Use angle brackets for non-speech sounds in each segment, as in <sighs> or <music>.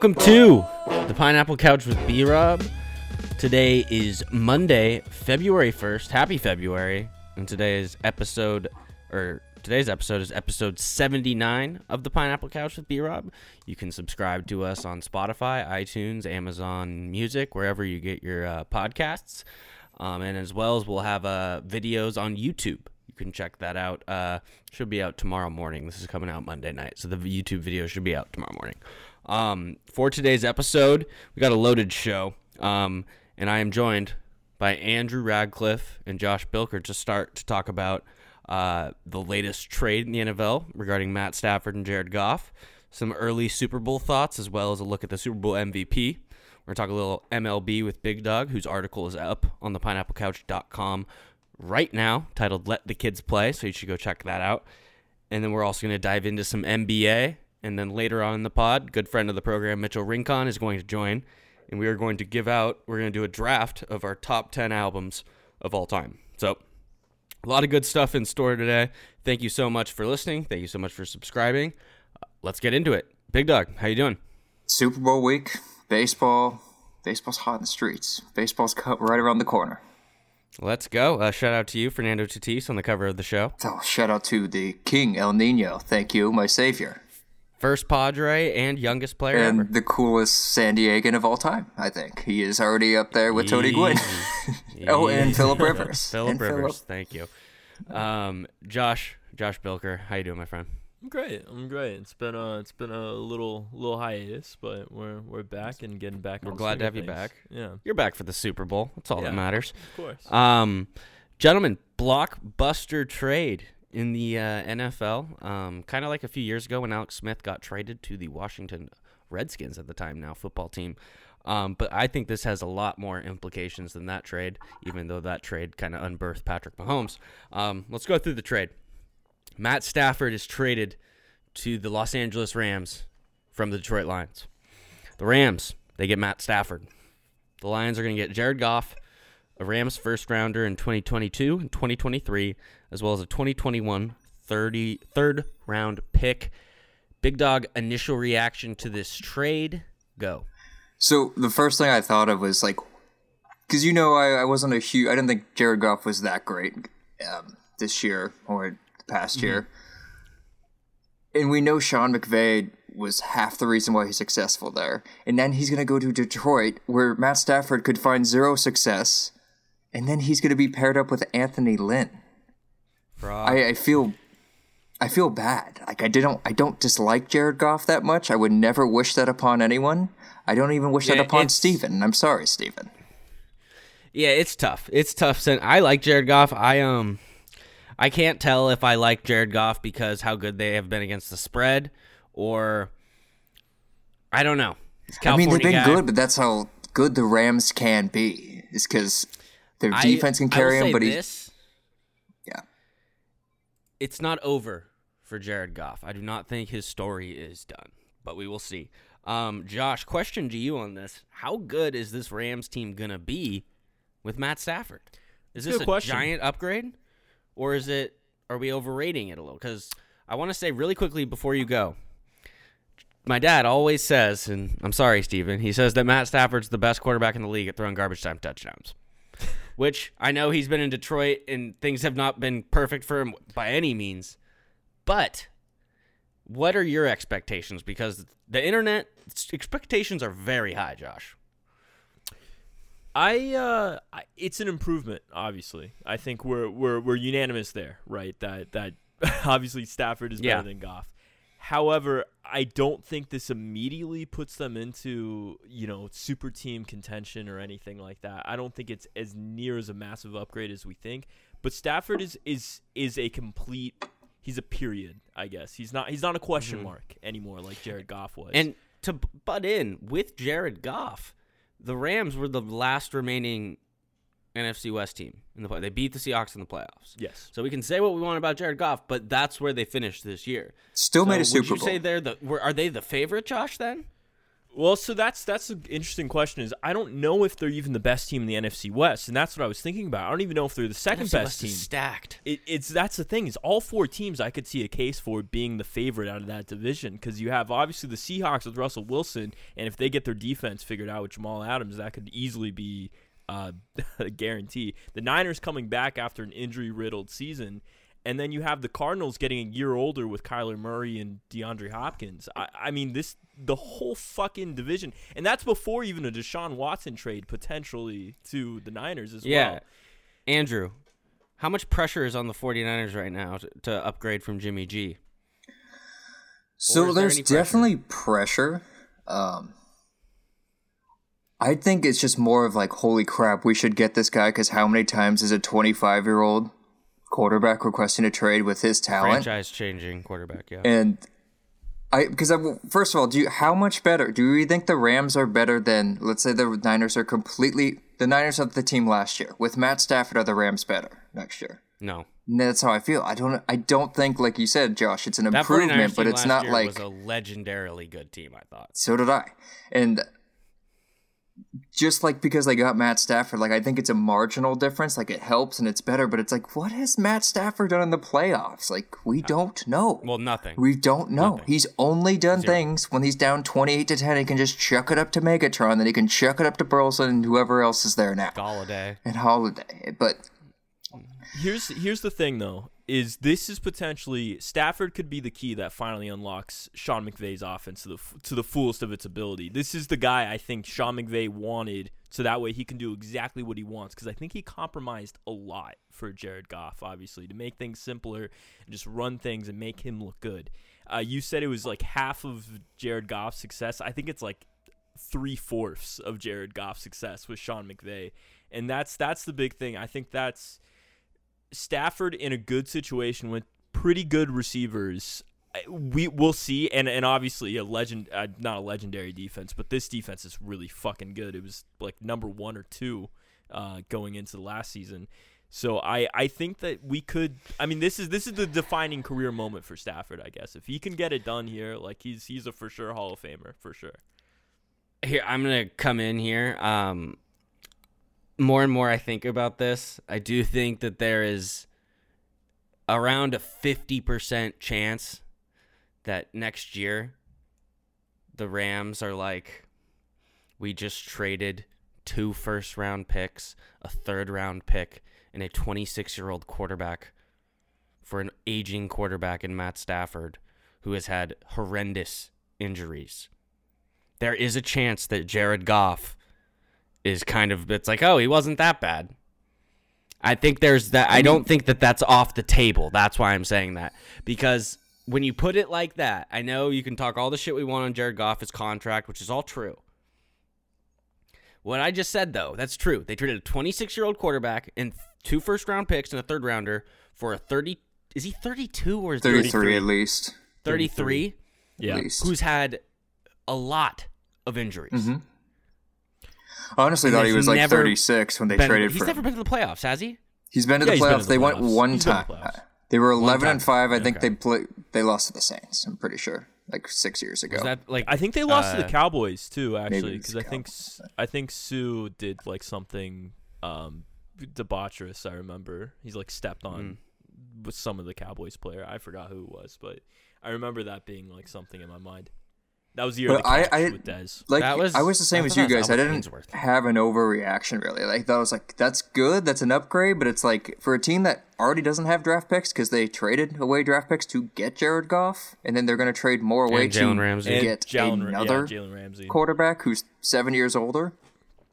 Welcome to the Pineapple Couch with B Rob. Today is Monday, February 1st. Happy February. And today's episode, or today's episode is episode 79 of the Pineapple Couch with B Rob. You can subscribe to us on Spotify, iTunes, Amazon Music, wherever you get your uh, podcasts. Um, and as well as we'll have uh, videos on YouTube. You can check that out. Uh, should be out tomorrow morning. This is coming out Monday night, so the YouTube video should be out tomorrow morning. Um, for today's episode, we got a loaded show, um, and I am joined by Andrew Radcliffe and Josh Bilker to start to talk about uh, the latest trade in the NFL regarding Matt Stafford and Jared Goff, some early Super Bowl thoughts, as well as a look at the Super Bowl MVP. We're going to talk a little MLB with Big Dog, whose article is up on the pineapplecouch.com right now, titled Let the Kids Play. So you should go check that out. And then we're also going to dive into some NBA. And then later on in the pod, good friend of the program, Mitchell Rincon, is going to join. And we are going to give out, we're going to do a draft of our top 10 albums of all time. So a lot of good stuff in store today. Thank you so much for listening. Thank you so much for subscribing. Uh, let's get into it. Big Dog, how you doing? Super Bowl week, baseball. Baseball's hot in the streets. Baseball's cut right around the corner. Let's go. Uh, shout out to you, Fernando Tatis, on the cover of the show. Oh, shout out to the King El Nino. Thank you, my savior. First Padre and youngest player and ever. the coolest San Diegan of all time, I think. He is already up there with Tony Gwynn. <laughs> oh, and Philip <laughs> Rivers. Philip And Rivers. Phillip. Thank you. Um, Josh, Josh Bilker, how you doing, my friend? I'm great. I'm great. It's been a it's been a little little hiatus, but we're we're back and getting back. We're on glad to have of you back. Yeah, You're back for the Super Bowl. That's all that matters. of course. Um, gentlemen, blockbuster trade in the uh, NFL. Um, kind of like a few years ago when Alex Smith got traded to the Washington Redskins at the time, now football team. Um, but I think this has a lot more implications than that trade, even though that trade kind of unbirthed Patrick Mahomes. Um, let's go through the trade. Matt Stafford is traded to the Los Angeles Rams from the Detroit Lions. The Rams, they get Matt Stafford. The Lions are going to get Jared Goff, a Rams first rounder in 2022 and 2023, as well as a 2021 30, third round pick. Big Dog, initial reaction to this trade? Go. So the first thing I thought of was like, because you know I, I wasn't a huge, I didn't think Jared Goff was that great um, this year or the past year, and we know Sean McVay was half the reason why he's successful there, and then he's gonna go to Detroit where Matt Stafford could find zero success, and then he's gonna be paired up with Anthony Lynn. I, I feel I feel bad. Like I didn't I don't dislike Jared Goff that much. I would never wish that upon anyone. I don't even wish Yeah, that upon Steven. I'm sorry, Steven. Yeah, it's tough. It's tough. I like Jared Goff. I um, I can't tell if I like Jared Goff because how good they have been against the spread, or I don't know. I mean, they've been guy. good, but that's how good the Rams can be. Is because their I- defense can I will carry him, say but he's yeah. it's not over for Jared Goff. I do not think his story is done, but we will see. Um, Josh, question to you on this: How good is this Rams team gonna be with Matt Stafford? Is Good this a question. giant upgrade, or is it? Are we overrating it a little? Because I want to say really quickly before you go. My dad always says, and I'm sorry, Steven, he says that Matt Stafford's the best quarterback in the league at throwing garbage time touchdowns. Which I know he's been in Detroit and things have not been perfect for him by any means. But what are your expectations? Because the internet expectations are very high, Josh. I uh, it's an improvement. Obviously, I think we're we're we're unanimous there, right? That that <laughs> obviously Stafford is better Yeah. than Goff. However, I don't think this immediately puts them into you know super team contention or anything like that. I don't think it's as near as a massive upgrade as we think. But Stafford is is is a complete. He's a period, I guess. He's not he's not a question mark anymore like Jared Goff was. Mm-hmm. And to butt in with Jared Goff, the Rams were the last remaining NFC West team in the play. They beat the Seahawks in the playoffs. yes, So we can say what we want about Jared Goff, but that's where they finished this year. Still So made a Super would Super you Bowl. say they're the were, are they the favorite, Josh? Then, Well, so that's that's an interesting question. Is I don't know if they're even the best team in the NFC West, and that's what I was thinking about. I don't even know if they're the second NFC best West is team. stacked. It, it's that's the thing is all four teams I could see a case for being the favorite out of that division because you have obviously the Seahawks with Russell Wilson, and if they get their defense figured out with Jamal Adams, that could easily be uh, <laughs> guarantee. The Niners coming back after an injury riddled season. And then you have the Cardinals getting a year older with Kyler Murray and DeAndre Hopkins. I, I mean, this the whole fucking division, and that's before even a Deshaun Watson trade potentially to the Niners as Yeah. well. Andrew, how much pressure is on the 49ers right now to, to upgrade from Jimmy G? So is there there's pressure? definitely pressure. Um, I think it's just more of like, holy crap, we should get this guy because how many times is a 25 year old quarterback requesting a trade with his talent? Franchise changing quarterback, yeah. And I because I first of all, do you how much better do you think the Rams are better than let's say the Niners are completely the Niners of the team last year with Matt Stafford are the Rams better next year? no. And that's how I feel. I don't I don't think like you said, Josh, it's an improvement, but it's not like was a legendarily good team, I thought. so did I. And just like because they got Matt Stafford, like I think it's a marginal difference. Like it helps and it's better, but it's like, what has Matt Stafford done in the playoffs? Like we don't know. Well, nothing. we don't know. nothing. He's only done Zero. things when he's down twenty-eight to ten. He can just chuck it up to Megatron, then he can chuck it up to Burleson and whoever else is there now, Golladay and Golladay. But Here's here's the thing though is this is potentially Stafford could be the key that finally unlocks Sean McVay's offense to the to the fullest of its ability. This is the guy I think Sean McVay wanted so that way he can do exactly what he wants because I think he compromised a lot for Jared Goff obviously to make things simpler and just run things and make him look good. Uh, you said it was like half of Jared Goff's success. I think it's like three fourths of Jared Goff's success with Sean McVay, and that's that's the big thing. I think that's Stafford in a good situation with pretty good receivers. We will see, and and obviously a legend, uh, not a legendary defense, but this defense is really fucking good. It was like number one or two uh, going into the last season. So I, I think that we could. I mean, this is this is the defining career moment for Stafford. I guess if he can get it done here, like he's he's a for sure Hall of Famer for sure. Here, I'm gonna come in here. Um, more and more I think about this, I do think that there is around a 50% chance that next year the Rams are like, we just traded two first round picks, a third round pick, and a 26 year old quarterback for an aging quarterback in Matt Stafford who has had horrendous injuries. There is a chance that Jared Goff is kind of, it's like, oh, he wasn't that bad. I think there's that. I don't think that that's off the table. That's why I'm saying that. Because when you put it like that, I know you can talk all the shit we want on Jared Goff, his contract, which is all true. What I just said, though, that's true. They traded a 26 year old quarterback and two first round picks and a third rounder for a 30. Is he 32 or is he 33 at least. 33? Yeah, At least. Who's had a lot of injuries. Mhm. I honestly And thought he was like 36 when they Been- traded he's for He's never been to the playoffs, has he? He's been to Yeah, the playoffs. to the they went one He's been to time. the. They were 11 and 5. I think Okay. they play, they lost to the Saints, I'm pretty sure. Like 6 years ago. Was that like I think they lost to uh, the Cowboys too, actually, because I think I think Suh did like something um, debaucherous. I remember he's like stepped on Mm. with some of the Cowboys player. I forgot who it was, but I remember that being like something in my mind. That was the year But I- I- with Dez. like That was- I was the same as you guys. I didn't Ainsworth. have an overreaction really. Like that was like that's good. That's an upgrade, but it's like for a team that already doesn't have draft picks because they traded away draft picks to get Jared Goff, and then they're going to trade more away And to Jalen Ramsey. And get Jalen, another yeah, Jalen Ramsey. quarterback who's seven years older.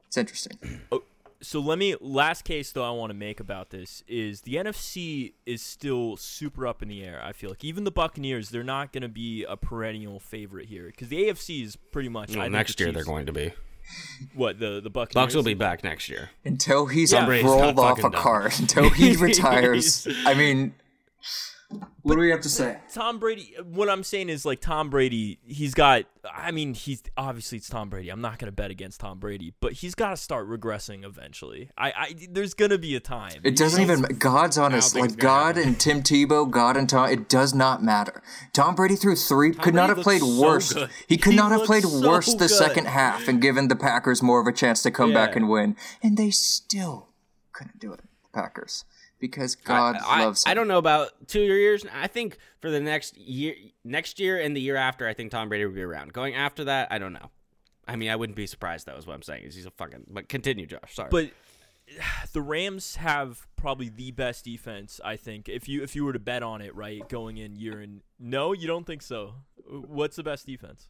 It's interesting. Oh, so let me last case though I want to make about this is the NFC is still super up in the air. I feel like even the Buccaneers they're not going to be a perennial favorite here because the AFC is pretty much. I well, think next the year they're going to be. What the the Buccaneers? Bucks will be back next year. Until he's Yeah. Rolled off a done. cart, until he <laughs> retires. I mean, What do we have to say? Tom Brady. What I'm saying is like Tom Brady. He's got. I mean, he's obviously it's Tom Brady. I'm not gonna bet against Tom Brady, but he's got to start regressing eventually. I, I there's gonna be a time. It doesn't even. God's honest. think Like God happen. and Tim Tebow, God and Tom. It does not matter. Tom Brady threw three. could not have played so worse. good. He could He not have played so worse the good. second half and given the Packers more of a chance to come back and win. And they still couldn't do it. Packers because God I, loves. I, I don't know about two years. I think for the next year, next year and the year after, I think Tom Brady will be around. Going after that, I don't know. I mean, I wouldn't be surprised. That was what I'm saying. Is he's a fucking. But continue, Josh. Sorry. But <sighs> the Rams have probably the best defense. I think if you if you were to bet on it, right, going in year and no, you don't think so. What's the best defense?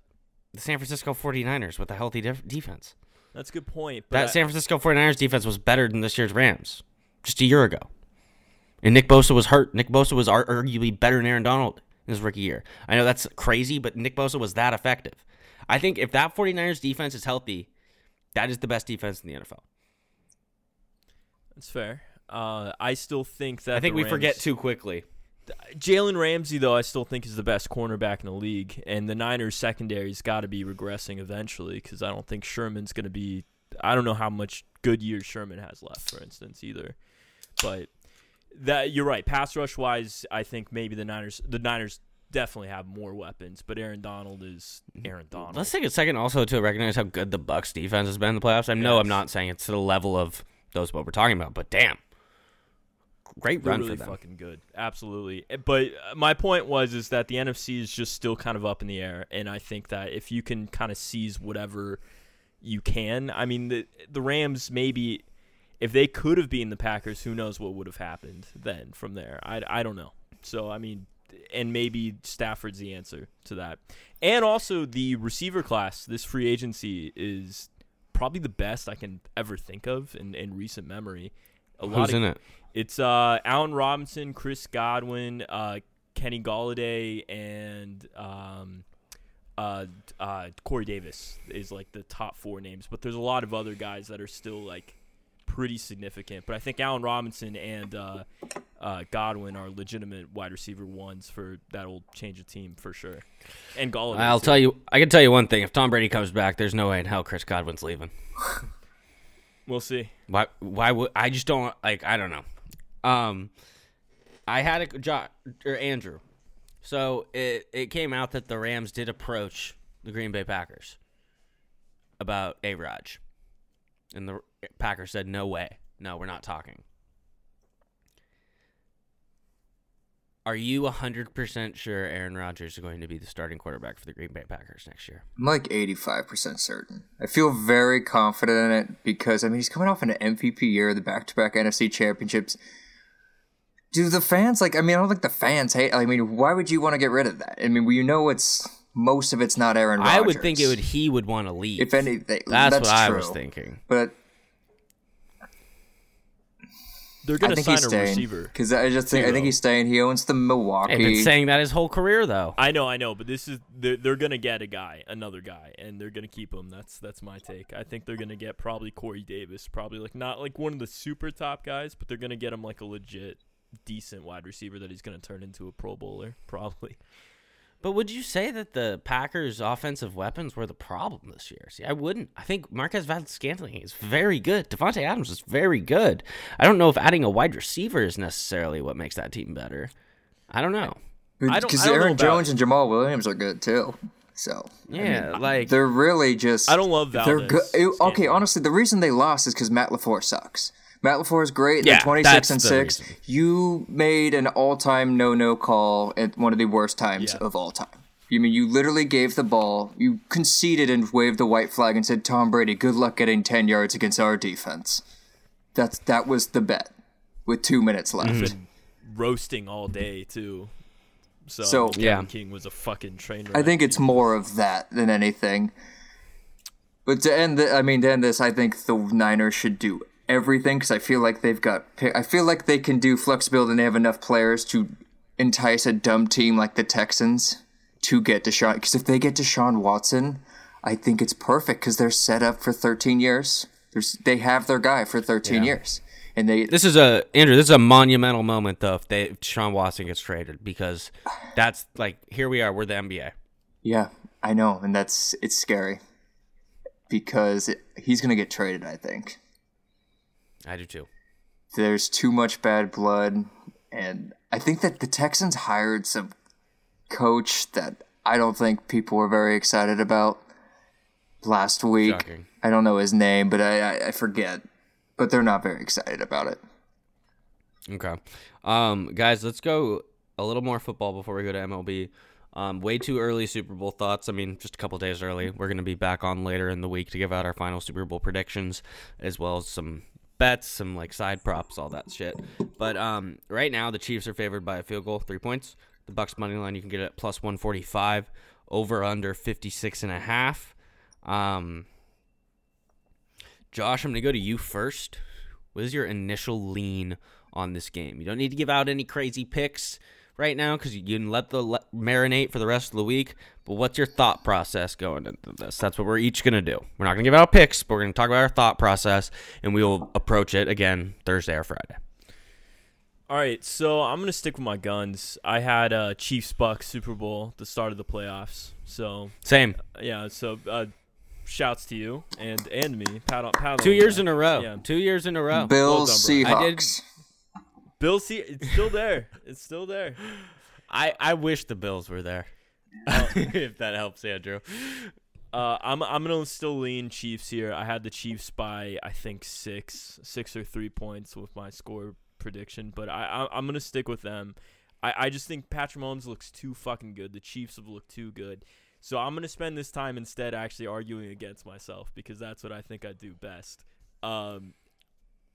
the San Francisco 49ers with a healthy def- defense. That's a good point. But That I- San Francisco 49ers defense was better than this year's Rams just a year ago. And Nick Bosa was hurt. Nick Bosa was arguably better than Aaron Donald in his rookie year. I know that's crazy, but Nick Bosa was that effective. I think if that 49ers defense is healthy, that is the best defense in the NFL. that's fair. Uh, I still think that I think we forget too quickly. Jalen Ramsey, though, I still think is the best cornerback in the league, and the Niners' secondary's got to be regressing eventually because I don't think Sherman's going to be. I don't know how much good years Sherman has left, for instance, either. But that you're right. Pass rush wise, I think maybe the Niners, the Niners definitely have more weapons, but Aaron Donald is Aaron Donald. Let's take a second also to recognize how good the Bucks defense has been in the playoffs. I know I'm not saying it's to the level of those what we're talking about, but damn, great They're run really for them. fucking good, absolutely. Eh, But uh, my point was is that the NFC is just still kind of up in the air, and I think that if you can kind of seize whatever you can, I mean the the Rams maybe if they could have beaten the Packers, who knows what would have happened then from there. I I don't know. So I mean, and maybe Stafford's the answer to that, and also the receiver class. This free agency is probably the best I can ever think of in, in recent memory. A lot Who's of in it? it's uh, Allen Robinson, Chris Godwin, uh, Kenny Golladay, and um, uh, uh, Corey Davis is like the top four names. But there's a lot of other guys that are still like pretty significant. But I think Allen Robinson and uh, uh, Godwin are legitimate wide receiver ones for that will change a team for sure. And Golladay. I'll too. tell you. I can tell you one thing: if Tom Brady comes back, there's no way in hell Chris Godwin's leaving. We'll see. Why? Why would I just don't like? I don't know. Um, I had a jo- or Andrew. So it it came out that the Rams did approach the Green Bay Packers about a Raj, and the Packers said, "No way, no, we're not talking." Are you 100% sure Aaron Rodgers is going to be the starting quarterback for the Green Bay Packers next year? I'm like 85% certain. I feel very confident in it because, I mean, he's coming off an MVP year, the back to back NFC championships. Do the fans, like, I mean, I don't think the fans hate, I mean, why would you want to get rid of that? I mean, well, you know, it's, most of it's not Aaron Rodgers. I would think it would. He would want to leave. If anything, that's, that's, what I was thinking. But They're I gonna think sign he's a staying. receiver. Because I just think, I think he's staying. He owns the I've been Milwaukee. saying that his whole career, though. I know, I know, but this is they're, they're gonna get a guy, another guy, and they're gonna keep him. That's that's my take. I think they're gonna get probably Corey Davis, probably like not like one of the super top guys, but they're gonna get him like a legit, decent wide receiver that he's gonna turn into a Pro Bowler, <laughs> probably. But would you say that the Packers' offensive weapons were the problem this year? See, I wouldn't. I think Marquez Valdes-Scantling is very good. Davante Adams is very good. I don't know if adding a wide receiver is necessarily what makes that team better. I don't know. I don't- Because I know Aaron about- Jones and Jamaal Williams are good too. So I Yeah, mean, like they're really just. I don't love They're Valdes. good. Okay, honestly, the reason they lost is because Matt LaFleur sucks. Matt LaFleur is great. Yeah, They're twenty six and six. reason. You made an all time no no call at one of the worst times Yeah. of all time. You mean you literally gave the ball, you conceded and waved the white flag and said, "Tom Brady, good luck getting ten yards against our defense." That's that was the bet with two minutes left. Mm-hmm. Roasting all day too. So, So- Kevin Yeah. King was a fucking train wreck. I think it's more of that than anything. But to end, the, I mean, to end this, I think the Niners should do everything because I feel like they've got. I feel like they can do flexibility and they have enough players to entice a dumb team like the Texans to get Deshaun. Because if they get Deshaun Watson, I think it's perfect because they're set up for 13 years. There's, they have their guy for 13 Yeah. years. and they This is a Andrew. This is a monumental moment, though. If they if Sean Watson gets traded, because that's like here we are. We're the NBA. yeah, I know, and that's it's scary because it, he's gonna get traded. I think I do too. there's too much bad blood, and I think that the Texans hired some coach that I don't think people were very excited about last week. Shocking. I don't know his name, but I, I, I forget. But they're not very excited about it. Okay, um, guys, let's go a little more football before we go to MLB. Um, way too early Super Bowl thoughts. I mean, just a couple days early. We're gonna be back on later in the week to give out our final Super Bowl predictions, as well as some bets, some like side props, all that shit. But um, right now the Chiefs are favored by a field goal, three points. The Bucks money line you can get it at plus one forty five, over under fifty six and a half. Um, Josh, I'm gonna go to you first. What is your initial lean on this game? You don't need to give out any crazy picks right now because you can let the le- marinate for the rest of the week. But what's your thought process going into this? That's what we're each gonna do. We're not gonna give out picks, but we're gonna talk about our thought process, and we will approach it again Thursday or Friday. All right, so I'm gonna stick with my guns. I had uh, Chiefs Bucks Super Bowl the start of the playoffs. So Same. yeah, so uh, shouts to you and and me. Pat on pat Two years back. in a row. Yeah. Two years in a row. Bills, done, bro. I did- Seahawks. Bill C. It's still there. It's still there. I I wish the Bills were there. <laughs> if that helps, Andrew. Uh, I'm I'm gonna still lean Chiefs here. I had the Chiefs by I think six, six or three points with my score prediction, but I, I I'm gonna stick with them. I, I just think Patrick Mahomes looks too fucking good. The Chiefs have looked too good, so I'm gonna spend this time instead actually arguing against myself because that's what I think I do best. Um,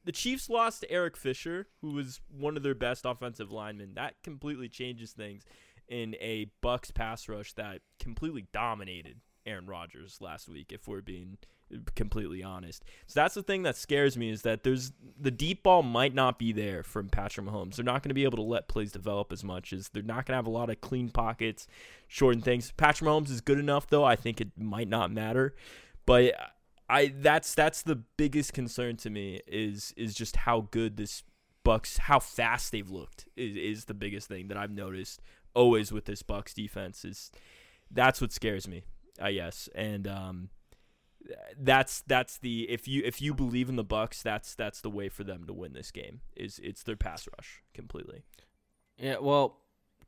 the Chiefs lost to Eric Fisher, who was one of their best offensive linemen. That completely changes things in a Bucks pass rush that completely dominated Aaron Rodgers last week, if we're being completely honest. So that's the thing that scares me is that there's the deep ball might not be there from Patrick Mahomes. They're not going to be able to let plays develop as much as they're not going to have a lot of clean pockets, shorten things. Patrick Mahomes is good enough though. I think it might not matter, but I that's that's the biggest concern to me is is just how good this Bucks how fast they've looked is, is the biggest thing that I've noticed always with this Bucks defense is that's what scares me. I guess and um that's that's the if you if you believe in the Bucks that's that's the way for them to win this game is it's their pass rush completely. Yeah, well,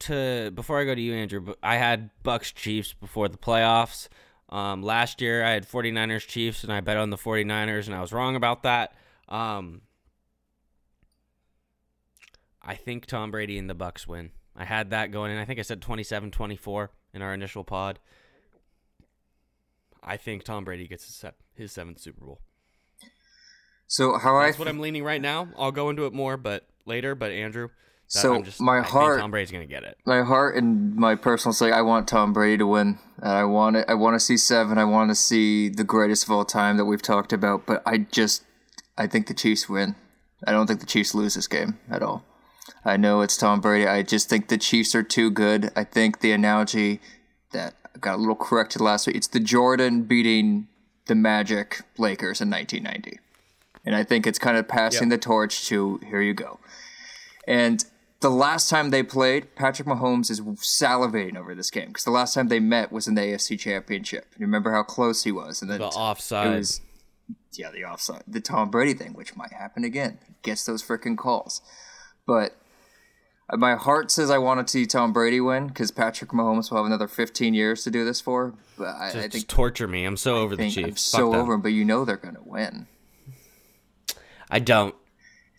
to before I go to you, Andrew, I had Bucks Chiefs before the playoffs. Um, last year I had 49ers Chiefs and I bet on the 49ers and I was wrong about that. Um, I think Tom Brady and the Bucks win. I had that going in. I think I said 27-24 in our initial pod. I think Tom Brady gets his, se- his seventh Super Bowl. So how I That's what I'm leaning right now. I'll go into it more, but later. But Andrew, that, So, just, my I heart- Tom Brady's gonna get it. my heart and my personal say I want Tom Brady to win. And I want it. I want to see seven. I want to see the greatest of all time that we've talked about. But I just I think the Chiefs win. I don't think the Chiefs lose this game at all. I know it's Tom Brady. I just think the Chiefs are too good. I think the analogy that got a little corrected last week. It's the Jordan beating the Magic Lakers in 1990. And I think it's kind of passing the torch to here you go. And the last time they played, Patrick Mahomes is salivating over this game because the last time they met was in the AFC Championship. You remember how close he was, and then The it offside. was yeah the offside, the Tom Brady thing, which might happen again. He gets those freaking calls, but uh, my heart says I want to see Tom Brady win because Patrick Mahomes will have another 15 years to do this for. But I, Just, I think just torture me. I'm so over the Chiefs. I'm so them. over him, but you know they're gonna win. I don't.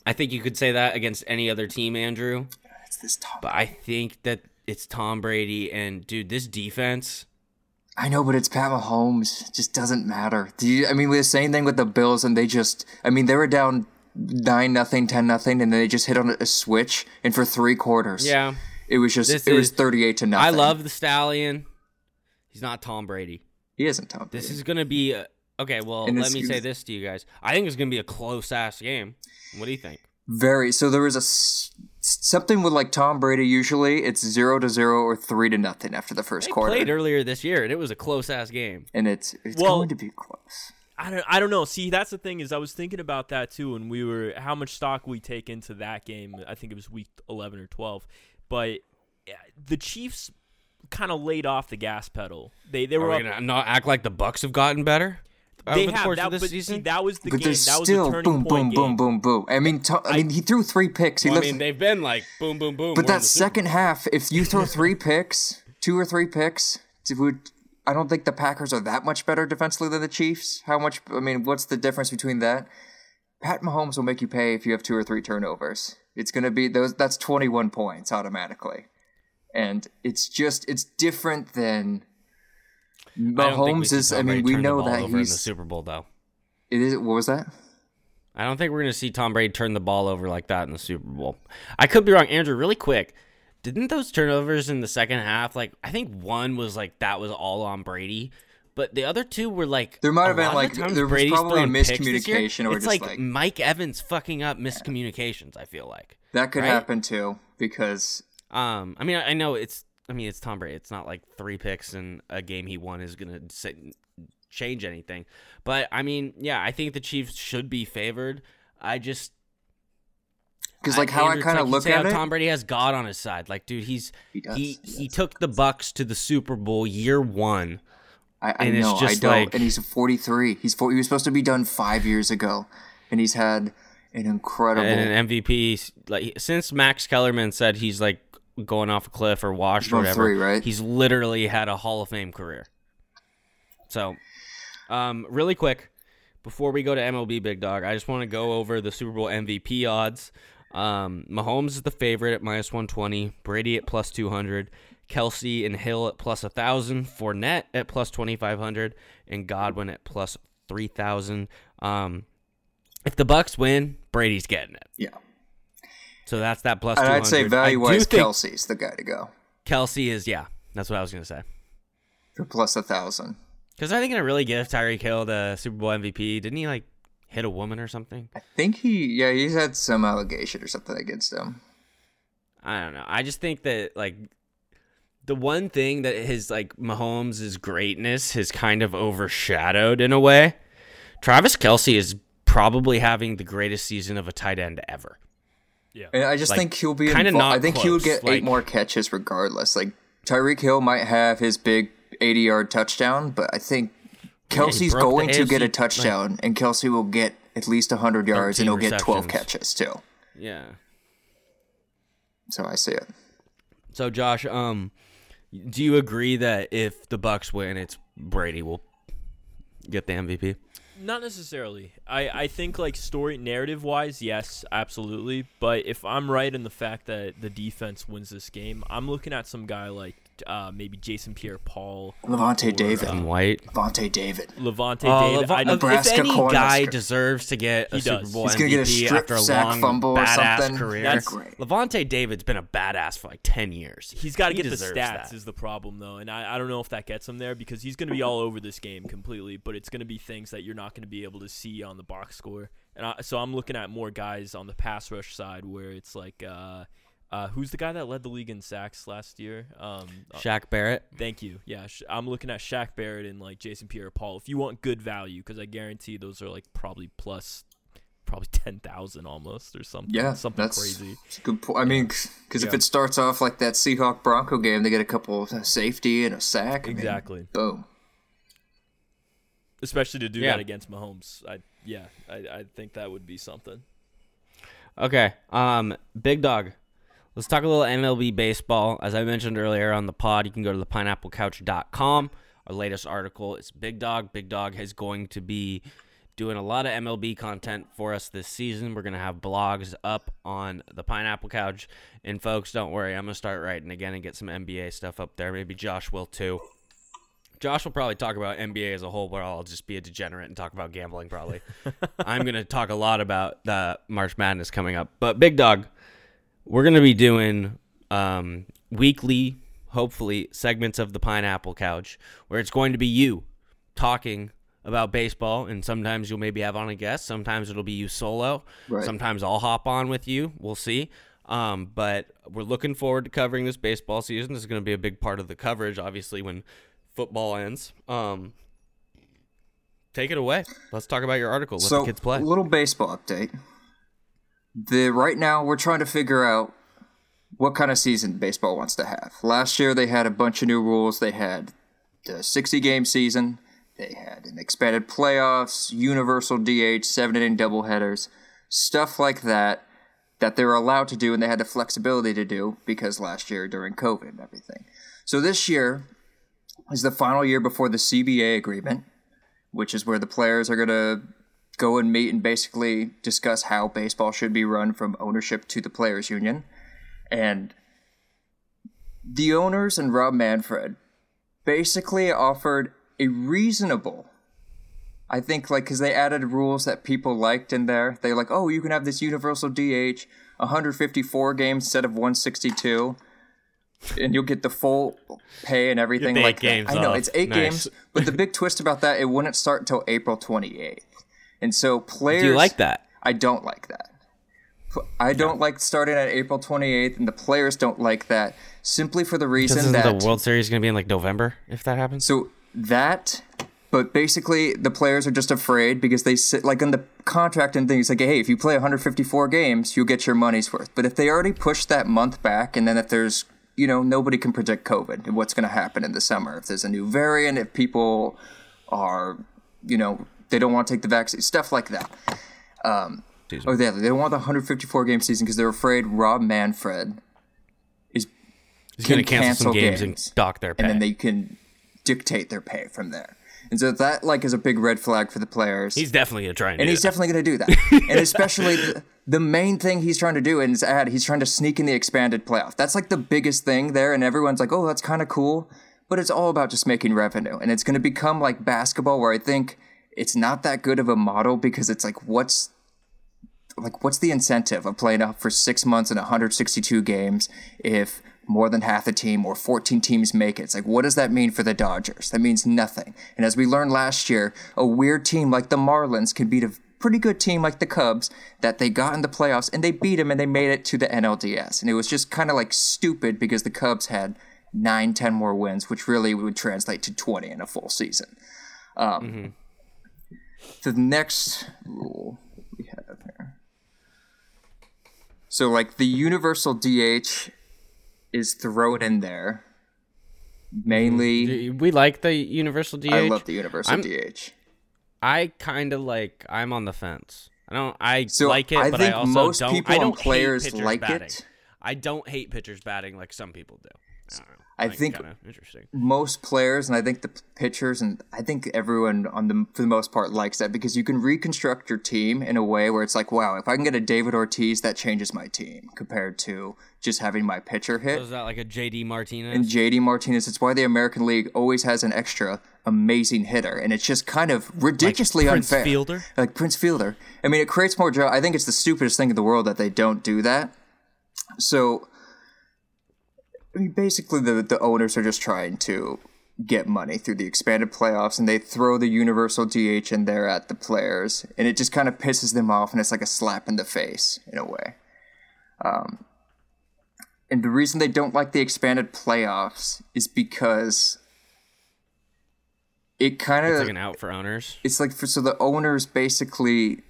I think you could say that against any other team, Andrew. It's this Tom. But I think that it's Tom Brady and dude, this defense. I know, but it's Pat Mahomes. It just doesn't matter. Do you? I mean, the same thing with the Bills, and they just. I mean, they were down nine nothing, ten nothing, and then they just hit on a switch, and for three quarters, Yeah, it was just This it was thirty eight to nothing. I love the stallion. He's not Tom Brady. He isn't Tom. This is gonna be a, okay. Well, let me say this to you guys. I think it's gonna be a close ass game. What do you think? very. So there was a something with like Tom Brady. Usually, it's zero to zero or three to nothing after the first They quarter, played earlier this year, and it was a close ass game. and it's it's Well- going to be close. I don't I don't know. See, that's the thing is I was thinking about that too and we were how much stock we take into that game. I think it was week 11 or 12. But eh, the Chiefs kind of laid off the gas pedal. They they Are were we up, gonna not act like the Bucks have gotten better? They over the have course that, of this but see, that was the But game. there's That was still the turning boom, point boom, game. boom, boom, boom. I mean, to, I mean, he threw three picks. He Well, I mean, they've been like boom, boom, boom. but we're that the Super second half, if you throw <laughs> three picks, two or three picks, would. I don't think the Packers are that much better defensively than the Chiefs. How much? I mean, what's the difference between that? Pat Mahomes will make you pay if you have two or three turnovers. It's gonna be those. That's twenty one points automatically, and it's just it's different than I don't think we Mahomes is. I mean, we know that over in the he's. Super Bowl though. It is. What was that? I don't think we're gonna see Tom Brady turn the ball over like that in the Super Bowl. I could be wrong, Andrew. Really quick, didn't those turnovers in the second half? Like, I think one was like that was all on Brady, but the other two were like There might have been, like, the there was probably throwing picks this year, miscommunication or it's just, like, like- Mike Evans fucking up miscommunications. I feel like. That could Right? happen too because Um, I mean, I know it's. I mean, it's Tom Brady. It's not like three picks in a game he won is gonna change anything. But I mean, yeah, I think the Chiefs should be favored. I just because like how I Andrew, it's kind of look at it. Tom Brady has God on his side. Like, dude, he's He does, he he he took the Bucks to the Super Bowl year one. I, I and it's know, I just know, like- and he's 43. He's four, he was supposed to be done five years ago, and he's had an incredible. and an MVP. Like since Max Kellerman said he's like going off a cliff or washed or whatever, three, right? he's literally had a Hall of Fame career. So, um, really quick before we go to MLB Big Dog, I just want to go over the Super Bowl MVP odds. Um, Mahomes is the favorite at minus one twenty, Brady at plus two hundred, Kelce and Hill at plus a thousand, Fournette at plus twenty five hundred, and Godwin at plus three thousand. Um, if the Bucks win, Brady's getting it. yeah, So that's that plus and 200. I'd say value wise, Kelce's the guy to go Kelce is yeah. That's what I was gonna say. for plus a thousand. Because I think gonna really give Tyreek Hill the Super Bowl MVP. Didn't he like hit a woman or something? I think he, yeah, he's had some allegation or something against him. I don't know. I just think that like the one thing that his like Mahomes' greatness has kind of overshadowed in a way. Travis Kelce is probably having the greatest season of a tight end ever. Yeah. And I just Like, think he'll be involved. not I think he'll get like- eight more catches regardless. Like Tyreek Hill might have his big 80 yard touchdown, but I think Kelce's the going to get a touchdown, and Kelce will get at least 100 yards, and he'll get 12 catches too. Yeah. So I see it. So Josh, um, do you agree that if the Bucks win, it's Brady will get the MVP? Not necessarily. I, I think like story narrative wise, yes, absolutely. But if I'm right in the fact that the defense wins this game, I'm looking at some guy like uh, maybe Jason Pierre-Paul, Lavonte Or, David. uh, White. Lavonte David. Lavonte Oh, David. Lev- I, if any corner guy deserves to get a He Super does. Bowl He's MVP gonna get a strip after a sack long fumble or badass something. career, That's great. Lavonte David's been a badass for like ten years. He's got to He get the stats that. is the problem though, and I, I don't know if that gets him there because he's going to be all over this game completely. But it's going to be things that you're not going to be able to see on the box score, and I, so I'm looking at more guys on the pass rush side where it's like, uh, uh, who's the guy that led the league in sacks last year? Um, uh, Shaq Barrett. Thank you. Yeah, Sh- I'm looking at Shaq Barrett and like Jason Pierre-Paul. If you want good value, because I guarantee those are like probably plus, probably <laughs> ten thousand almost or something. Yeah, something that's crazy. that's a good point. I mean, because if it starts off like that Seahawk Bronco game, they get a couple of safety and a sack. I mean, Exactly. boom. Especially to do Yeah. that against Mahomes. I yeah, I, I think that would be something. Okay. Um, Big Dog. Let's talk a little MLB baseball. As I mentioned earlier on the pod, you can go to the pineapplecouch.com. Our latest article is Big Dog. Big Dog is going to be doing a lot of MLB content for us this season. We're going to have blogs up on the Pineapple Couch. And folks, don't worry, I'm going to start writing again and get some NBA stuff up there. Maybe Josh will too. Josh will probably talk about NBA as a whole, but I'll just be a degenerate and talk about gambling probably. <laughs> I'm going to talk a lot about the March Madness coming up. But Big Dog, we're going to be doing um, weekly, hopefully, segments of the Pineapple Couch where it's going to be you talking about baseball. And sometimes you'll maybe have on a guest. Sometimes it'll be you solo. Right. Sometimes I'll hop on with you. We'll see. Um, but we're looking forward to covering this baseball season. This is going to be a big part of the coverage, obviously, when football ends. Um, take it away. Let's talk about your article. Let so, the kids play. A little baseball update. The right now we're trying to figure out what kind of season baseball wants to have. Last year they had a bunch of new rules. They had the 60 game season. They had an expanded playoffs, universal DH, seven inning doubleheaders, stuff like that that they were allowed to do and they had the flexibility to do because last year during COVID and everything. So this year is the final year before the CBA agreement, which is where the players are going to go and meet and basically discuss how baseball should be run from ownership to the players union. And the owners and Rob Manfred basically offered a reasonable I think like because they added rules that people liked in there. They like, oh, you can have this universal DH, 154 games instead of 162, and you'll get the full pay and everything like games that. I know it's eight Nice. games, but the big twist about that, it wouldn't start until April 28th, and so players. Do you like that? I don't like that. I don't like starting at April 28th, and the players don't like that simply for the reason that the World Series is going to be in like November if that happens. so that, but basically the players are just afraid because they sit like in the contract and things like, hey, if you play 154 games, you'll get your money's worth. But if they already push that month back, and then if there's you know nobody can predict COVID and what's going to happen in the summer. If there's a new variant, if people are you know they don't want to take the vaccine, stuff like that. Um, Season. oh, yeah, they don't want the 154 game season because they're afraid Rob Manfred is He's going to can cancel some games, games, and dock their pay. and then they can dictate their pay from there. And so that like is a big red flag for the players. he's definitely going to try and, and do he's that. definitely going to do that. <laughs> and especially the, the main thing he's trying to do in his ad, he's trying to sneak in the expanded playoff. That's like the biggest thing there, and everyone's like, "Oh, that's kind of cool," but it's all about just making revenue, and it's going to become like basketball, where I think it's not that good of a model because it's like, what's like what's the incentive of playing up for six months and 162 games if more than half the team or 14 teams make it? It's like, what does that mean for the Dodgers? That means nothing. And as we learned last year, a weird team like the Marlins can beat a pretty good team like the Cubs that they got in the playoffs and they beat them and they made it to the NLDS. And it was just kind of like stupid because the Cubs had nine, 10 more wins, which really would translate to 20 in a full season. Um, The next rule we have here. So, like the universal DH is thrown in there. Mainly, mm, we like the universal DH. I love the universal I'm- DH. I kind of like. I'm on the fence. I don't. I So, like it, I but I also most don't. people I don't hate players like batting. it. I don't hate pitchers batting like some people do. I, don't know. I think- interesting. most players and I think the pitchers and I think everyone on the for the most part likes that because you can reconstruct your team in a way where it's like, wow, if I can get a David Ortiz, that changes my team compared to just having my pitcher hit. So is that like a JD Martinez? and JD Martinez. It's why the American League always has an extra amazing hitter, and it's just kind of ridiculously Prince unfair. Fielder? like Prince Fielder. I mean, it creates more job. I think it's the stupidest thing in the world that they don't do that. So, I mean, basically, the the owners are just trying to get money through the expanded playoffs, and they throw the universal DH in there at the players, and it just kind of pisses them off, and it's like a slap in the face in a way. Um, and the reason they don't like the expanded playoffs is because it kind it's of like an out for owners. it's like for so the owners basically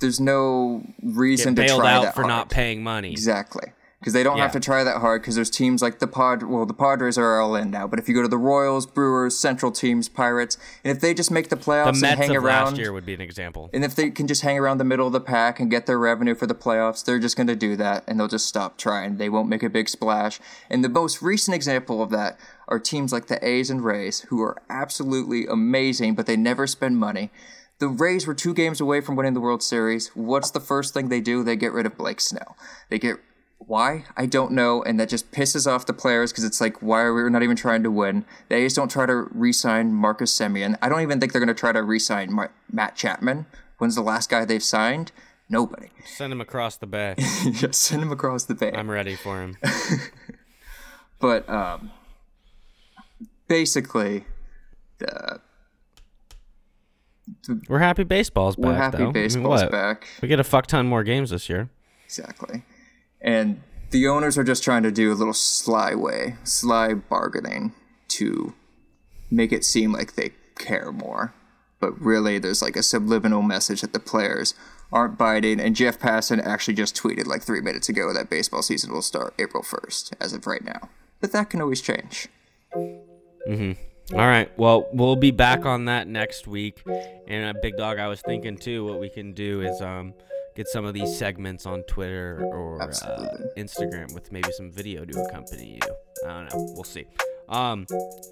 there's no Get reason to bailed try out that for hard. not paying money. exactly because they don't have to try that hard because there's teams like the pod well the padres are all in now but if you go to the royals brewers central teams pirates and if they just make the The playoffs and hang around last year would be an example. and if they can just hang around the middle of the pack and get their revenue for the playoffs, they're just going to do that and they'll just stop trying. They won't make a big splash. And the most recent example of that are teams like the A's and Rays, who are absolutely amazing, but they never spend money. The Rays were two games away from winning the World Series. What's the first thing they do? They get rid of Blake Snell. They get why? I don't know, and that just pisses off the players because it's like, why are we not even trying to win? They just don't try to re-sign Marcus Semien. I don't even think they're going to try to re-sign Matt Chapman. When's the last guy they've signed? Nobody. Send him across the bay. <laughs> Just send him across the bay. I'm ready for him. <laughs> but um, basically, the, We're happy baseball's back. we're happy though. I mean, baseball's back. We get a fuck ton more games this year. Exactly. And the owners are just trying to do a little sly way, sly bargaining to make it seem like they care more. but really there's like a subliminal message that the players aren't biting. And Jeff Passan actually just tweeted like three minutes ago that baseball season will start April 1st, as of right now. But that can always change. All right. Well, we'll be back on that next week. And uh, Big Dog, I was thinking too, what we can do is um get some of these segments on Twitter or uh, Instagram with maybe some video to accompany you. I don't know. We'll see. Um,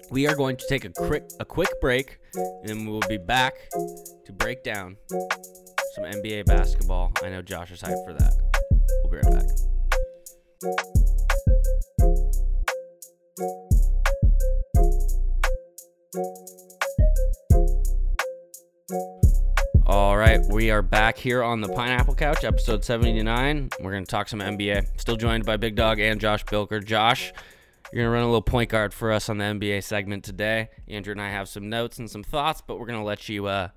we are going to take a quick a quick break, and we'll be back to break down some NBA basketball. I know Josh is hyped for that. We'll be right back. All right, we are back here on the Pineapple Couch, episode 79. We're going to talk some NBA. Still joined by Big Dawg and Josh Bilker. Josh, you're going to run a little point guard for us on the NBA segment today. Andrew and I have some notes and some thoughts, but we're going to let you uh,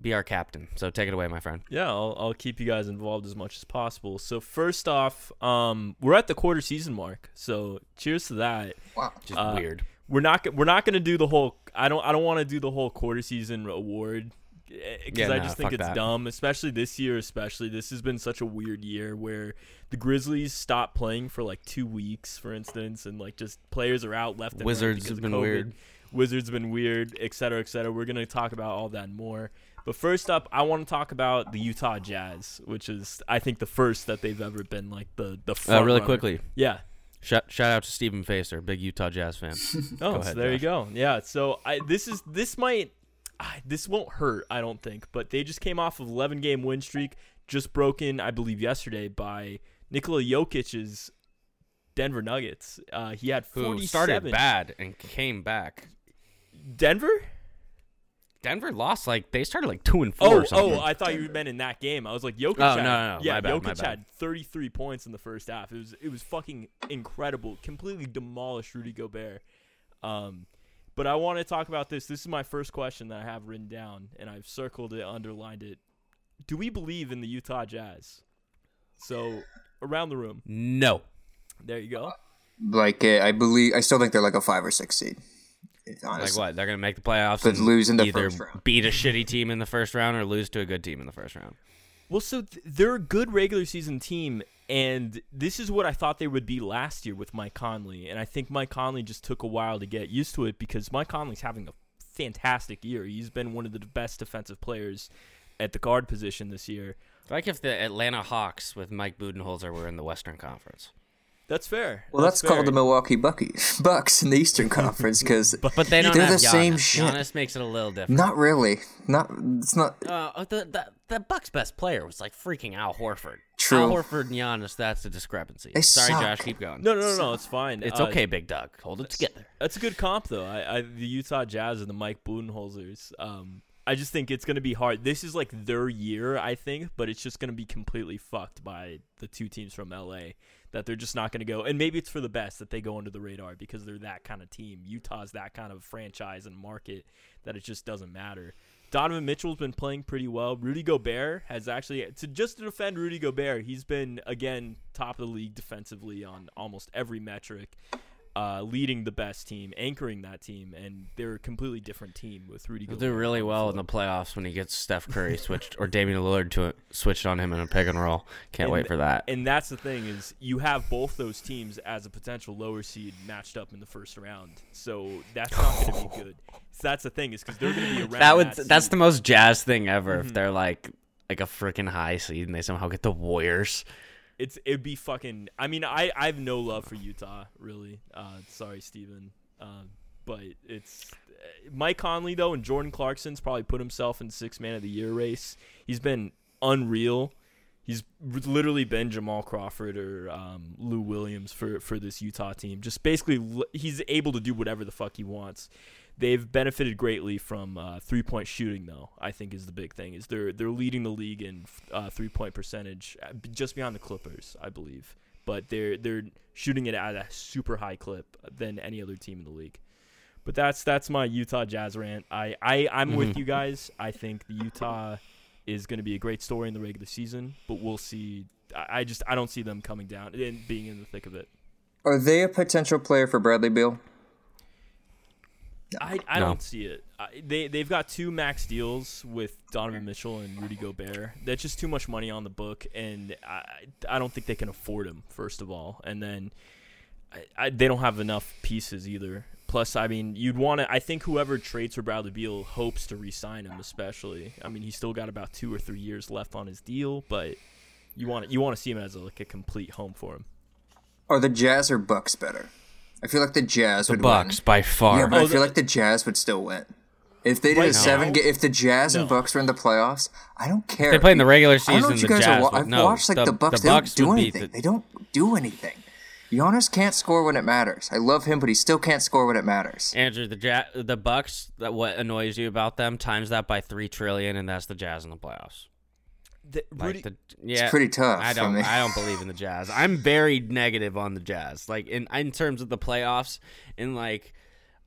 be our captain. So take it away, my friend. Yeah, I'll, I'll keep you guys involved as much as possible. So first off, um, we're at the quarter season mark. So cheers to that. Wow. Just Uh, weird. We're not we're not gonna do the whole. I don't I don't want to do the whole quarter season award because Yeah, I nah, just think it's that. dumb. Especially this year. Especially this has been such a weird year where the Grizzlies stopped playing for like two weeks, for instance, and like just players are out left. And Wizards have been COVID. weird. Wizards been weird, et cetera, et cetera. We're gonna talk about all that and more. But first up, I want to talk about the Utah Jazz, which is I think the first that they've ever been like the the Uh, really runner. quickly, Yeah. shout, shout out to Stephen Facer, big Utah Jazz fan. Oh, Go so ahead, there you go. Yeah. So I this is this might ah, this won't hurt, I don't think. But they just came off of 11 game win streak, just broken, I believe, yesterday by Nikola Jokic's Denver Nuggets. Uh, he had 47. Who 47. started bad and came back. Denver? Denver lost like they started like two and four. Oh, or something. oh, I thought you meant in that game. I was like, Jokic. Oh, had, no, no, no. Yeah, bad, Jokic had 33 points in the first half. It was it was fucking incredible. Completely demolished Rudy Gobert. Um, but I want to talk about this. This is my first question that I have written down, and I've circled it, underlined it. Do we believe in the Utah Jazz? So around the room, no. there you go. Like, uh, I believe, I still think they're like a five or six seed. Like what? They're gonna make the playoffs But and lose in the either first round. beat a shitty team in the first round or lose to a good team in the first round. Well, so th- they're a good regular season team, and this is what I thought they would be last year with Mike Conley. And I think Mike Conley just took a while to get used to it because Mike Conley's having a fantastic year. He's been one of the best defensive players at the guard position this year. Like if the Atlanta Hawks with Mike Budenholzer were in the Western Conference. That's fair. Well, that's, fair. called the Milwaukee Bucks, <laughs> Bucks in the Eastern Conference because <laughs> But they don't They're have the Giannis. same shit. Giannis makes it a little different. not really. Not it's not Uh, the, the the Bucks' best player was like freaking Al Horford. True. Al Horford and Giannis, that's the discrepancy. They Sorry, suck. Josh, keep going. No, no, no, no. It's fine. it's Uh, okay, Big Doug. Hold it together. That's a good comp, though. I, I the Utah Jazz and the Mike Budenholzers. Um, I just think it's gonna be hard. This is like their year, I think, but it's just gonna be completely fucked by the two teams from LA. That they're just not gonna go, and maybe it's for the best that they go under the radar because they're that kind of team. Utah's that kind of franchise and market that it just doesn't matter. Donovan Mitchell's been playing pretty well. Rudy Gobert has actually to just to defend Rudy Gobert, he's been again top of the league defensively on almost every metric uh, leading the best team, anchoring that team, and they're a completely different team with Rudy. They'll do really well in the playoffs when he gets Steph Curry switched or Damian Lillard to it, switched on him in a pick and roll. Can't And- wait for that. And that's the thing is you have both those teams as a potential lower seed matched up in the first round, so that's not going to be good. So that's the thing is because they're going to be around. That would that that's the most jazz thing ever. Mm-hmm. If they're like like a freaking high seed and they somehow get the Warriors. It's it'd be fucking. I mean, I I have no love for Utah really. Uh, sorry, Steven. Um, but it's Mike Conley though, and Jordan Clarkson's probably put himself in six man of the year race. He's been unreal. He's literally been Jamal Crawford or um, Lou Williams for for this Utah team. Just basically, he's able to do whatever the fuck he wants. They've benefited greatly from uh, three point shooting, though. I think is the big thing. Is they're they're leading the league in uh, three point percentage, uh, just beyond the Clippers, I believe. But they're they're shooting it at a super high clip than any other team in the league. But that's that's my Utah Jazz rant. I, I I'm with Mhm. you guys. I think the Utah is going to be a great story in the regular season, but we'll see. I, I just I don't see them coming down and being in the thick of it. Are they a potential player for Bradley Beal? I, I No. don't see it. I, they they've got two max deals with Donovan Mitchell and Rudy Gobert. That's just too much money on the book, and I I don't think they can afford him. First of all, and then I, I, they don't have enough pieces either. Plus, I mean, you'd want to. I think whoever trades for Bradley Beal hopes to re-sign him, especially. I mean, he's still got about two or three years left on his deal, but you want to you want to see him as a, like a complete home for him. Are the Jazz or Bucks better? I feel like the Jazz The would Bucks win. by far. Yeah, but Oh, I feel the- like the Jazz would still win. If they did Right a seven, now? if the Jazz and Bucks were in the playoffs, I don't care. If they play in the regular season. I don't know season. you The guys Jazz. are. Wa- would- I've no, watched like the, Bucks. The they Bucks don't do anything. the- They don't do anything. Giannis can't score when it matters. I love him, but he still can't score when it matters. Andrew, the ja- the Bucks. That what annoys you about them? Times that by three trillion, and that's the Jazz in the playoffs. The, Like the, yeah, pretty tough, I I don't. mean. I don't believe in the Jazz. I'm very negative on the Jazz. Like in in terms of the playoffs, and like,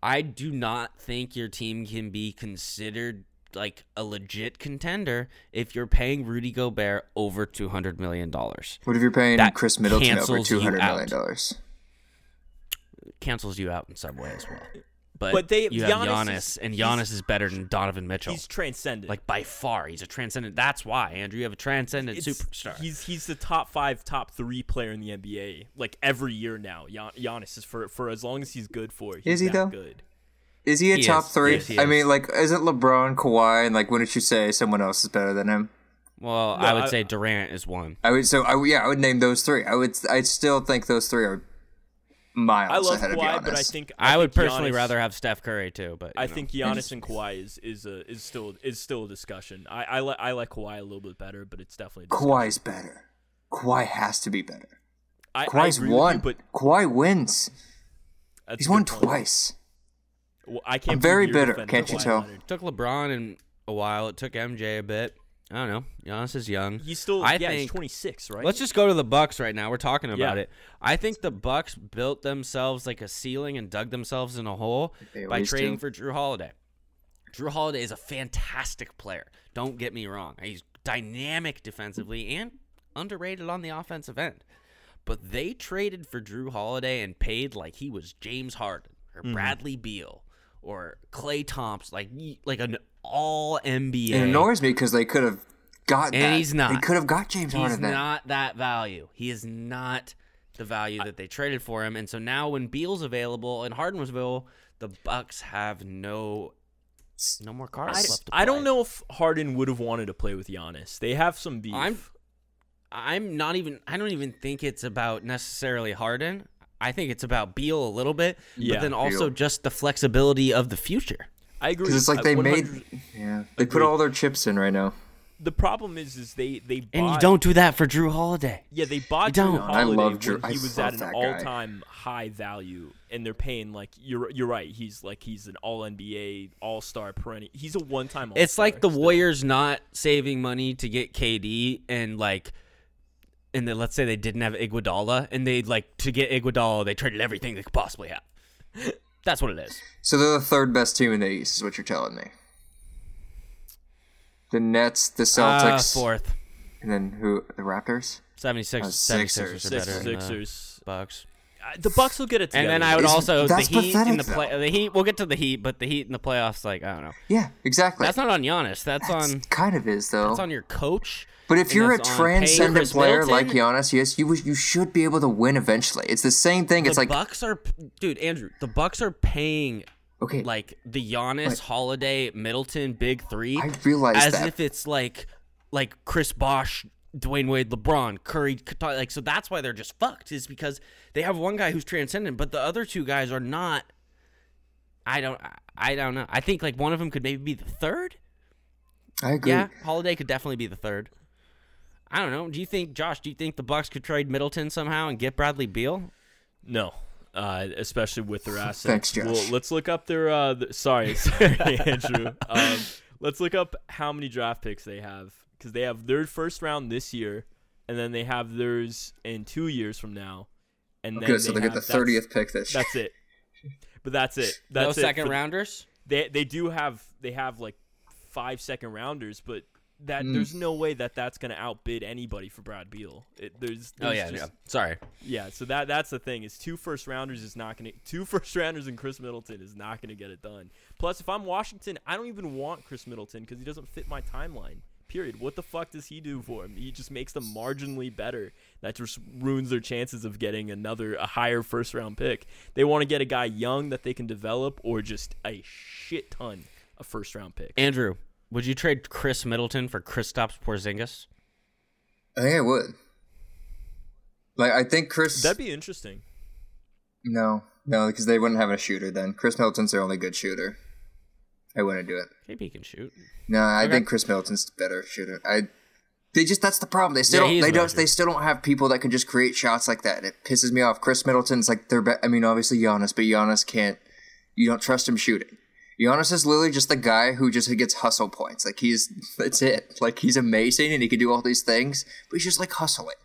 I do not think your team can be considered like a legit contender if you're paying Rudy Gobert over two hundred million dollars. What if you're paying That Khris Middleton over two hundred million dollars? Cancels you out in some way as well. But, But they- you have Giannis Giannis, is- and he's- Giannis is better than Donovan Mitchell. he's transcendent. like by far, he's a transcendent. That's why Andrew, you have a transcendent It's- superstar. He's he's the top five, top three player in the NBA. Like every year now, Gian- Giannis is for for as long as he's good for. He's Is he, though? Good. Is he a He top is. three? Yes, I is. mean, like, isn't LeBron, Kawhi, and like, wouldn't you say someone else is better than him? well, No, I would I- say Durant is one. I would so I yeah, I would name those three. I would I still think those three are miles I love ahead of Kawhi, Giannis. but I think I, would think personally Giannis- rather have Steph Curry too, but I know. think Giannis and Kawhi is is a is still is still a discussion. I I, li- I like Kawhi a little bit better, but it's definitely a discussion. Kawhi's better. Kawhi has to be better. I, I Kawhi's agree with won. you, but Kawhi wins. He's won point. twice. Well, I can't. I'm very bitter, can't you tell? Leonard. it took LeBron in a while. It took MJ a bit. I don't know. Giannis is young. He's still I yeah, he's think- 26, right? Let's just go to the Bucks right now. We're talking about Yeah. it. I think the Bucks built themselves like a ceiling and dug themselves in a hole They by trading do. for Jrue Holiday. Jrue Holiday is a fantastic player. Don't get me wrong. He's dynamic defensively and underrated on the offensive end. But they traded for Jrue Holiday and paid like he was James Harden or Mm-hmm. Bradley Beal or Klay Thompson, like like an all NBA. It annoys me because they could have got And that. he's not. They could have got James He's Harden. then. not that value. He is not the value that they traded for him. And so now when Beal's available and Harden was available, the Bucks have no no more cards I, left. To I don't know if Harden would have wanted to play with Giannis. They have some beef. I'm I'm not even I don't even think it's about necessarily Harden. I think it's about Beal a little bit, Yeah, but then also Beal. just the flexibility of the future. I agree. Because it's like they made. Yeah, they put all their chips in right now. The problem is, is they they bought, And you don't do that for Jrue Holiday. Yeah, they bought You Jrue don't. Holiday I love Jrue- when he was at an all-time high value, and they're paying like you're you're right. He's like he's an All NBA, All Star, perennial. He's a one-time. It's like the still. Warriors not saving money to get KD and like and then let's say they didn't have Iguodala and they like to get Iguodala they traded everything they could possibly have. <laughs> That's what it is. So they're the third best team in the East, is what you're telling me. The Nets, the Uh, Celtics, fourth. and then who? The Raptors. 76 Uh, 76ers Sixers. are better than the Sixers. Bucks. The Bucks will get it And then I would Is- also the that's Heat in the play though. the Heat we'll get to the Heat but the Heat in the playoffs like I don't know. Yeah, exactly. That's not on Giannis. That's, That's on kind of is though. that's on your coach. But if you're a that's on paying transcendent Khris player like Middleton. Giannis, yes, you you should be able to win eventually. It's the same thing. It's like the like Bucks are dude, Andrew, the Bucks are paying okay, like the Giannis, Like- Holiday, Middleton, big three. I realize as that. if it's like like Chris Bosh, Dwyane Wade, LeBron, Curry, Kata- like so that's why they're just fucked is because they have one guy who's transcendent, but the other two guys are not. I don't. I don't know. I think like one of them could maybe be the third. I agree. Yeah, Holiday could definitely be the third. I don't know. Do you think, Josh? Do you think the Bucks could trade Middleton somehow and get Bradley Beal? No, uh, especially with their <laughs> assets. Thanks, Josh. Well, let's look up their. Uh, th- sorry, <laughs> sorry, Andrew. <laughs> Um, let's look up how many draft picks they have because they have their first round this year, and then they have theirs in two years from now, and then Good. So they they get the thirtieth pick this. That's it. But that's it. no That's it second for- rounders. They they do have they have like five second rounders, but that Mm. there's no way that that's going to outbid anybody for Brad Beal. It, there's, Oh there's yeah, just- yeah. Sorry. yeah. So that that's the thing is two first rounders is not going to two <laughs> first rounders and Khris Middleton is not going to get it done. Plus, if I'm Washington, I don't even want Khris Middleton because he doesn't fit my timeline. Period. What the fuck does he do for him? He just makes them marginally better. That just ruins their chances of getting another a higher first round pick. They want to get a guy young that they can develop, or just a shit ton of first round picks. Andrew, would you trade Khris Middleton for Kristaps Porzingis? I think I would. Like I think Khris. That'd be interesting. no, no, because they wouldn't have a shooter then. Khris Middleton's their only good shooter. I wouldn't do it. Maybe he can shoot. No, I Okay. think Khris Middleton's better shooter. I. They just that's the problem. They still Yeah, don't. They don't. They still don't have people that can just create shots like that. It pisses me off. Khris Middleton's like their. Be- I mean, obviously Giannis, but Giannis can't. You don't trust him shooting. Giannis is literally just the guy who just gets hustle points. Like he's that's it. Like he's amazing and he can do all these things, but he's just like hustling.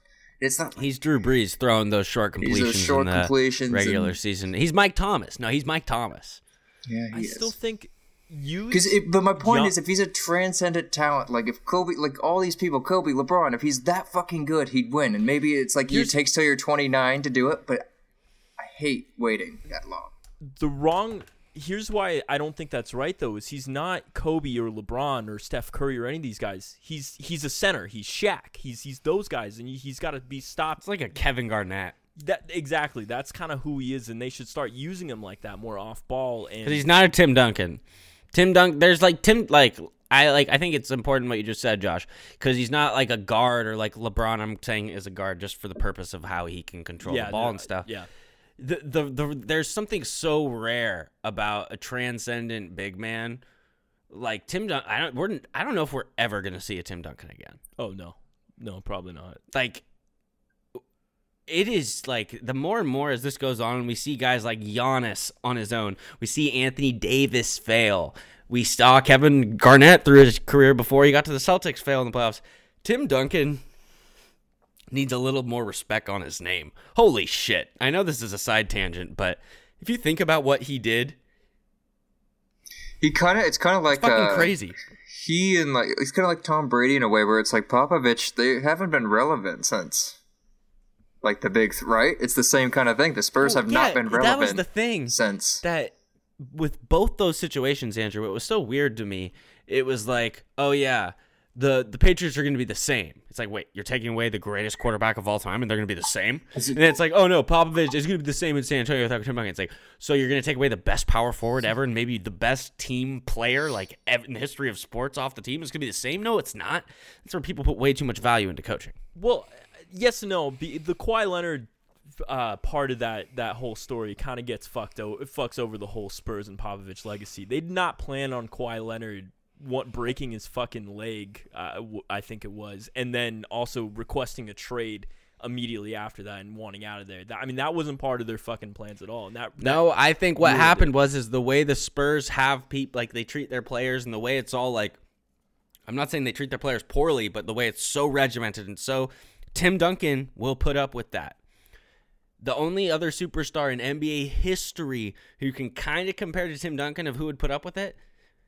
It's not. He's Drew Brees throwing those short He's completions. those short in the completions regular and- season. He's Mike Thomas. No, he's Mike Thomas. Yeah, I he still think you Because, but my point Gian- is, if he's a transcendent talent, like if Kobe, like all these people, Kobe, LeBron, if he's that fucking good, he'd win. And maybe it's like Here's- it takes till you're 29 to do it, but I hate waiting that long. the wrong here's why I don't think that's right though is he's not Kobe or LeBron or Steph Curry or any of these guys. He's he's a center. He's Shaq. He's he's those guys and he- he's got to be stopped. It's like a Kevin Garnett. That exactly. That's kind of who he is and they should start using him like that more off ball and Because he's not a Tim Duncan. Tim Dunk. There's like Tim. Like I like. I think it's important what you just said, Josh. Because he's not like a guard or like LeBron. I'm saying is a guard just for the purpose of how he can control yeah, the ball no, and stuff. Yeah. The, the the there's something so rare about a transcendent big man like Tim Duncan. I don't. We're. I don't know if we're ever gonna see a Tim Duncan again. Oh no. No, probably not. like it is like the more and more as this goes on, and we see guys like Giannis on his own. We see Anthony Davis fail. We saw Kevin Garnett through his career before he got to the Celtics fail in the playoffs. Tim Duncan needs a little more respect on his name. Holy shit. I know this is a side tangent, but if you think about what he did, He kind of, it's kind of like fucking uh, crazy. He and like he's kind of like Tom Brady in a way, where it's like Popovich. They haven't been relevant since like the big, right? It's the same kind of thing. The Spurs Well, have yeah, not been relevant That was the thing. since. that with both those situations, Andrew, it was so weird to me. It was like, oh yeah, the the Patriots are going to be the same. It's like, wait, you're taking away the greatest quarterback of all time, and they're going to be the same. And it's like, oh no, Popovich is going to be the same in San Antonio without Tim Duncan. It's like, so you're going to take away the best power forward ever, and maybe the best team player like ev- in the history of sports off the team is going to be the same. No, it's not. That's where people put way too much value into coaching. Well, yes and no. The Kawhi Leonard uh, part of that that whole story kind of gets fucked over. It fucks over the whole Spurs and Popovich legacy. They did not plan on Kawhi Leonard what breaking his fucking leg. Uh, w- I think it was, and then also requesting a trade immediately after that and wanting out of there. That, I mean, that wasn't part of their fucking plans at all. And that No, I think what happened was is the way the Spurs have people like they treat their players and the way it's all like I'm not saying they treat their players poorly, but the way it's so regimented and so Tim Duncan will put up with that. The only other superstar in NBA history who can kind of compare to Tim Duncan of who would put up with it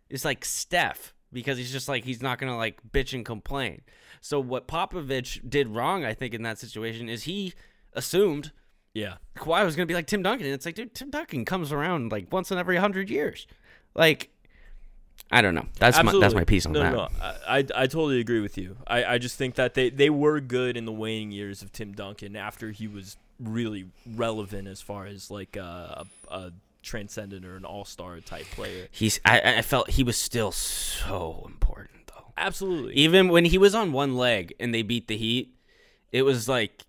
is like Steph because he's just like he's not going to like bitch and complain. So what Popovich did wrong I think in that situation is he assumed yeah. Kawhi was gonna be like Tim Duncan, and it's like, dude, Tim Duncan comes around like once in every hundred years. Like, I don't know. That's my that's my piece on no, that. No, I, I I totally agree with you. I, I just think that they, they were good in the waning years of Tim Duncan after he was really relevant as far as like a, a, transcendent or an all star type player. He's I, I felt he was still so important though. Absolutely. Even when he was on one leg and they beat the Heat, it was like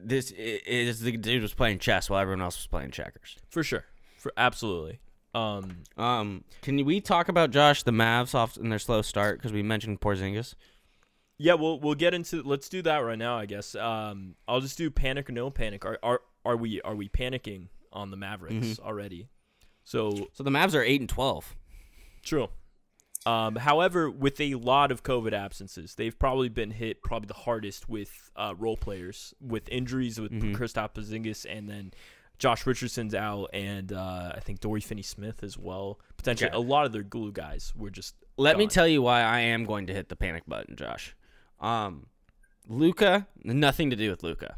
this is the dude was playing chess while everyone else was playing checkers. For sure. For absolutely. Um Um, can we talk about Josh the Mavs off in their slow start because we mentioned Porzingis? yeah, we'll we'll get into let's do that right now, I guess. Um I'll just do panic or no panic. Are are are we are we panicking on the Mavericks already? So So the Mavs are eight and twelve. True. Um, however, with a lot of COVID absences, they've probably been hit probably the hardest with uh, role players with injuries with Mhm. Kristaps Porzingis and then Josh Richardson's out and uh, I think Dory Finney-Smith as well. Potentially, Yeah. a lot of their glue guys were just Let me tell you why I am going to hit the panic button, Josh. Um, Luka, nothing to do with Luka.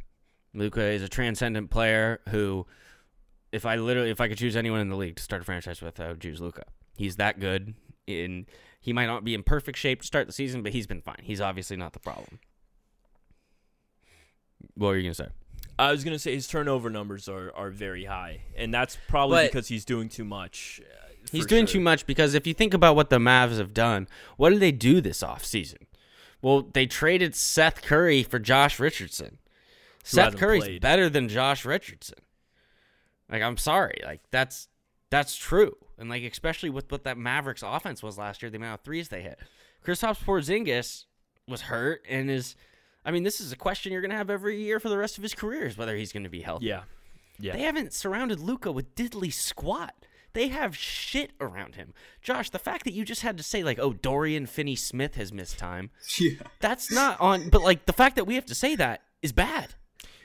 Luka is a transcendent player who, if I literally, if I could choose anyone in the league to start a franchise with, I would choose Luka. He's that good. In he might not be in perfect shape to start the season, but he's been fine. He's obviously not the problem. What were you gonna say? I was gonna say his turnover numbers are, are very high, and that's probably But- because he's doing too much. uh, He's doing sure. too much because if you think about what the Mavs have done, what did they do this offseason? Well, they traded Seth Curry for Josh Richardson. Seth hasn't Curry's played. better than Josh Richardson. Like I'm sorry, like that's that's true. And like especially with what that Mavericks offense was last year, the amount of threes they hit. Kristaps Porzingis was hurt and is I mean, this is a question you're going to have every year for the rest of his career is whether he's going to be healthy. Yeah, yeah. They haven't surrounded Luka with diddly squat. They have shit around him. Josh, the fact that you just had to say like, "Oh, Dorian Finney-Smith has missed time," <laughs> Yeah. that's not on. But like the fact that we have to say that is bad.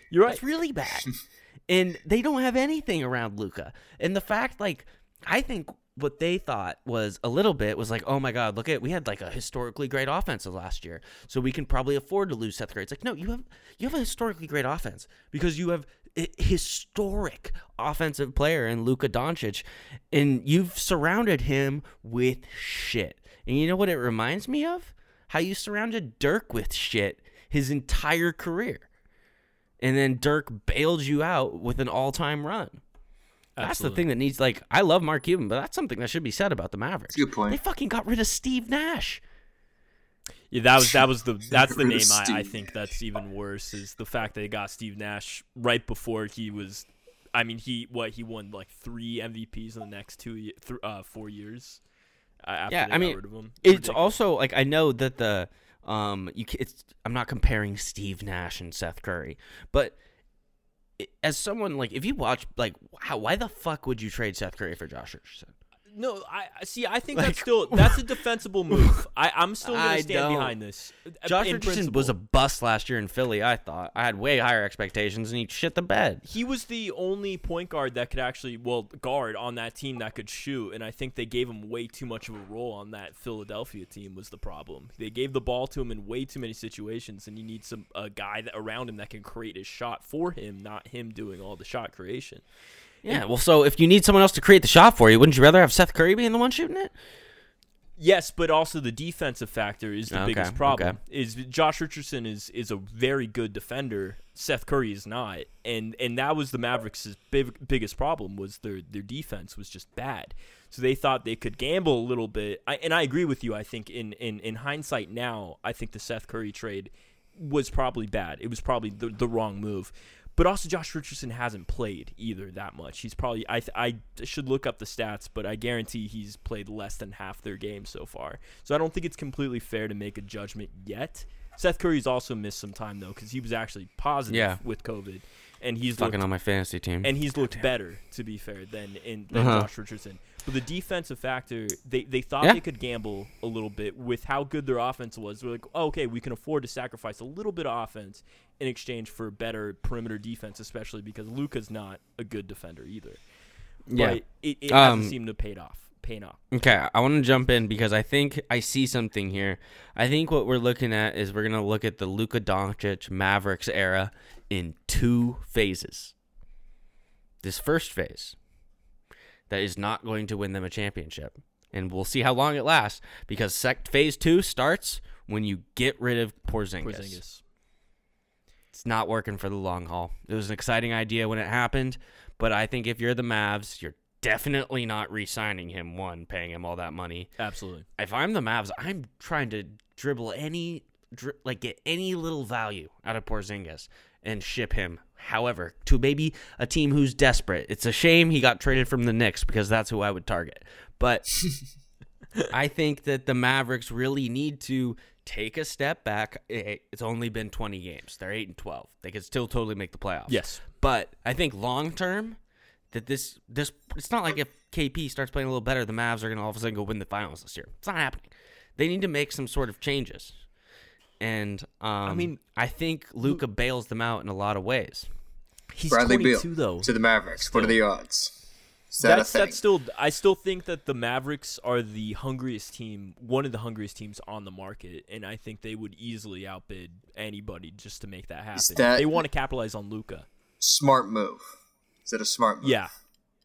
You're right. It's really bad. <laughs> and they don't have anything around Luka. And the fact, like, I think what they thought was a little bit was like, oh my God, look at we had like a historically great offense last year, so we can probably afford to lose Seth Curry. It's like, no, you have you have a historically great offense because you have a historic offensive player in Luka Doncic, and you've surrounded him with shit. And you know what it reminds me of? How you surrounded Dirk with shit his entire career and then Dirk bailed you out with an all-time run. That's the thing that needs like I love Mark Cuban, but that's something that should be said about the Mavericks. Good point. They fucking got rid of Steve Nash. Yeah, that was that was the <laughs> that's the name I, I think that's even worse is the fact that they got Steve Nash right before he was. I mean, he what he won like three MVPs in the next two ye- th- uh, four years. Uh, after Yeah, they I got mean, rid of him. It's Ridiculous. also like I know that the um you ca- it's I'm not comparing Steve Nash and Seth Curry, but i- as someone like if you watch like how why the fuck would you trade Seth Curry for Josh Richardson? No, I see. I think Like- that's still <laughs> that's a defensible move. I I'm still gonna stand behind this. uh, Josh Richardson was a bust last year in Philly. I thought I had way higher expectations, and he shit the bed. he was the only point guard that could actually well guard on that team that could shoot and i think they gave him way too much of a role on that philadelphia team was the problem they gave the ball to him in way too many situations and you need some a guy that around him that can create his shot for him not him doing all the shot creation Yeah, well, so if you need someone else to create the shot for you, wouldn't you rather have Seth Curry being the one shooting it? Yes, but also the defensive factor is the Okay, biggest problem. okay. Is Josh Richardson is is a very good defender. Seth Curry is not, and and that was the Mavericks' big, biggest problem was their their defense was just bad. So they thought they could gamble a little bit. I, and I agree with you. I think in, in in hindsight now, I think the Seth Curry trade was probably bad. It was probably the, the wrong move. But also, Josh Richardson hasn't played either that much. He's probably I th- I should look up the stats, but I guarantee he's played less than half their games so far. So I don't think it's completely fair to make a judgment yet. Seth Curry's also missed some time though because he was actually positive Yeah. with COVID, and he's Fucking on my fantasy team. and he's looked better to be fair than in than Uh-huh. Josh Richardson. But the defensive factor, they they thought Yeah. they could gamble a little bit with how good their offense was. They're like, oh, okay, we can afford to sacrifice a little bit of offense in exchange for better perimeter defense, especially because Luka's not a good defender either. yeah. But it, it Um, hasn't seemed to paid off. Paying off. Okay, I want to jump in because I think I see something here. I think what we're looking at is we're gonna look at the Luka Doncic Mavericks era in two phases. This first phase that is not going to win them a championship, and we'll see how long it lasts because sec- phase two starts when you get rid of Porzingis. Porzingis. It's not working for the long haul. It was an exciting idea when it happened, but I think if you're the Mavs, you're definitely not re-signing him. One, paying him all that money. Absolutely. If I'm the Mavs, I'm trying to dribble any, dri- like get any little value out of Porzingis and ship him. However, to maybe a team who's desperate. It's a shame he got traded from the Knicks because that's who I would target. But <laughs> I think that the Mavericks really need to take a step back. It's only been 20 games. They're 8 and 12. They could still totally make the playoffs. Yes. But I think long term that this this it's not like if KP starts playing a little better, the Mavs are going to all of a sudden go win the finals this year. It's not happening. They need to make some sort of changes. And um, I mean- I think Luka bails them out in a lot of ways. He's Bradley Beal though. to the Mavericks. What are the odds? That that's that's still. I still think that the Mavericks are the hungriest team, one of the hungriest teams on the market, and I think they would easily outbid anybody just to make that happen. that- they want to capitalize on Luka. smart move. Is that a smart move? Yeah,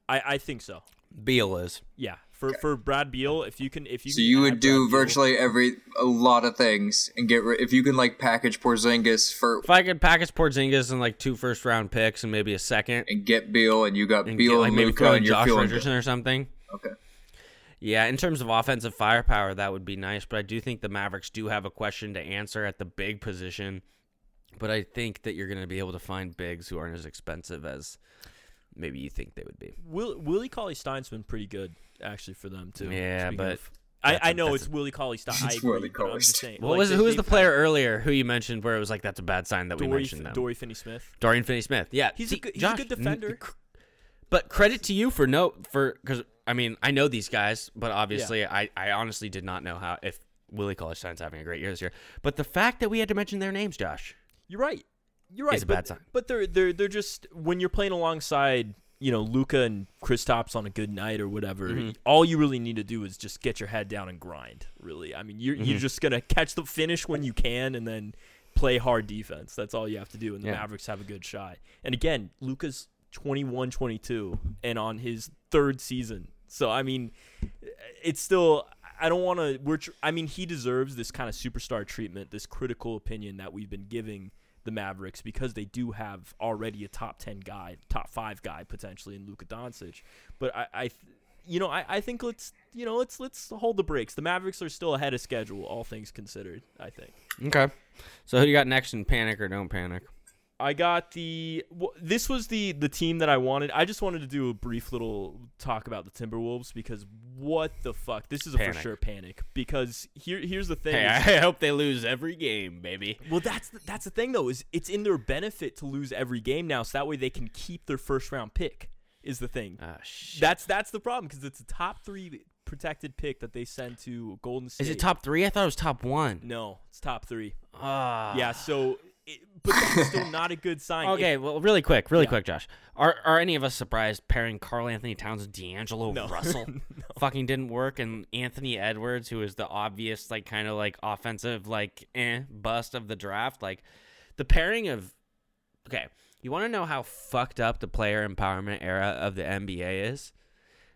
I, I think so. Beal is. Yeah, for for Brad Beal, if you can, if you So can you add would do Brad Beal- virtually every a lot of things and get rid if you can like package Porzingis for If I could package Porzingis and like two first round picks and maybe a second, and get Beal and you got and Beal get, like and maybe Luka throw and you're Josh feeling Richardson or something. Okay. Yeah, in terms of offensive firepower, that would be nice, but I do think the Mavericks do have a question to answer at the big position. But I think that you're going to be able to find bigs who aren't as expensive as maybe you think they would be. Will, Willie Cauley Stein's been pretty good actually for them too. Yeah, but of. I, that's know that's it's Willie Cauley Stein. <laughs> I It's agree, Willie but I'm just Cauley-Stein. saying. What like, was they- who was the they've player earlier who you mentioned where it was like that's a bad sign that had we mentioned them? Dory Finney-Smith. Dorian Finney-Smith. Yeah, He's See, a good, he's Josh, a good n- defender. cr- But credit to you for no for because I mean I know these guys, but obviously I I honestly did not know how if Willie Cauley Stein's having a great year this year. But the fact that we had to mention their names, Josh, You're right. You're right. It's a but, bad sign. But they're they're they're just when you're playing alongside you know Luka and Kristaps on a good night or whatever. Mm-hmm. All you really need to do is just get your head down and grind. Really, I mean you're Mm-hmm. you're just gonna catch the finish when you can and then play hard defense. That's all you have to do, and the Yeah. Mavericks have a good shot. And again, Luka's 21, 22, and on his third season. So I mean, it's still. I don't want to. We're. Tr- I mean, he deserves this kind of superstar treatment, this critical opinion that we've been giving the Mavericks because they do have already a top ten guy, top five guy potentially in Luka Doncic. But I, I you know, I, I think let's, you know, let's let's hold the brakes. The Mavericks are still ahead of schedule, all things considered. I think. okay. So who do you got next in panic or don't panic? I got the. this was the the team that I wanted. I just wanted to do a brief little talk about the Timberwolves because what the fuck? This is a Panic. for sure panic because here here's the thing. Hey, I <laughs> hope they lose every game, baby. well, that's the, that's the thing though is it's in their benefit to lose every game now, so that way they can keep their first round pick. Is the thing. Shit. That's that's the problem because it's a top three protected pick that they send to Golden State. Is it top three? I thought it was top one. No, it's top three. Ah. Yeah, so it, but that's still not a good sign. <laughs> Okay, well, really quick, really Yeah. quick, Josh. Are are any of us surprised pairing Karl Anthony Towns and D'Angelo No. <laughs> Russell No. fucking didn't work, and Anthony Edwards, who is the obvious like kind of like offensive like eh bust of the draft, like the pairing of okay, you want to know how fucked up the player empowerment era of the NBA is?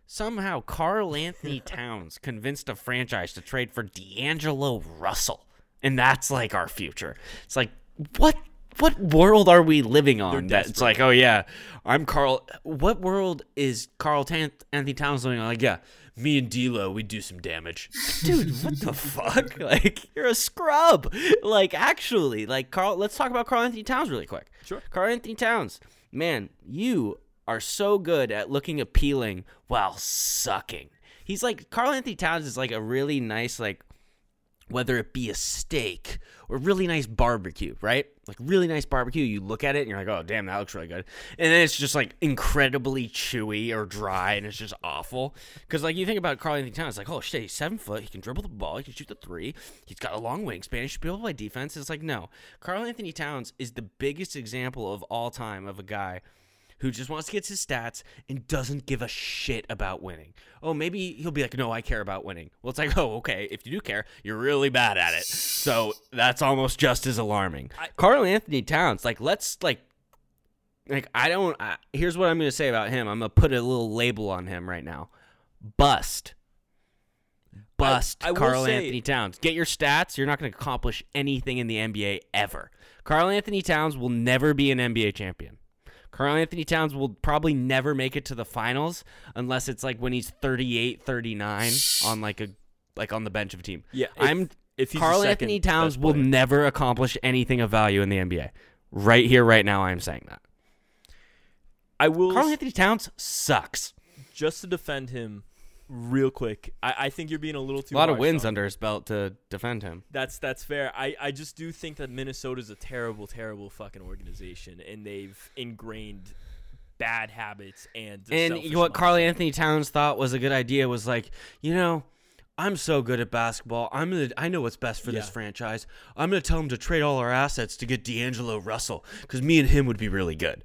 Somehow, Karl Anthony <laughs> Towns convinced a franchise to trade for D'Angelo Russell, and that's like our future. It's like what what world are we living on? That it's like, oh yeah, I'm Karl. What world is Karl Tan- Anthony Towns living on? Like, yeah, me and D'Lo, we do some damage, dude. What the <laughs> fuck? <laughs> Like, you're a scrub. Like, actually, like Karl. Let's talk about Karl Anthony Towns really quick. Sure. Karl Anthony Towns, man, you are so good at looking appealing while sucking. He's like Karl Anthony Towns is like a really nice like whether it be a steak or really nice barbecue, right? Like really nice barbecue, you look at it and you're like, "Oh, damn, that looks really good." And then it's just like incredibly chewy or dry and it's just awful. Cuz like you think about Karl Anthony Towns, like, "Oh, shit, he's 7 foot, he can dribble the ball, he can shoot the 3, he's got a long wingspan, he should be able to play defense." It's like, "No. Karl Anthony Towns is the biggest example of all time of a guy who just wants to get his stats and doesn't give a shit about winning. Oh, maybe he'll be like, no, I care about winning. Well, it's like, <laughs> oh, okay, if you do care, you're really bad at it. So that's almost just as alarming. Karl Anthony Towns, like, let's like, like I don't. I, here's what I'm gonna say about him. I'm gonna put a little label on him right now. Bust. Bust I will Karl say- Anthony Towns. Get your stats. You're not going to accomplish anything in the NBA ever. Karl Anthony Towns will never be an NBA champion. Karl Anthony Towns will probably never make it to the finals unless it's like when he's 38, 39 on like a like on the bench of a team. Yeah, if- I'm if he's Karl Anthony Towns will never accomplish anything of value in the NBA. Right here, right now, I am saying that. I will Karl Anthony Towns sucks. just to defend him real quick. I, I think you're being a little too A lot of wins on under his belt to defend him. That's that's fair. I, I just do think that Minnesota's a terrible, terrible fucking organization, and they've ingrained bad habits and And what Karl mindset. Anthony Towns thought was a good idea was like, you know, I'm so good at basketball. I'm gonna, I know what's best for this franchise. I'm gonna tell him to trade all our assets to get D'Angelo Russell because me and him would be really good.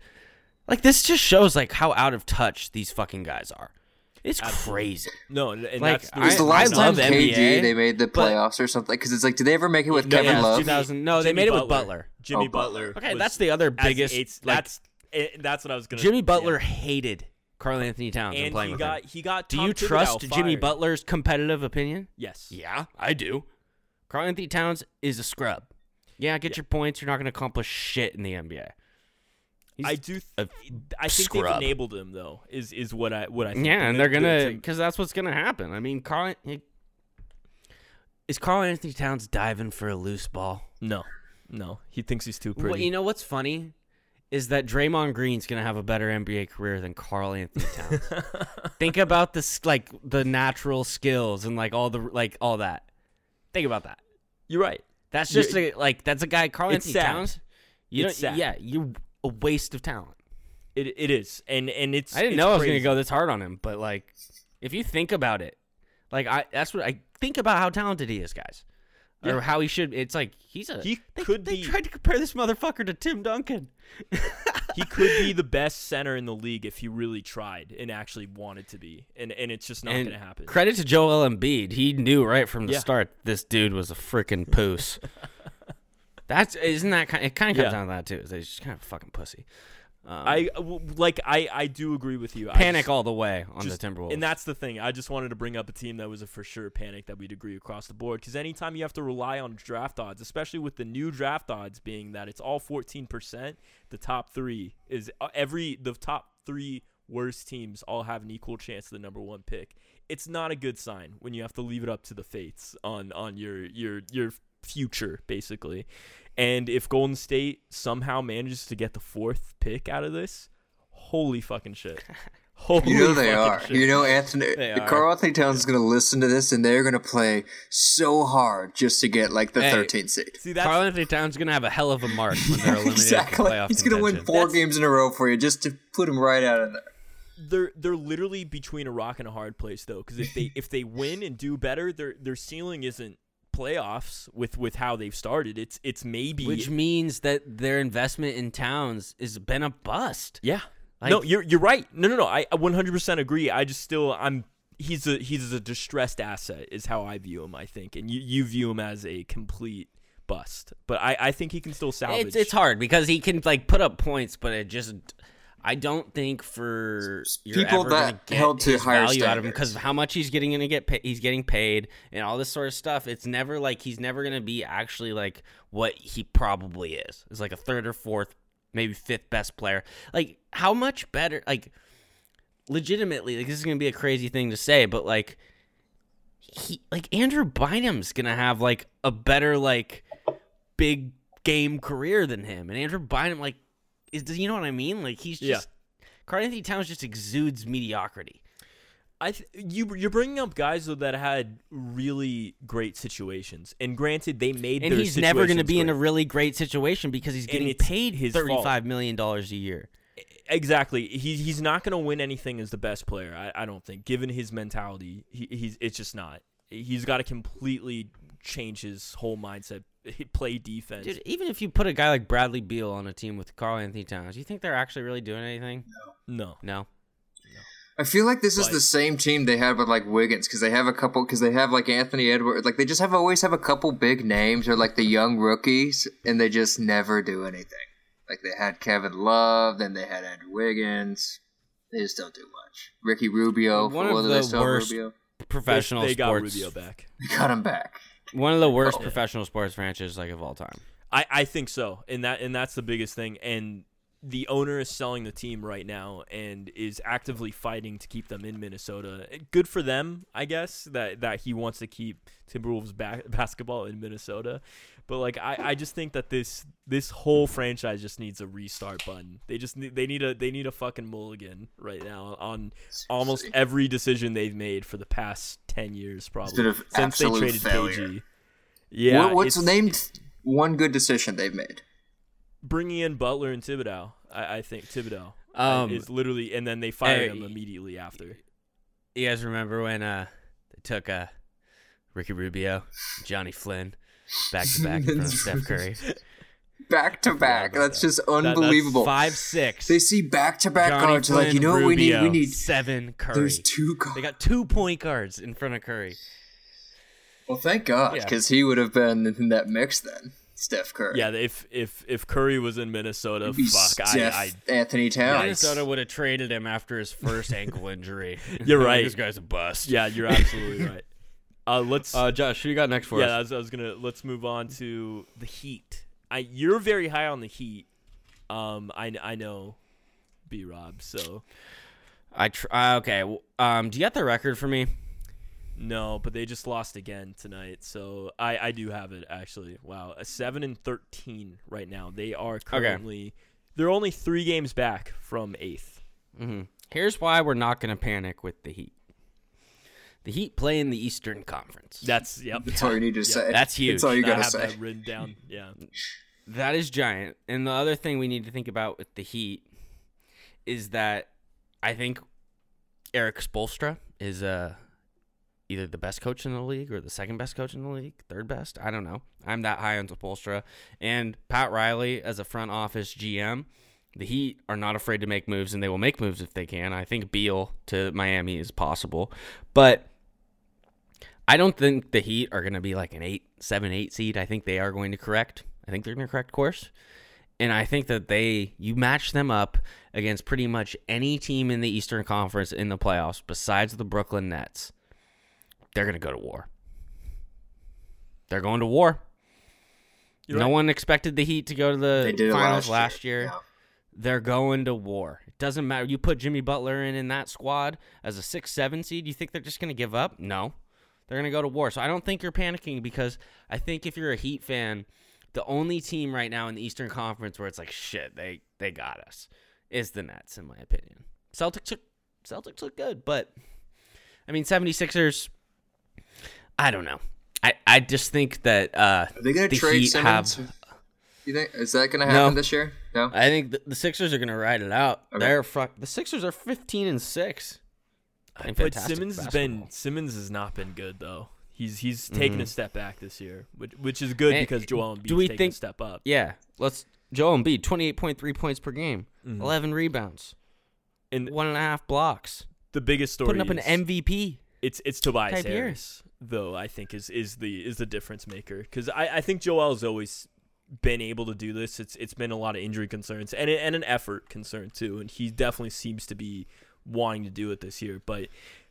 Like this just shows like how out of touch these fucking guys are. It's Absolutely. crazy. No, and and Like, that's I- Was the I last time love KG NBA, they made the but- playoffs or something? Because it's like, did they ever make it with No, Kevin yeah, Love? 2000. No, they Jimmy made it with Butler. Jimmy Oh, Butler. Okay, that's the other biggest. eighth- like, that's eh, that's what I was gonna. Say. Jimmy yeah. Butler hated Karl Anthony Towns and and playing he with got him. he got. Do you Thibodeau trust Jimmy fired. Butler's competitive opinion? Yes. Yeah, I do. Karl Anthony Towns is a scrub. Yeah, get Yeah. your points. You're not going to accomplish shit in the NBA. He's I do. a Th- I think they've enabled him though. Is is what I what I. Think. Yeah, and they're gonna because that's what's gonna happen. I mean, Karl he- is Karl Anthony Towns diving for a loose ball. No, no. He thinks he's too pretty. Well, you know what's funny is that Draymond Green's gonna have a better NBA career than Karl Anthony Towns. <laughs> Think about this, like the natural skills and like all the like all that. Think about that. You're right. That's just a, like that's a guy Karl It's Anthony sad. Towns. You It's don't, sad. yeah, you're a waste of talent. It it is, and and it's. I didn't it's know I was crazy. gonna go this hard on him, but like, if you think about it, like I that's what I think about how talented he is, guys, Yeah. or how he should. It's like he's a. He they, could they be- tried to compare this motherfucker to Tim Duncan. <laughs> He could be the best center in the league if he really tried and actually wanted to be, and and it's just not and gonna happen. credit to Joel Embiid, he knew right from the Yeah. start this dude was a freaking poos. <laughs> That's isn't that kind? It kind of comes Yeah. down to that too. Is he's just kind of fucking pussy. Um, I w- like I I do agree with you. Panic just- all the way on just- the Timberwolves. And that's the thing. I just wanted to bring up a team that was a for sure panic that we'd agree across the board. Because anytime you have to rely on draft odds, especially with the new draft odds being that it's all 14%, the top three is uh, every, the top three worst teams all have an equal chance of the number one pick. It's not a good sign when you have to leave it up to the fates on, on your, your, your future, basically. And if Golden State somehow manages to get the fourth pick out of this, holy fucking shit. <laughs> Holy You know they are. shit. You know Anthony They are. Karl Anthony Towns is going to listen to this and they're going to play so hard just to get like the Hey. 13th seed. See, that's Karl Anthony Towns is gonna have a hell of a mark when they're <laughs> eliminated exactly. playoff He's going to win four That's- games in a row for you just to put him right out of there. they're they're literally between a rock and a hard place though, because if they if they win and do better, their their ceiling isn't playoffs with with how they've started. It's it's maybe Which means that their investment in Towns has been a bust. yeah. Like- no, you're you're right. No, no, no. I I 100% agree. I just still I'm he's a he's a distressed asset is how I view him. I think, and you you view him as a complete bust. But I I think he can still salvage. It's it's hard because he can like put up points, but it just I don't think for you're People ever that get held to higher value out of him because of how much he's getting gonna get. Pa- he's getting paid and all this sort of stuff. It's never like he's never gonna be actually like what he probably is. It's like a third or fourth, maybe fifth best player. Like how much better? Like legitimately, like this is gonna be a crazy thing to say, but like he like Andrew Bynum's gonna have like a better like big game career than him, and Andrew Bynum like is does you know what I mean? Like he's Yeah. just Karl Anthony Towns just exudes mediocrity. I th- you you're bringing up guys though that had really great situations, and granted they made And he's never going to be in a really great situation because he's getting paid his thirty five million dollars a year. exactly. He he's not going to win anything as the best player. I, I don't think, given his mentality, he, he's it's just not. He's got to completely change his whole mindset, play defense. Dude, even if you put a guy like Bradley Beal on a team with Karl Anthony Towns, do you think they're actually really doing anything? no, No. No. I feel like this is But- the same team they had with like Wiggins because they have a couple because they have like Anthony Edwards like they just have always have a couple big names or like the young rookies and they just never do anything. Like they had Kevin Love, then they had Andrew Wiggins. They just don't do much. Ricky Rubio, One of whether the worst Rubio, Professional they, they got. Rubio back. they got him back. One of the worst Oh. professional sports franchises like of all time. I, I think so, and that and that's the biggest thing. And the owner is selling the team right now and is actively fighting to keep them in Minnesota. Good for them, I guess that that he wants to keep Timberwolves ba- <laughs> basketball in Minnesota. But like I, I just think that this this whole franchise just needs a restart button. They just need, they need a they need a fucking mulligan right now on almost every decision they've made for the past ten years, probably been since they absolute traded failure. KG. Yeah, What- what's named one good decision they've made? bringing in Butler and Thibodeau. I, I think Thibodeau uh, Um, is literally, and then they fired hey, him immediately after. You guys remember when uh they took uh Ricky Rubio, Jonny Flynn, back to back in front of Steph Curry? <laughs> back to back. about That's that. just that's unbelievable. Five six. They see back to back Jonny guards. They're like, you Flynn, know what we need? We need. seven Curry. There's two guards. They got two point guards in front of Curry. Well, thank God, Yeah. because he would have been in that mix then. Steph Curry. Yeah, if if if Curry was in Minnesota, fuck, Steph I, I Anthony Towns. Minnesota would have traded him after his first <laughs> ankle injury. You're <laughs> right. this guy's a bust. yeah, you're absolutely <laughs> right. Uh, let's Uh, Josh, who you got next for yeah, us? I I was gonna let's move on to the Heat. I you're very high on the Heat. Um, I I know, B Rob. So I tr- uh, okay. Um, do you have the record for me? no, but they just lost again tonight. So I I do have it actually. Wow, a seven and thirteen right now. They are currently they're only three games back from eighth. hmm Here's why we're not going to panic with the Heat. The Heat play in the Eastern Conference. That's yep. That's all you need to say. That's huge. That's all you gotta have say. that written down. Yeah. That is giant. And the other thing we need to think about with the Heat is that I think Erik Spoelstra is uh, either the best coach in the league or the second best coach in the league, third best. I don't know. I'm that high on Spoelstra. And Pat Riley as a front office GM. The Heat are not afraid to make moves, and they will make moves if they can. I think Beal to Miami is possible, but I don't think the Heat are going to be like an eight, seven, eight seed. I think they are going to correct. I think they're going to correct course, and I think that they you match them up against pretty much any team in the Eastern Conference in the playoffs besides the Brooklyn Nets. They're going to go to war. They're going to war. You're no right. one expected the Heat to go to the They did it finals last last year. Yeah. They're going to war. It doesn't matter. You put Jimmy Butler in in that squad as a six, seven seed. You think they're just going to give up? No, they're going to go to war. So I don't think you're panicking because I think if you're a Heat fan, the only team right now in the Eastern Conference where it's like shit, they they got us is the Nets in my opinion. Celtics look, Celtics look good, but I mean 76ers I don't know. I, I just think that uh Are they going to the trade Heat Simmons? Have, you think is that going to happen no, this year? No. I think the, the Sixers are going to ride it out. Okay. They're fuck the Sixers are 15 and 6. But fantastic Simmons has been Simmons has not been good though. He's he's taken a step back this year, which which is good And because Joel Embiid's do we taken think- a step up. Yeah, let's. Joel Embiid, 28.3 points per game, Mhm. 11 rebounds, And one and a half blocks, the biggest story putting up an MVP. It's it's Tobias year. Harris though. I think is is the is the difference maker because I, I think Joel's always been able to do this. It's it's been a lot of injury concerns and and an effort concern too, and he definitely seems to be wanting to do it this year. But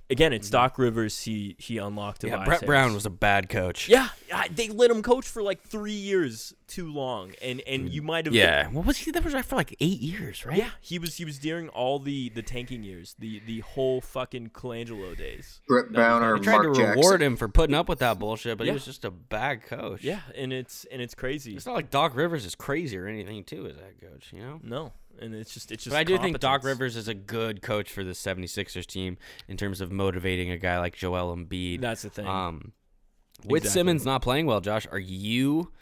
again, it's Doc Rivers. He he unlocked Tobias Mm-hmm. Yeah, Brett Brown was a bad coach. Yeah, I- they let him coach for like three years too long, and and you might have Yeah. What was he? That was right for like eight years, right? yeah he was he was during all the the tanking years, the the whole fucking Colangelo days. Brett Brown or They tried Mark to Jackson. reward him for putting up with that <laughs> bullshit, but Yeah. he was just a bad coach. Yeah, and it's and it's crazy. It's not like Doc Rivers is crazy or anything, too, as that coach, you know? No, and it's just it's just. But I do think Doc. Rivers is a good coach for the 76ers team in terms of motivating a guy like Joel Embiid. That's the thing. Um, with Exactly. Simmons not playing well, Josh, are you?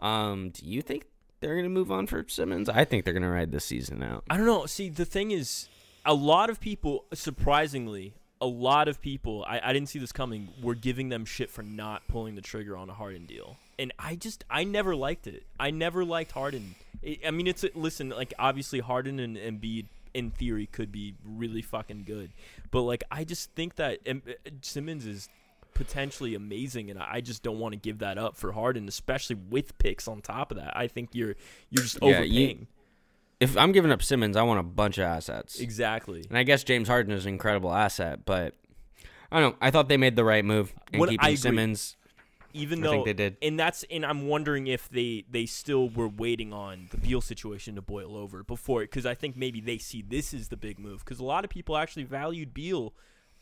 Um, do you think they're gonna move on for Simmons? I think they're gonna ride this season out. I don't know. See, the thing is, a lot of people, surprisingly, a lot of people, I, I didn't see this coming, were giving them shit for not pulling the trigger on a Harden deal. And I just, I never liked it. I never liked Harden. I I mean, it's, listen, like, obviously, Harden and Embiid, in theory, could be really fucking good. But, like, I just think that Em- uh, Simmons is potentially amazing and I just don't want to give that up for Harden especially with picks on top of that. I think you're you're just Yeah, you- overpaying. If I'm giving up Simmons, I want a bunch of assets. Exactly. And I guess James Harden is an incredible asset, but I don't know. I thought they made the right move in What- keeping. Simmons. Even I though think they did. and that's and I'm wondering if they they still were waiting on the Beal situation to boil over before it because I think maybe they see this is the big move because a lot of people actually valued Beal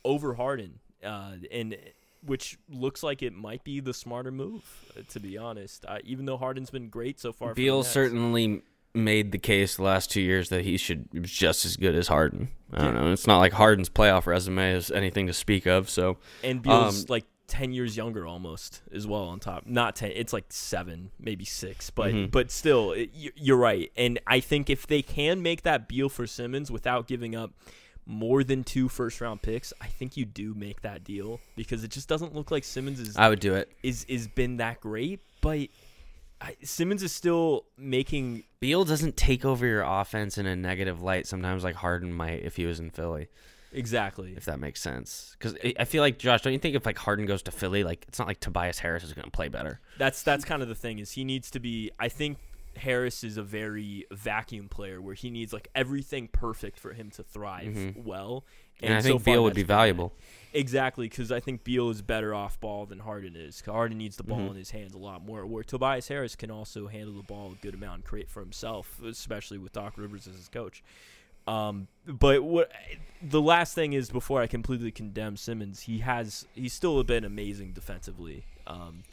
over Harden uh, and which looks like it might be the smarter move uh, to be honest uh, even though Harden's been great so far Beal certainly made the case the last two years that he should be just as good as Harden. I don't know. It's not like Harden's playoff resume is anything to speak of. So and Beal's um, like 10 years younger almost as well on top not 10 it's like 7 maybe 6 but Mhm. but still it, you- you're right and i think if they can make that deal for simmons without giving up more than two first round picks i think you do make that deal because it just doesn't look like simmons is I would do it. is is been that great but I, Simmons is still making Beal doesn't take over your offense in a negative light sometimes like Harden might if he was in Philly, exactly. if that makes sense. Because I feel like Josh, don't you think if like Harden goes to Philly, like it's not like Tobias Harris is going to play better. That's that's kind of the thing is he needs to be. I think Harris is a very vacuum player where he needs like everything perfect for him to thrive Mhm. well. And, I so think Beal would be valuable. Exactly, because I think Beal is better off ball than Harden is. Harden needs the ball Mhm. in his hands a lot more. Where Tobias Harris can also handle the ball a good amount and create for himself, especially with Doc Rivers as his coach. Um, but what the last thing is before I completely condemn Simmons, he has he's still been amazing defensively. Um,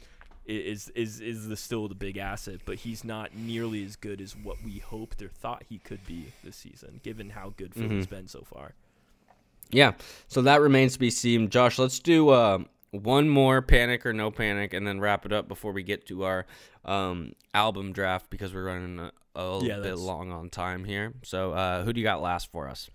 is is is the still the big asset, but he's not nearly as good as what we hoped or thought he could be this season, given how good Philly's Mhm. been so far. Yeah, so that remains to be seen. Josh, let's do uh, one more panic or no panic, and then wrap it up before we get to our um, album draft because we're running a, a little Yeah, bit long on time here. So, uh, who do you got last for us?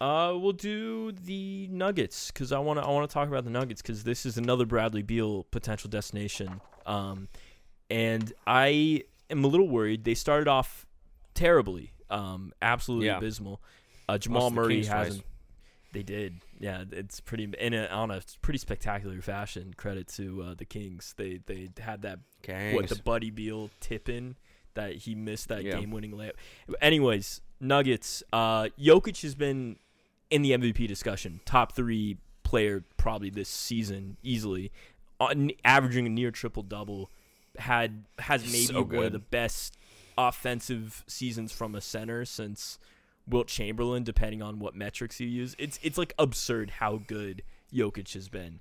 Uh, we'll do the Nuggets because I want to I want to talk about the Nuggets because this is another Bradley Beal potential destination. Um, and I am a little worried. They started off terribly, um, absolutely Yeah. abysmal. Uh, Jamal Lost the Murray Kings twice. hasn't. They did, yeah. It's pretty in a, on a pretty spectacular fashion. Credit to uh, the Kings. They they had that Okay. what the Buddy Hield tip in that he missed that Yeah. game winning layup. Anyways, Nuggets. Uh, Jokic has been in the MVP discussion, top three player probably this season easily, on, averaging a near triple double. Had has maybe So one of the best offensive seasons from a center since Wilt Chamberlain, depending on what metrics you use. It's it's like absurd how good Jokic has been.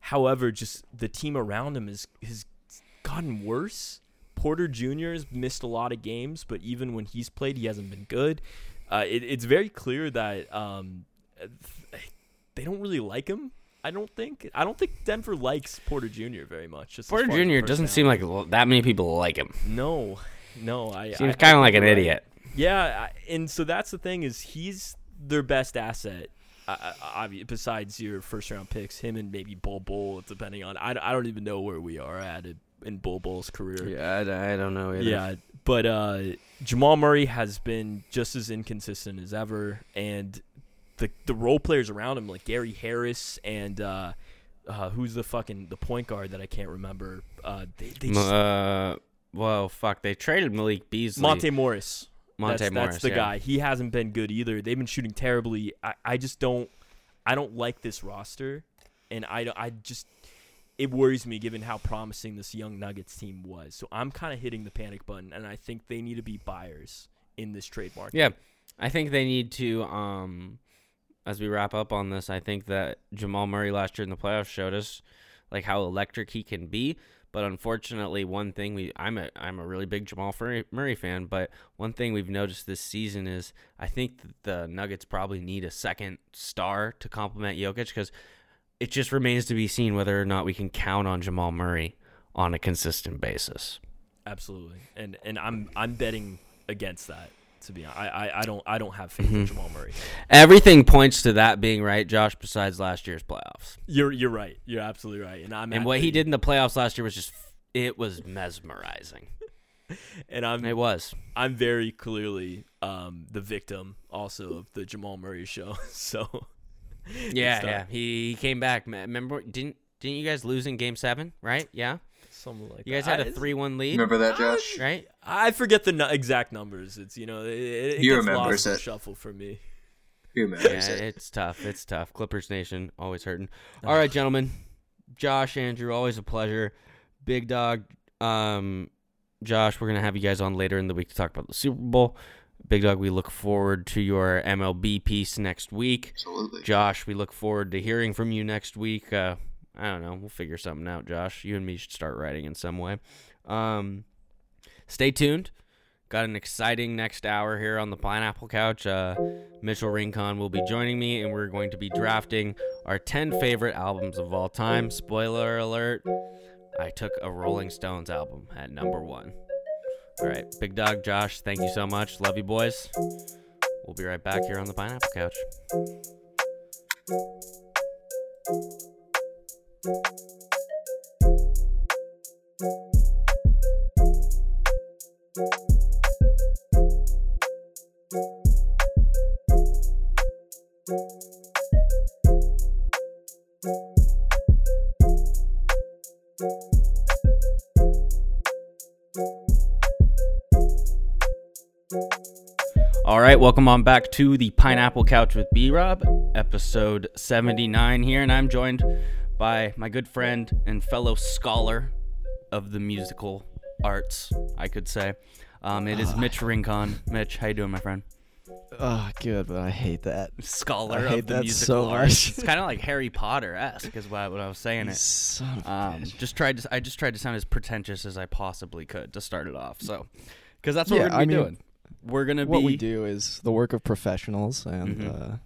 However, just the team around him is has gotten worse. Porter Jr. has missed a lot of games, but even when he's played, he hasn't been good. Uh, it, it's very clear that um, they don't really like him. I don't think. I don't think Denver likes Porter Jr. very much. Just Porter Jr. doesn't seem like that many people like him. no, no. I Seems kind of like an right. idiot. Yeah, and so that's the thing is he's their best asset. Uh, besides your first round picks, him and maybe Bol Bol, depending on I, I don't even know where we are at it in Bol Bol's career. Yeah, I, I don't know either. Yeah, but uh, Jamal Murray has been just as inconsistent as ever, and the the role players around him, like Gary Harris and uh, uh, who's the fucking the point guard that I can't remember. Uh, they, they just, uh, well, fuck. They traded Malik Beasley. Monte Morris. Monte that's, Morris. that's the yeah. guy. He hasn't been good either. They've been shooting terribly. I, I just don't I don't like this roster, and I I just it worries me given how promising this young Nuggets team was. So I'm kind of hitting the panic button, and I think they need to be buyers in this trade market. Yeah, I think they need to. Um, as we wrap up on this, I think that Jamal Murray last year in the playoffs showed us like how electric he can be. But unfortunately, one thing we I'm a I'm a really big Jamal Murray, fan. But one thing we've noticed this season is I think the Nuggets probably need a second star to complement Jokic because it just remains to be seen whether or not we can count on Jamal Murray on a consistent basis. Absolutely, and and I'm I'm betting against that. To be honest, I I, I don't I don't have faith Mm-hmm. in Jamal Murray. Everything points to that being right, Josh. Besides last year's playoffs. You're you're right. You're absolutely right. And I'm And at what he did in the playoffs last year was just it was mesmerizing. <laughs> and I'm It was. I'm very clearly um, the victim also of the Jamal Murray show. <laughs> so Yeah, yeah. He, he came back. Remember didn't didn't you guys lose in game 7, right? Yeah. Something like You guys that. had a I- 3-1 lead, Remember that, Josh? right? I forget the nu- exact numbers. It's you know it, it He gets remembers lost in the it. shuffle for me. Who Yeah, remembers it? it's tough. It's tough. Clippers Nation always hurting. All right, gentlemen. Josh, Andrew, always a pleasure. Big Dog, um, Josh, we're gonna have you guys on later in the week to talk about the Super Bowl. Big Dog, we look forward to your MLB piece next week. Absolutely. Josh, we look forward to hearing from you next week. Uh, I don't know. We'll figure something out, Josh. You and me should start writing in some way. Um, stay tuned. Got an exciting next hour here on the Pineapple Couch. Uh, Mitchell Rincon will be joining me, and we're going to be drafting our 10 favorite albums of all time. Spoiler alert I took a Rolling Stones album at number one. All right, Big Dog, Josh, thank you so much. Love you, boys. We'll be right back here on the Pineapple Couch. All right, welcome on back to the Pineapple Couch with B Rob, episode 79 here, and I'm joined by my good friend and fellow scholar of the musical arts, I could say. Um, it is Mitch Rincon. Mitch, how you doing, my friend? Oh, good, but I hate that. Scholar I of hate the that musical so arts. much. It's kind of like Harry Potter esque, is what, what I was saying. It. son of Um, just tried to. I just tried to sound as pretentious as I possibly could to start it off. So, because that's what Yeah, we're gonna I be mean, doing. We're gonna be what we do is the work of professionals and Mhm. uh,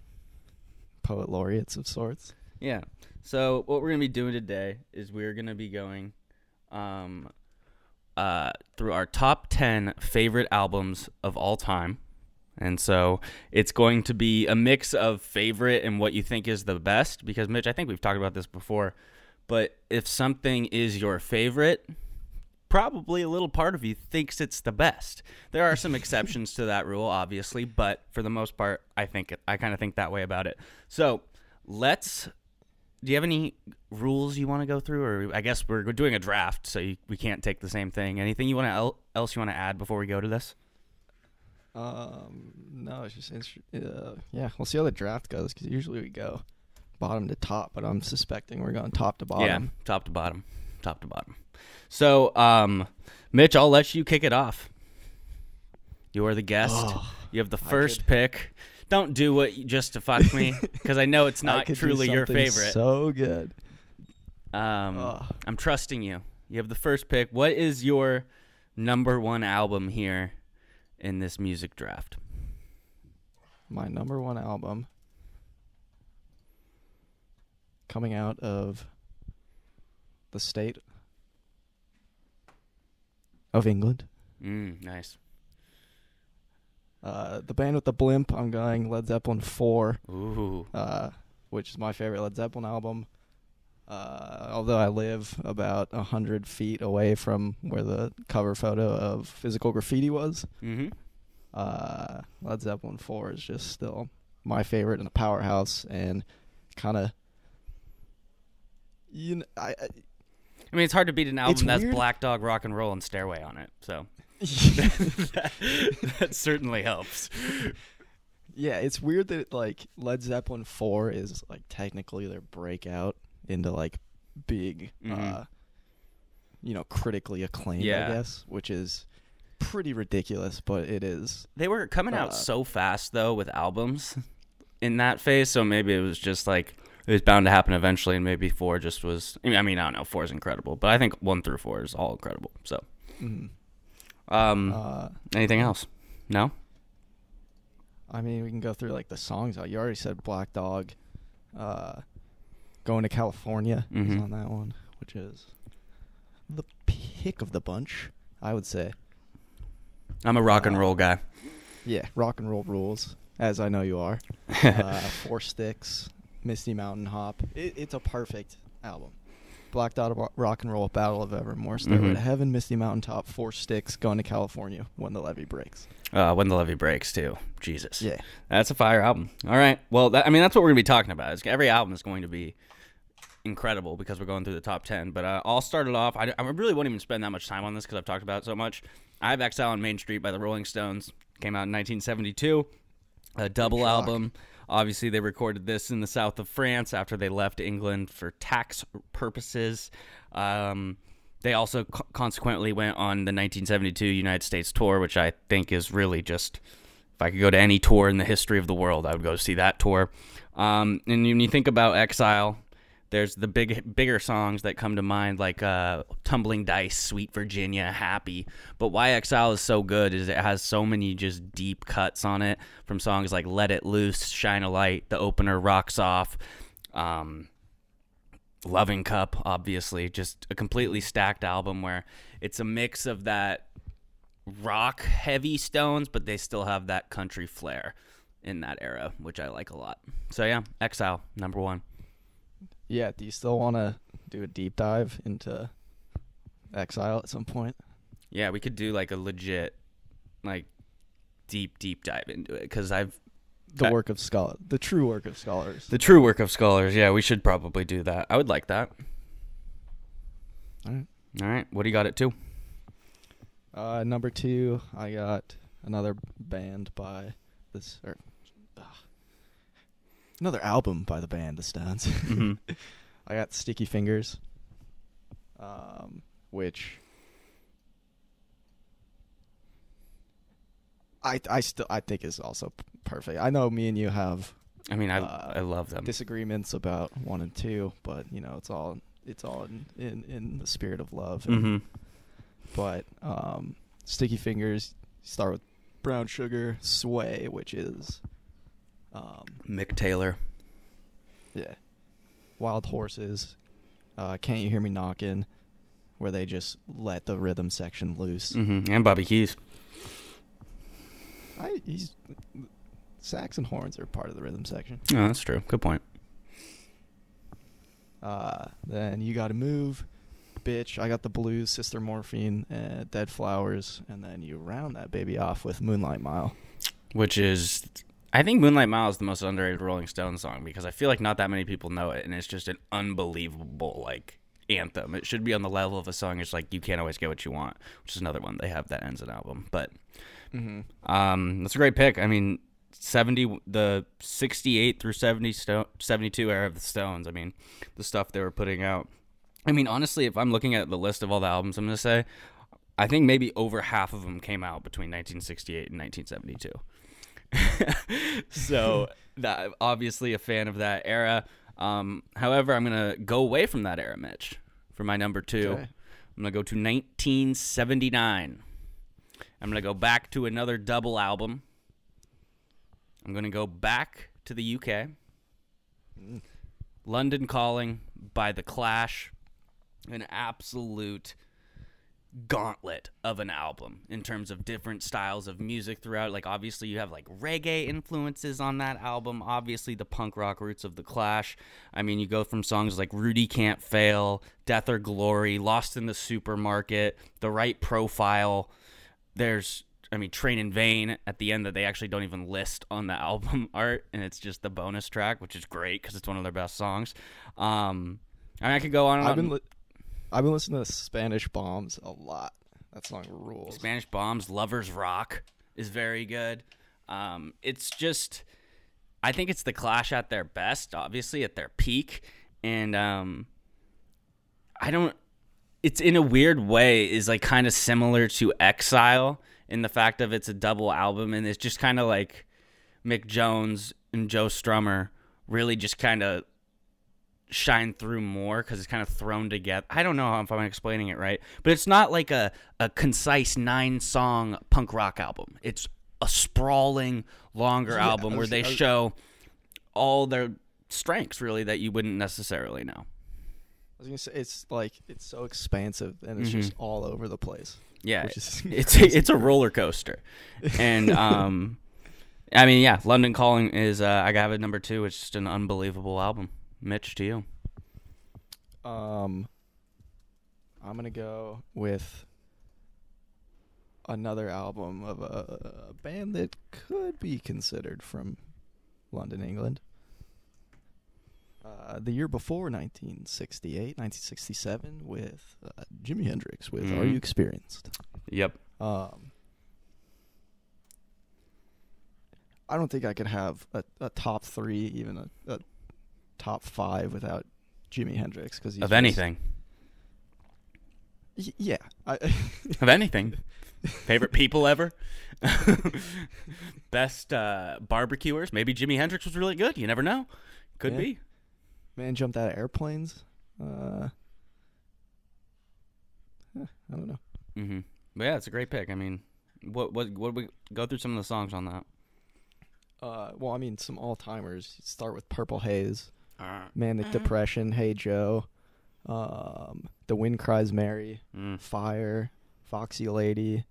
poet laureates of sorts. Yeah. So what we're gonna be doing today is we're gonna be going um uh through our top ten favorite albums of all time. And so it's going to be a mix of favorite and what you think is the best because Mitch, I think we've talked about this before, but if something is your favorite, probably a little part of you thinks it's the best. There are some exceptions to that rule, obviously, but for the most part, I think I kind of think that way about it. So let's. Do you have any rules you want to go through, or I guess we're doing a draft, so you, we can't take the same thing. Anything you want to el- else you want to add before we go to this? Um, no, it's just uh, yeah. We'll see how the draft goes because usually we go bottom to top, but I'm suspecting we're going top to bottom. Yeah, top to bottom, top to bottom. So, um, Mitch, I'll let you kick it off. You are the guest. Oh, You have the first pick. Don't do what you, just to fuck me, because I know it's <laughs> not truly your favorite. So good. um, Ugh. I'm trusting you. You have the first pick. What is your number one album here in this music draft? my number one album coming out of the state of England. Mm, nice. Uh, the band with the blimp, I'm going Led Zeppelin 4, Ooh. uh, which is my favorite Led Zeppelin album. Uh, although I live about a hundred feet away from where the cover photo of Physical Graffiti was, Mm-hmm. uh, Led Zeppelin 4 is just still my favorite and a powerhouse and kind of you know, I, I I mean, it's hard to beat an album that's weird. Black Dog Rock and Roll and Stairway on it. So that, <laughs> that certainly helps. yeah, it's weird that like Led Zeppelin 4 is like technically their breakout into like big Mhm. uh you know, critically acclaimed, Yeah. I guess, which is pretty ridiculous, but it is. They were coming out Uh, so fast though with albums in that phase, so maybe it was just like it was bound to happen eventually, and maybe four just was. I mean, I, mean, I don't know, four is incredible, but I think one through four is all incredible. So, mhm. Um, Uh anything else? No. I mean, we can go through like the songs. You already said Black Dog. Uh, Going to California is Mhm. on that one, which is the pick of the bunch, I would say. I'm a rock and roll guy. Yeah, rock and roll rules, as I know you are. <laughs> uh, Four Sticks, Misty Mountain Hop. It, it's a perfect album. Black Dog Ro- Rock and Roll, Battle of Evermore, Stairway Mhm. to Heaven, Misty Mountain Top, Four Sticks, Going to California, When the Levee Breaks. Uh, when the levee breaks too. Jesus. Yeah. That's a fire album. All right. Well, that, I mean, that's what we're gonna be talking about. Every album is going to be incredible because we're going through the top ten. But uh, I'll start it off. I, I really won't even spend that much time on this because I've talked about it so much. I have Exile on Main Street by the Rolling Stones. Came out in 1972. A double album. Obviously, they recorded this in the south of France after they left England for tax purposes. Um, they also co- consequently went on the 1972 United States tour, which I think is really just if I could go to any tour in the history of the world, I would go see that tour. Um, and when you think about Exile, there's the big, bigger songs that come to mind, like uh, "Tumbling Dice," "Sweet Virginia," "Happy." But why Exile is so good is it has so many just deep cuts on it from songs like "Let It Loose," "Shine a Light," the opener, "Rocks Off." Um, Loving Cup, obviously, just a completely stacked album where it's a mix of that rock heavy Stones, but they still have that country flair in that era, which I like a lot. So yeah, Exile number one. Yeah, do you still want to do a deep dive into Exile at some point? Yeah, we could do like a legit like deep deep dive into it because I've The Okay. work of scholar, the true work of scholars. the true work of scholars. Yeah, we should probably do that. I would like that. All right. All right, what do you got it to? Uh, number two, I got another band by this, or another album by the band The Stones. Mhm. <laughs> I got Sticky Fingers, um, which I I still I think is also p- perfect. I know me and you have I mean, I Uh, I love them. disagreements about one and two, but you know it's all it's all in in, in the spirit of love. and- hmm but um, Sticky Fingers start with Brown Sugar, Sway, which is um, Mick Taylor. yeah, Wild Horses, uh, Can't You Hear Me Knocking, where they just let the rhythm section loose. hmm And Bobby Keys. I, he's sax and horns are part of the rhythm section. Oh, that's true. Good point. Uh, then you got to move, bitch. I got the blues, Sister Morphine, uh, Dead Flowers, and then you round that baby off with Moonlight Mile. Which is, I think Moonlight Mile is the most underrated Rolling Stones song because I feel like not that many people know it, and it's just an unbelievable like anthem. It should be on the level of a song. It's like you can't always get what you want, which is another one they have that ends an album. But Mm-hmm. um, that's a great pick. I mean, seventy the sixty eight through 70 sto- 72 era of the Stones. I mean, the stuff they were putting out. I mean, honestly, if I'm looking at the list of all the albums, I'm gonna say, I think maybe over half of them came out between 1968 and 1972. <laughs> so that obviously a fan of that era. Um, however, I'm gonna go away from that era, Mitch, for my number two. Okay. I'm gonna go to 1979. I'm gonna go back to another double album. I'm gonna go back to the UK. London Calling by The Clash. An absolute gauntlet of an album in terms of different styles of music throughout. Like, obviously, you have like reggae influences on that album. Obviously, the punk rock roots of The Clash. I mean, you go from songs like Rudy Can't Fail, Death or Glory, Lost in the Supermarket, The Right Profile. There's, I mean, Train in Vain at the end that they actually don't even list on the <laughs> album art, and it's just the bonus track, which is great because it's one of their best songs. Um, I mean, I could go on and I've on. been li- I've been listening to Spanish Bombs a lot. That song rules. Spanish Bombs, Lovers Rock is very good. Um, it's just, I think it's the Clash at their best, obviously at their peak, and um, I don't. It's in a weird way is like kind of similar to Exile in the fact of it's a double album, and it's just kind of like Mick Jones and Joe Strummer really just kind of shine through more because it's kind of thrown together. I don't know if I'm explaining it right, but it's not like a, a concise nine song punk rock album. It's a sprawling, longer Yeah, album I where they was- show all their strengths really that you wouldn't necessarily know. I was gonna say it's like it's so expansive and it's just all over the place. Yeah, <laughs> it's a, it's a roller coaster, and <laughs> um, I mean, yeah, London Calling is uh, I got it number two. It's just an unbelievable album. Mitch, to you. Um, I'm gonna go with another album of a, a band that could be considered from London, England. Uh, the year before 1968, 1967, with uh, Jimi Hendrix with "Are Mhm. You Experienced." Yep. Um, I don't think I could have a, a top three, even a, a top five without Jimi Hendrix because Of anything. yeah, I, <laughs> Of anything. Favorite people ever? <laughs> Best uh, barbecuers? Maybe Jimi Hendrix was really good. You never know. Could Yeah. be. man jumped out of airplanes. Uh, I don't know. hmm But yeah, it's a great pick. I mean, what what what we go through some of the songs on that? Uh, well, I mean, some all timers. Start with Purple Haze, uh, Manic uh, Depression, Hey Joe, um, The Wind Cries Mary, mm. Fire, Foxy Lady,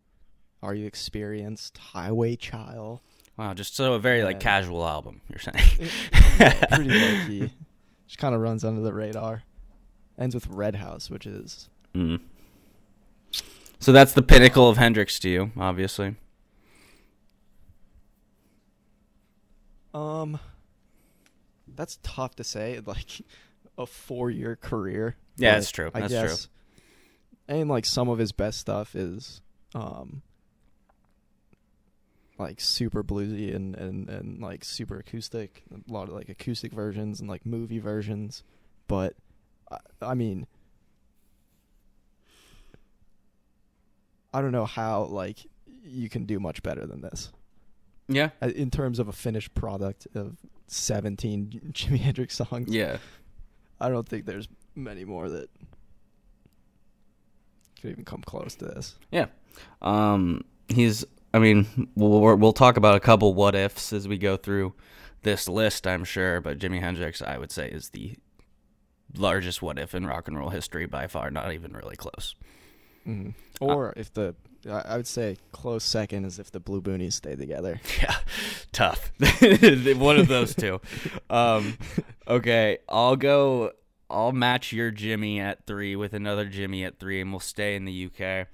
Are You Experienced, Highway Child. Wow, just so a very like casual album, you're saying. it, <laughs> pretty low key. Just kind of runs under the radar. Ends with Red House, which is. Mm. So that's the pinnacle of Hendrix to you, obviously. Um, that's tough to say. <laughs> Like a four-year career. Yeah, that's true. I That's true. guess, And like some of his best stuff is, um, like super bluesy and and and like super acoustic. A lot of like acoustic versions and like movie versions. But I, I mean, I don't know how like you can do much better than this Yeah. Uh, in terms of a finished product of 17 <laughs> Jimi Hendrix songs. Yeah. I don't think there's many more that could even come close to this. Yeah. Um, he's. I mean, we'll we'll talk about a couple what ifs as we go through this list. I'm sure, but Jimi Hendrix, I would say, is the largest what if in rock and roll history by far. Not even really close. Mm-hmm. Or if the, I would say close second is if the Blue Boonies stay together. <laughs> Yeah, tough. <laughs> <laughs> One of those two. Um, okay, I'll go. I'll match your Jimmy at three with another Jimmy at three, and we'll stay in the UK.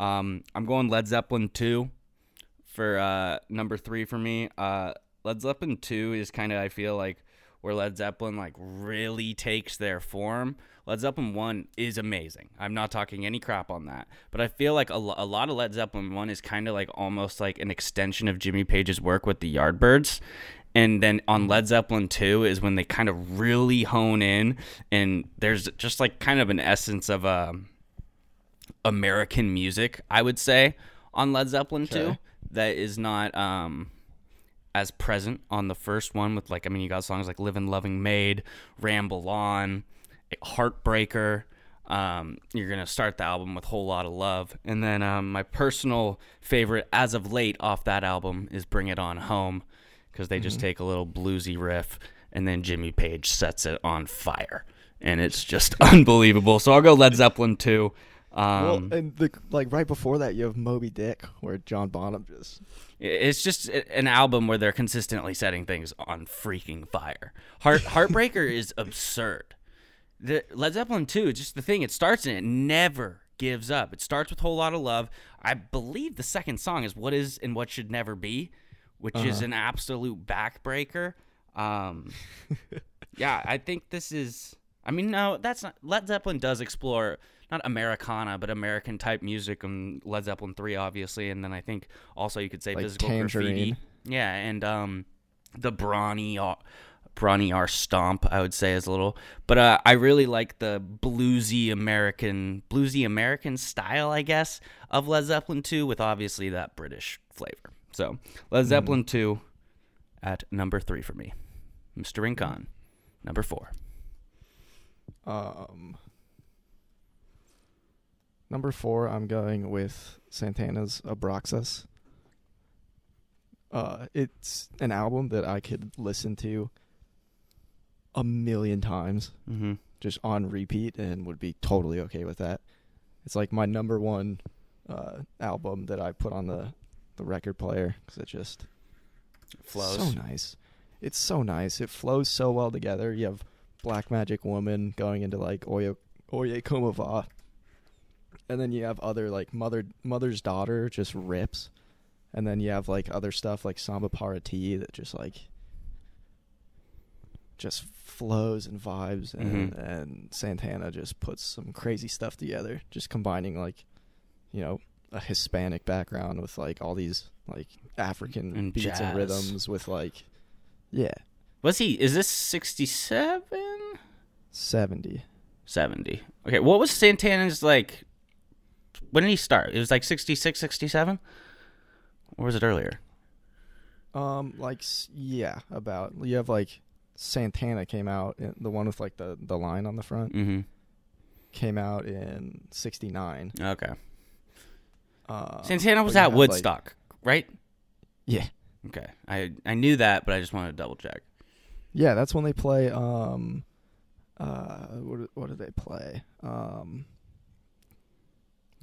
Um, I'm going Led Zeppelin two for uh, number three for me. Uh, Led Zeppelin two is kind of I feel like where Led Zeppelin like really takes their form. Led Zeppelin one is amazing. I'm not talking any crap on that, but I feel like a, lo- a lot of Led Zeppelin one is kind of like almost like an extension of Jimmy Page's work with the Yardbirds. And then on Led Zeppelin 2 is when they kind of really hone in, and there's just like kind of an essence of um, American music, I would say, on Led Zeppelin 2 Okay. that is not um, as present on the first one with like I mean you got songs like Living Loving Maid, Ramble On, Heartbreaker. Um, you're gonna start the album with a Whole Lot of Love, and then um, my personal favorite as of late off that album is Bring It On Home, because they just take a little bluesy riff and then Jimmy Page sets it on fire, and it's just <laughs> unbelievable. So I'll go Led Zeppelin too. Um, well, and the like right before that you have Moby Dick, where John Bonham just It's just an album where they're consistently setting things on freaking fire. Heart <laughs> Heartbreaker is absurd. The Led Zeppelin 2, just the thing, it starts and it never gives up. It starts with a Whole Lot of Love. I believe the second song is What Is and What Should Never Be, which is an absolute backbreaker. Um, <laughs> yeah, I think this is. I mean, no, that's not. Led Zeppelin does explore not Americana, but American type music and Led Zeppelin three, obviously, and then I think also you could say Like physical graffiti. Yeah, and um, the Bron-Y-Aur, uh, Bron-Y-Aur Stomp, I would say is a little, but uh, I really like the bluesy American, bluesy American style, I guess, of Led Zeppelin two, with obviously that British flavor. So Led Zeppelin two at number three for me. Mr. Rincon, number four. Um, number four, I'm going with Santana's Abraxas. Uh, it's an album that I could listen to a million times, Mm-hmm. just on repeat, and would be totally okay with that. It's like my number one uh, album that I put on the the record player because it just Flows. so nice. It's so nice. It flows so well together. You have Black Magic Woman going into like Oye Oye Como Va. And then you have other like Mother Mother's Daughter just rips. And then you have like other stuff like Samba Pa Ti that just like just flows and vibes and, Mhm. and Santana just puts some crazy stuff together, just combining like you know, a Hispanic background with like all these like African And beats jazz. and rhythms with like yeah, Was he? Is this sixty-seven? 70. 70. Okay, what was Santana's like? When did he start? It was like 66, 67? Or was it earlier? Um like yeah, about you have like Santana came out in, the one with like the the line on the front Mm came out in 69. hmm. Okay. Uh, Santana was at have, like- Woodstock, right? yeah. Okay. I, I knew that, but I just wanted to double check. Yeah, that's when they play um uh what what do they play? Um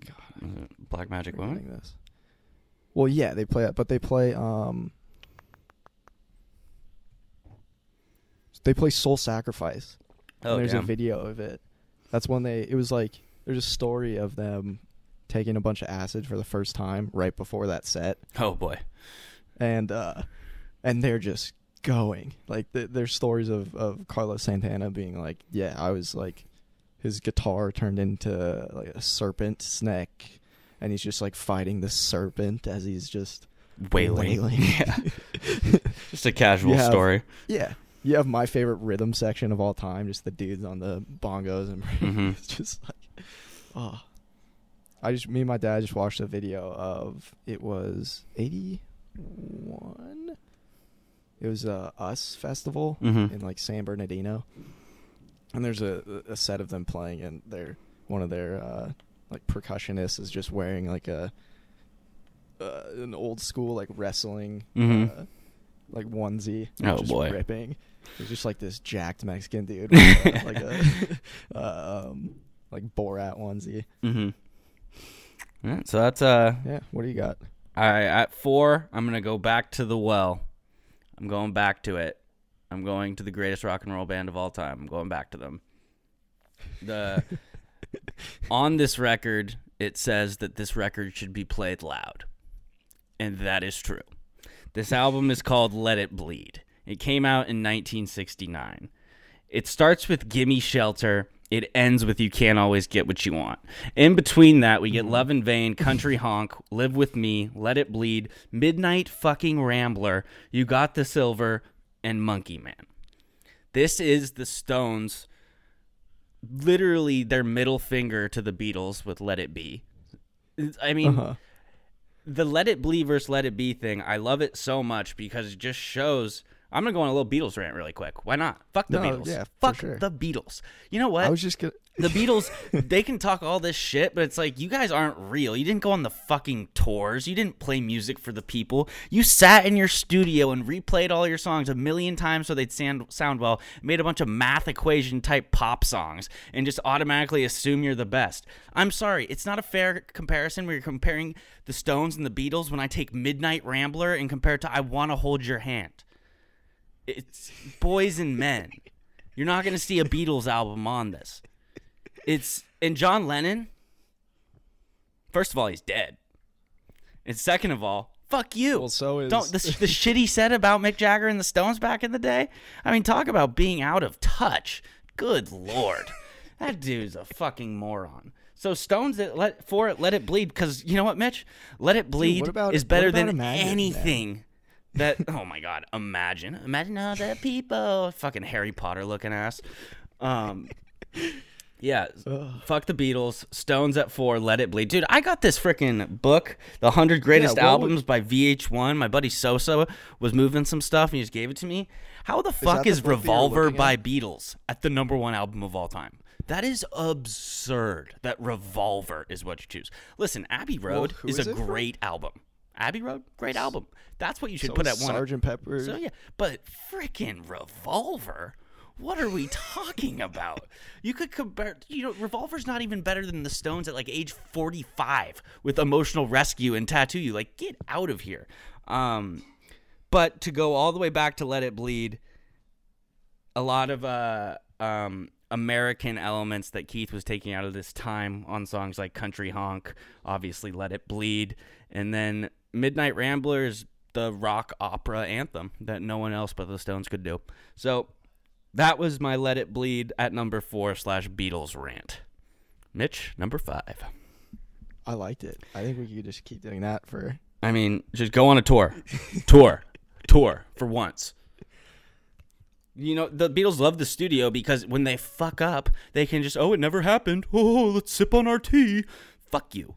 It Black Magic Woman? this. Well, yeah, they play it, but they play um they play Soul Sacrifice. Oh, and there's damn. a video of it. That's when they it was like there's a story of them taking a bunch of acid for the first time right before that set Oh, boy. and uh and they're just going. Like th- there's stories of of Carlos Santana being like, yeah, I was like, his guitar turned into like a serpent snake, and he's just like fighting the serpent as he's just Wailing. wailing. <laughs> Yeah. <laughs> Just a casual have- story. yeah. You have my favorite rhythm section of all time, just the dudes on the bongos and <laughs> Mhm. it's just like, oh. I just me and my dad just watched a video of it was eighty one. It was a Us festival Mhm. in like San Bernardino, and there's a a set of them playing, and they're one of their uh, like percussionists is just wearing like a uh, an old school like wrestling Mhm. uh, like onesie. Oh, just boy. ripping. He's just like this jacked Mexican dude, <laughs> with, uh, like a <laughs> uh, um like Borat onesie. Mm-hmm. So that's uh Yeah, what do you got? All right, at four, I'm gonna go back to the well. I'm going back to it. I'm going to the greatest rock and roll band of all time. I'm going back to them. The <laughs> on this record, it says that this record should be played loud, and that is true. This album is called "Let It Bleed." It came out in 1969. It starts with "Gimme Shelter." It ends with "You Can't Always Get What You Want." In between that, we get mm-hmm. "Love in Vain," "Country Honk," "Live with Me," "Let It Bleed," "Midnight Fucking Rambler," "You Got the Silver," and "Monkey Man." This is the Stones, literally their middle finger to the Beatles with "Let It Be." I mean, Uh-huh. the Let It Bleed versus Let It Be thing, I love it so much because it just shows. I'm gonna go on a little Beatles rant really quick. Why not? Fuck the No, Beatles. yeah, Fuck sure. the Beatles. You know what? I was just gonna. <laughs> the Beatles, they can talk all this shit, but it's like you guys aren't real. You didn't go on the fucking tours. You didn't play music for the people. You sat in your studio and replayed all your songs a million times so they'd sound sound well. Made a bunch of math equation type pop songs and just automatically assume you're the best. I'm sorry, it's not a fair comparison where you're comparing the Stones and the Beatles when I take Midnight Rambler and compare it to I Want to Hold Your Hand. It's boys and men. You're not going to see a Beatles album on this. It's and John Lennon. First of all, he's dead. And second of all, fuck you. Well, so is- Don't the, the shit he said about Mick Jagger and the Stones back in the day. I mean, talk about being out of touch. Good lord, that dude's a fucking moron. So Stones that let for it, let it bleed. Because you know what, Mitch, let it bleed what about- is better than Imagine, man? That <laughs> oh my god, imagine, imagine all the people, fucking Harry Potter looking ass. Um, yeah, fuck the Beatles. Stones at four. Let it bleed, dude. I got this freaking book, the hundred greatest would- albums by VH1. My buddy Sosa was moving some stuff, and he just gave it to me. How the fuck is, book Revolver by at? Beatles at the number one album of all time? That is absurd. That Revolver is what you choose. Listen, Abbey Road who is, is a great album. Abbey Road, great album. That's what you should So put at one. Sergeant Pepper. So yeah, but freaking Revolver. What are we <laughs> talking about? You could compare, you know, Revolver's not even better than the Stones at like age 45 with Emotional Rescue and Tattoo You. Like, get out of here. Um, but to go all the way back to Let It Bleed, a lot of uh, um, American elements that Keith was taking out of this time on songs like Country Honk, obviously Let It Bleed, and then Midnight Ramblers, the rock opera anthem that no one else but the Stones could do. So that was my Let It Bleed at number four slash Beatles rant. Mitch, number five. I liked it. I think we could just keep doing that for. I mean, just go on a tour, <laughs> tour, tour for once. You know, the Beatles love the studio because when they fuck up, they can just, oh, it never happened. Oh, let's sip on our tea. Fuck you.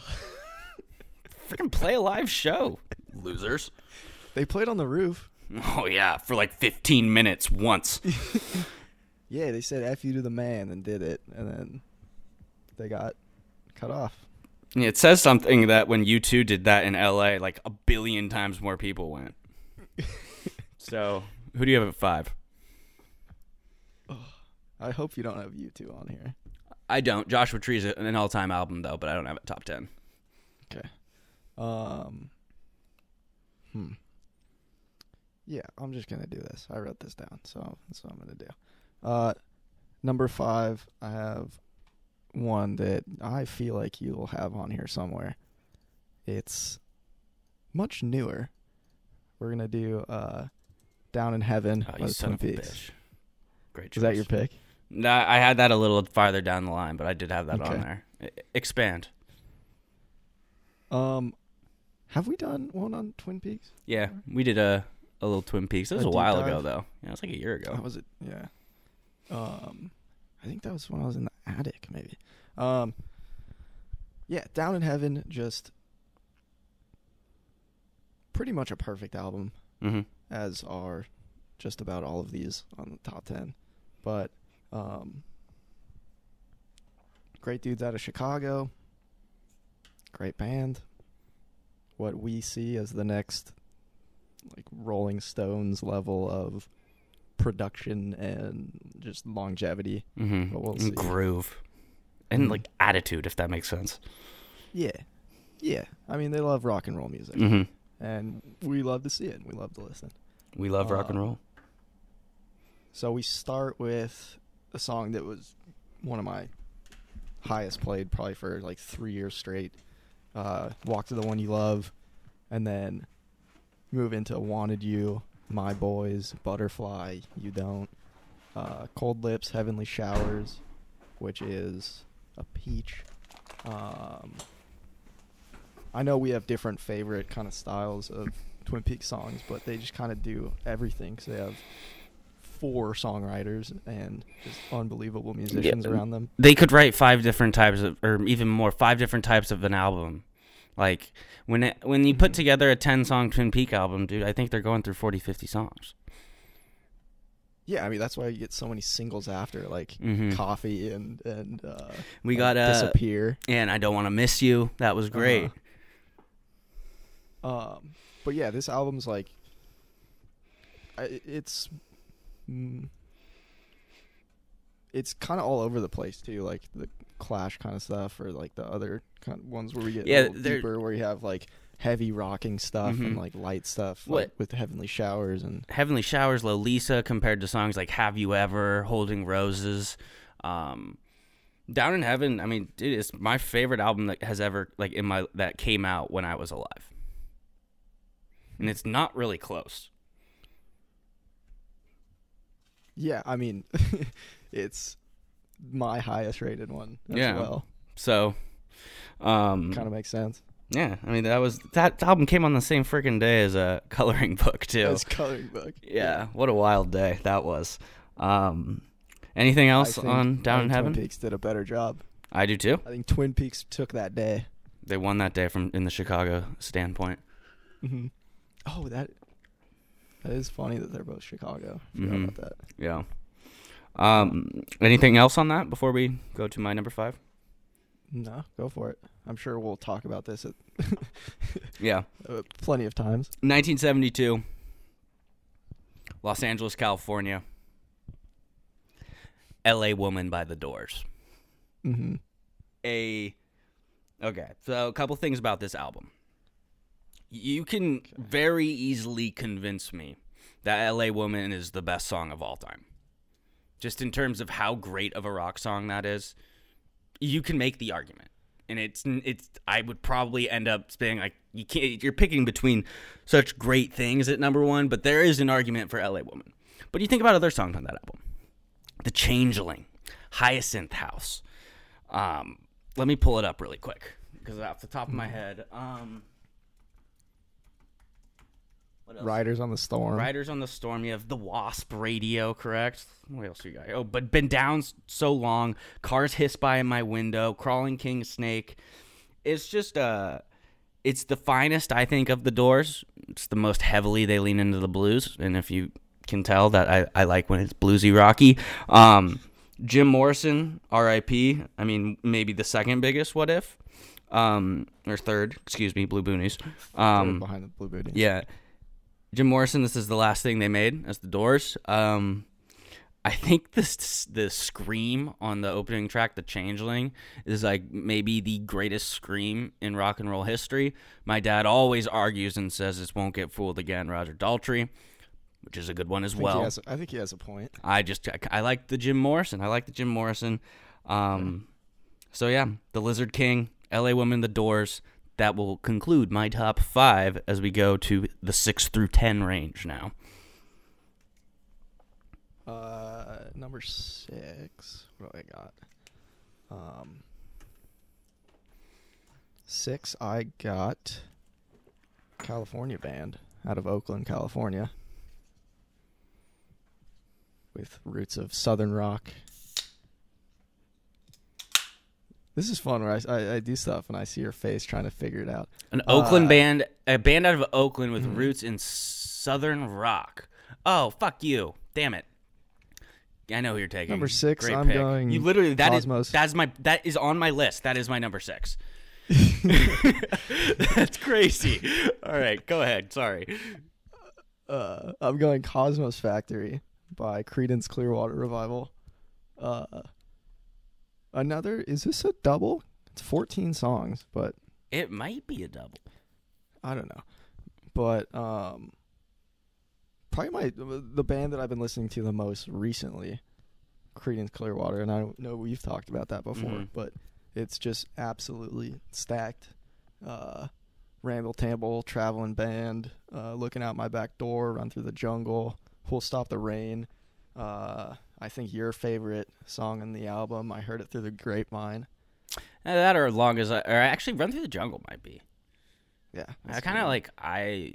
<laughs> Freaking play a live show, losers. They played on the roof. Oh, yeah, for like 15 minutes once. <laughs> Yeah, they said "f you" to the man and did it, and then they got cut off. Yeah, It says something that when U2 did that in LA, like a billion times more people went. <laughs> so, who do you have at five? I hope you don't have U2 on here. I don't. Joshua Tree is an all-time album though, but I don't have it top ten. Okay. Um. Hmm. Yeah, I'm just gonna do this. I wrote this down, so that's what I'm gonna do. Uh, number five, I have one that I feel like you'll have on here somewhere. It's much newer. We're gonna do uh, "Down in Heaven" Oh, by you the son Twin of a Peaks. bitch. Great Is that your pick? Nah, I had that a little farther down the line, but I did have that on there. Expand. Um, have we done one on Twin Peaks? Yeah, we did a a little Twin Peaks. That was A a, while dive? ago, though. Yeah, it was like a year ago. How was it? Yeah. Um, I think that was when I was in the attic, maybe. Um, yeah, Down in Heaven, just pretty much a perfect album, hmm as are just about all of these on the top ten. But um, great dudes out of Chicago, great band. What we see as the next, like Rolling Stones level of production and just longevity. hmm But we'll and see. groove and Mhm. like attitude, if that makes sense. Yeah, yeah. I mean, they love rock and roll music, hmm and we love to see it. and We love to listen. We love rock and Uh, roll. So we start with a song that was one of my highest played probably for like three years straight. Uh, Walk to the One You Love, and then move into Wanted You, My Boys, Butterfly, You Don't, uh, Cold Lips, Heavenly Showers, which is a peach. Um, I know we have different favorite kind of styles of Twin Peaks songs, but they just kind of do everything because they have four songwriters and just unbelievable musicians around them. They could write five different types of, or even more, five different types of an album. Like when it, when you put Mhm. together a ten song Twin Peak album, dude, I think they're going through 40, 50 songs. Yeah, I mean that's why you get so many singles after, like Mhm. Coffee and and uh, We got uh, Disappear. and I don't want to miss you. That was great. Uh-huh. Um, but yeah, this album's like, it's, it's kind of all over the place too, like the Clash kind of stuff, or like the other kind of ones where we get Yeah, deeper, where you have like heavy rocking stuff Mhm. and like light stuff, What- like with Heavenly Showers and Heavenly Showers, Lolisa, compared to songs like Have You Ever, Holding Roses, um, Down in Heaven. I mean, dude, it's my favorite album that has ever like in my that came out when I was alive, and it's not really close. Yeah, I mean, <laughs> it's my highest rated one as Yeah. well. So, um, Kind of makes sense. yeah, I mean that was that album came on the same freaking day as a <laughs> coloring book too. It's coloring book. Yeah, what a wild day that was. Um, anything else on Down in Heaven? Twin Peaks did a better job. I do too. I think Twin Peaks took that day. They won that day from in the Chicago standpoint. Mm-hmm. Oh, that that is funny that they're both Chicago. Forgot Mhm. about that. Yeah. Um, anything else on that before we go to my number five? No, go for it. I'm sure we'll talk about this at <laughs> Yeah. uh, plenty of times. 1972, Los Angeles, California. L.A. Woman by the Doors. Mm-hmm. a okay so a couple things about this album you can very easily convince me that la woman is the best song of all time. Just in terms of how great of a rock song that is you can make the argument. And it's it's i would probably end up saying like you can't you're picking between such great things at number one but there is an argument for la woman. But you think about other songs on that album. The changeling hyacinth house. Um, let me pull it up really quick because off the top of my head, um? Riders on the Storm. Riders on the Storm. You have the Wasp radio, correct? What else you got? Oh, but been down so long. Cars hiss by in my window. Crawling King Snake. It's just uh, it's the finest I think of the Doors. It's the most heavily they lean into the blues, and if you can tell that I, I like when it's bluesy rocky. Um, Jim Morrison, R.I.P. I mean, maybe the second biggest. What if? Um, or third? Excuse me, Blue Boonies. Um, behind the Blue Booty. yeah. Jim Morrison, this is the last thing they made as the Doors. Um, I think this the scream on the opening track, "The Changeling," is like maybe the greatest scream in rock and roll history. My dad always argues and says this won't get fooled again. Roger Daltrey, which is a good one as I well. has, I think he has a point. I just I, I like the Jim Morrison. I like the Jim Morrison. Um, So yeah, the Lizard King, L.A. Woman, The Doors. That will conclude my top five as we go to the six through ten range now. Uh, number six. What do I got? Um, six. I got California band out of Oakland, California, with roots of southern rock. This is fun where I, I, I do stuff and I see your face trying to figure it out. An Oakland Uh, band, a band out of Oakland with Mhm. roots in southern rock. Oh fuck you! Damn it! I know who you're taking. Number six, Great I'm pick. going You literally that is Cosmos. that's my that is on my list. That is my number six. <laughs> <laughs> That's crazy. All right, go ahead. Sorry. uh, I'm going Cosmo's Factory by Creedence Clearwater Revival. Uh, another is this a double? It's 14 songs, but It might be a double. I don't know. But um, probably my the band that I've been listening to the most recently, Creedence Clearwater, and I don't know we've talked about that before, Mhm. but it's just absolutely stacked. Uh, Ramble Tamble, traveling band, uh, looking out my back door, run through the jungle, who'll stop the rain. Uh, I think your favorite song in the album. I heard it through the grapevine. Uh, That or long as I, or actually Run Through the Jungle might be. Yeah, I kind of like I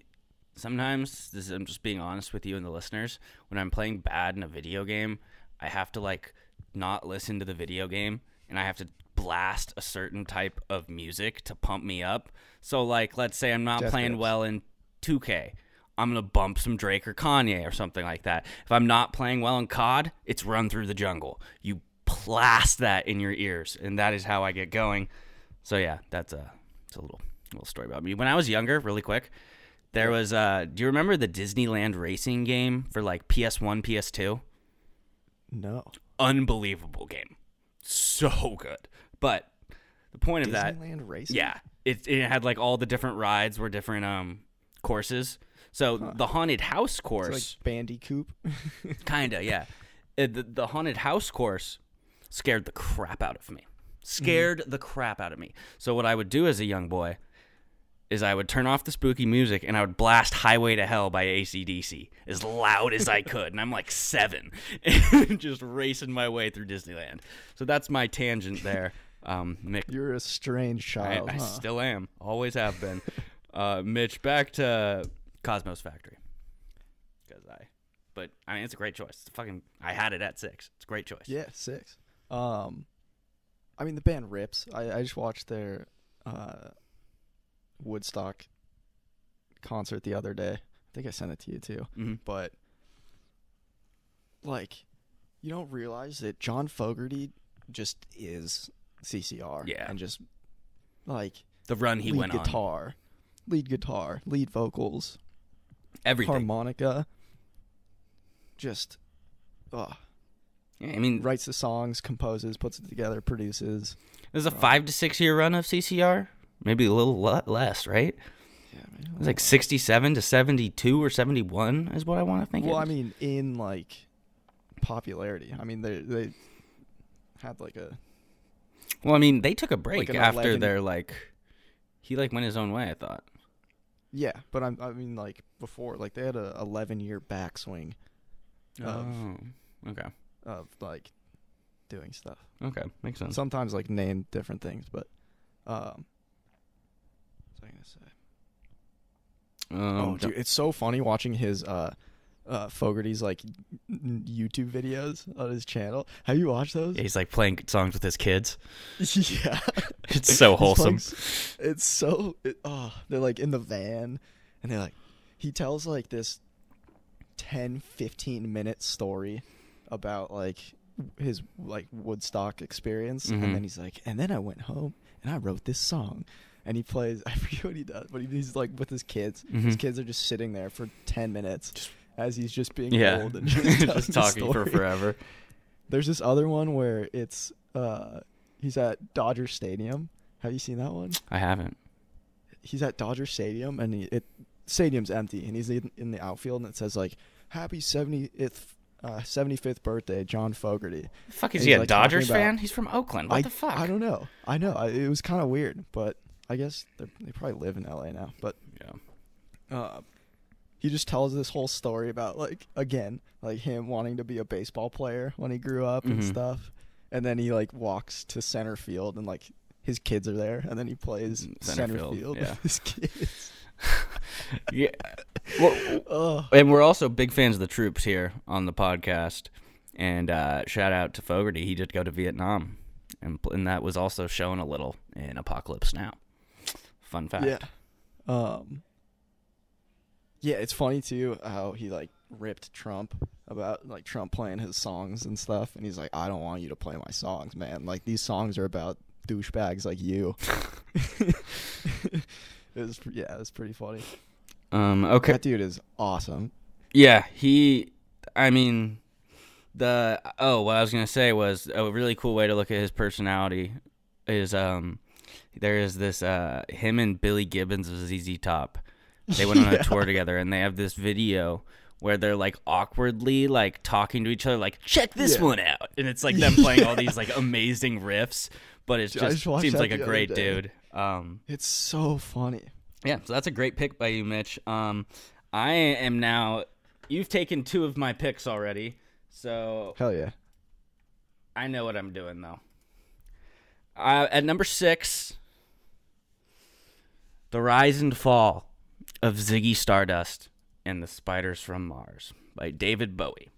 sometimes this is, I'm just being honest with you and the listeners. When I'm playing bad in a video game, I have to like not listen to the video game and I have to blast a certain type of music to pump me up. So like let's say I'm not Death playing well in 2K. I'm gonna bump some Drake or Kanye or something like that. If I'm not playing well in COD, it's Run Through the Jungle. You blast that in your ears, and that is how I get going. So yeah, that's a it's a little little story about me. When I was younger, really quick, there was uh do you remember the Disneyland racing game for like PS1, PS2? no Unbelievable game. So good. But the point of that Disneyland racing. yeah, it it had like all the different rides were different um courses. So the haunted house It's course like Bandicoot. <laughs> Kinda, yeah. Uh, the, the haunted house course scared the crap out of me. Scared the crap out of me. So what I would do as a young boy is I would turn off the spooky music and I would blast "Highway to Hell" by ACDC as loud as I <laughs> could, and I'm like seven, <laughs> and just racing my way through Disneyland. So that's my tangent there. Um, Mick, You're a strange I, child. I huh? still am, always have been. uh, Mitch, back to Cosmo's Factory. Because I, but I mean, it's a great choice. It's a fucking, I had it at six. It's a great choice. Yeah, six. Um, I mean the band rips. I I just watched their uh Woodstock concert the other day. I think I sent it to you too. hmm But like, you don't realize that John Fogerty just is CCR. Yeah. and just like The run he lead went on, guitar, lead guitar, lead vocals, everything. harmonica. Just, uh, yeah, I mean, writes the songs, composes, puts it together, produces. there's a five to six year run of CCR, maybe a little le- less, right? Yeah, It was like 67 to 72 or 71 is what I want to think. Of. Well, it I is. mean, in like popularity, I mean they they had like a well, I mean, they took a break an after 11 their like, he like went his own way. I thought. Yeah, but I'm I mean like before like they had a 11 year backswing of Oh, okay, of like doing stuff. okay, makes sense. Sometimes like name different things, but um, what's I gonna say? Um, oh, dude, it's so funny watching his uh. Uh, Fogerty's like YouTube videos on his channel. Have you watched those? Yeah, he's like playing songs with his kids. <laughs> yeah. <laughs> It's so wholesome. playing It's so it, oh, they're like in the van and they're like he tells like this 10 15 minute story about like his like Woodstock experience Mhm. and then he's like and then I went home and I wrote this song and he plays <laughs> I forget what he does but he's like with his kids his Mhm. kids are just sitting there for 10 minutes as he's just being Yeah, old and <laughs> <laughs> just, just talking for forever. There's this other one where it's uh he's at Dodger Stadium. Have you seen that one? I haven't. He's at Dodger Stadium and he, it stadium's empty and he's in, in the outfield and it says like happy 70th uh, 75th birthday, John Fogerty. fuck is he a like, Dodgers about- fan? He's from Oakland. What I, the fuck? I don't know. I know. I, it was kind of weird, but I guess they probably live in LA now. But Yeah. uh, he just tells this whole story about like again, like him wanting to be a baseball player when he grew up and Mhm. stuff. And then he like walks to center field and like his kids are there, and then he plays Mm, center, center field, field, yeah. with his kids. <laughs> Yeah. Well, Oh, and we're also big fans of the troops here on the podcast. And uh, shout out to Fogerty. He did go to Vietnam, and and that was also shown a little in Apocalypse Now. Fun fact. yeah. Um. Yeah, it's funny too how he like ripped Trump about like Trump playing his songs and stuff, and he's like, "I don't want you to play my songs, man. Like these songs are about douchebags like you." <laughs> <laughs> it was yeah, it was pretty funny. Um. Okay. That dude is awesome. Yeah. He. I mean, the oh, what I was gonna say was a really cool way to look at his personality is um, there is this uh him and Billy Gibbons of ZZ Top. They went on a <laughs> tour together, and they have this video where they're like awkwardly like talking to each other, like check this Yeah. one out, and it's like them <laughs> playing all these like amazing riffs. But it just just seems like a great dude. Um, It's so funny. yeah, so that's a great pick by you, Mitch. Um, I am now. You've taken two of my picks already, so Hell yeah. I know what I'm doing though. Uh, at number six, the rise and fall of Ziggy Stardust and the Spiders from Mars by David Bowie.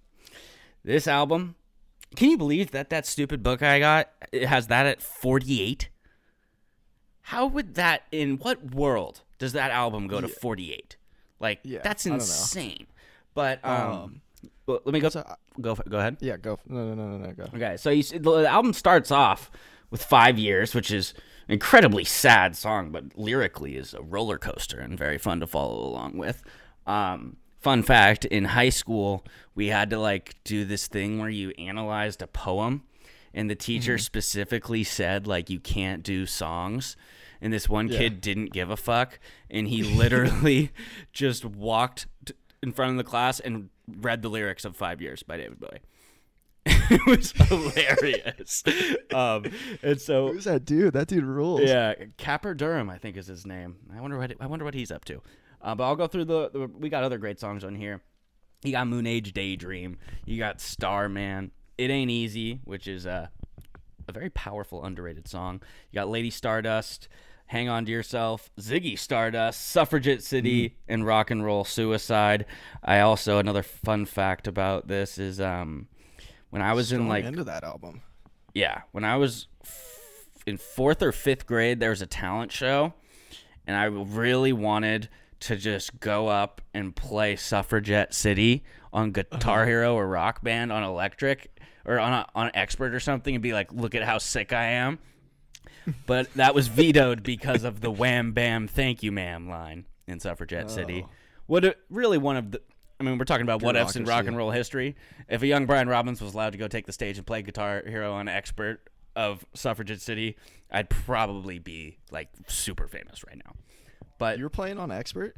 This album, can you believe that that stupid book I got it has that at 48? How would that in what world does that album go to 48? Like Yeah, that's I don't know. insane. But um, Um, well, let me go so I- go go ahead. Yeah, go. No, no, no, no, no, go. Okay, so you see, the album starts off with Five Years, which is incredibly sad song, but lyrically is a roller coaster and very fun to follow along with. Um, fun fact: in high school, we had to like do this thing where you analyzed a poem, and the teacher specifically said like you can't do songs. And this one Yeah. kid didn't give a fuck, and he <laughs> literally just walked in front of the class and read the lyrics of Five Years by David Bowie. <laughs> it was <laughs> hilarious. um, and so Who's that dude? That dude rules. yeah, Capper Durham, I think is his name. I wonder what I wonder what he's up to. Uh, but I'll go through the, the. We got other great songs on here. You got Moon Age Daydream. You got Starman. It Ain't Easy, which is a a very powerful, underrated song. You got Lady Stardust. Hang on to yourself, Ziggy Stardust, Suffragette City, and Rock and Roll Suicide. I also another fun fact about this is um, when I was in like into that album. yeah, when I was f- in fourth or fifth grade, there was a talent show, and I really wanted to just go up and play Suffragette City on Guitar uh-huh. Hero or Rock Band on Electric or on a, on Expert or something, and be like, "Look at how sick I am." But that was vetoed because of the "Wham Bam, Thank You, Ma'am" line in Suffragette City. Oh. What a, really one of the. I mean, we're talking about what ifs in rock and roll history. If a young Brian Robbins was allowed to go take the stage and play Guitar Hero on Expert of Suffragette City, I'd probably be like super famous right now. But you're playing on expert.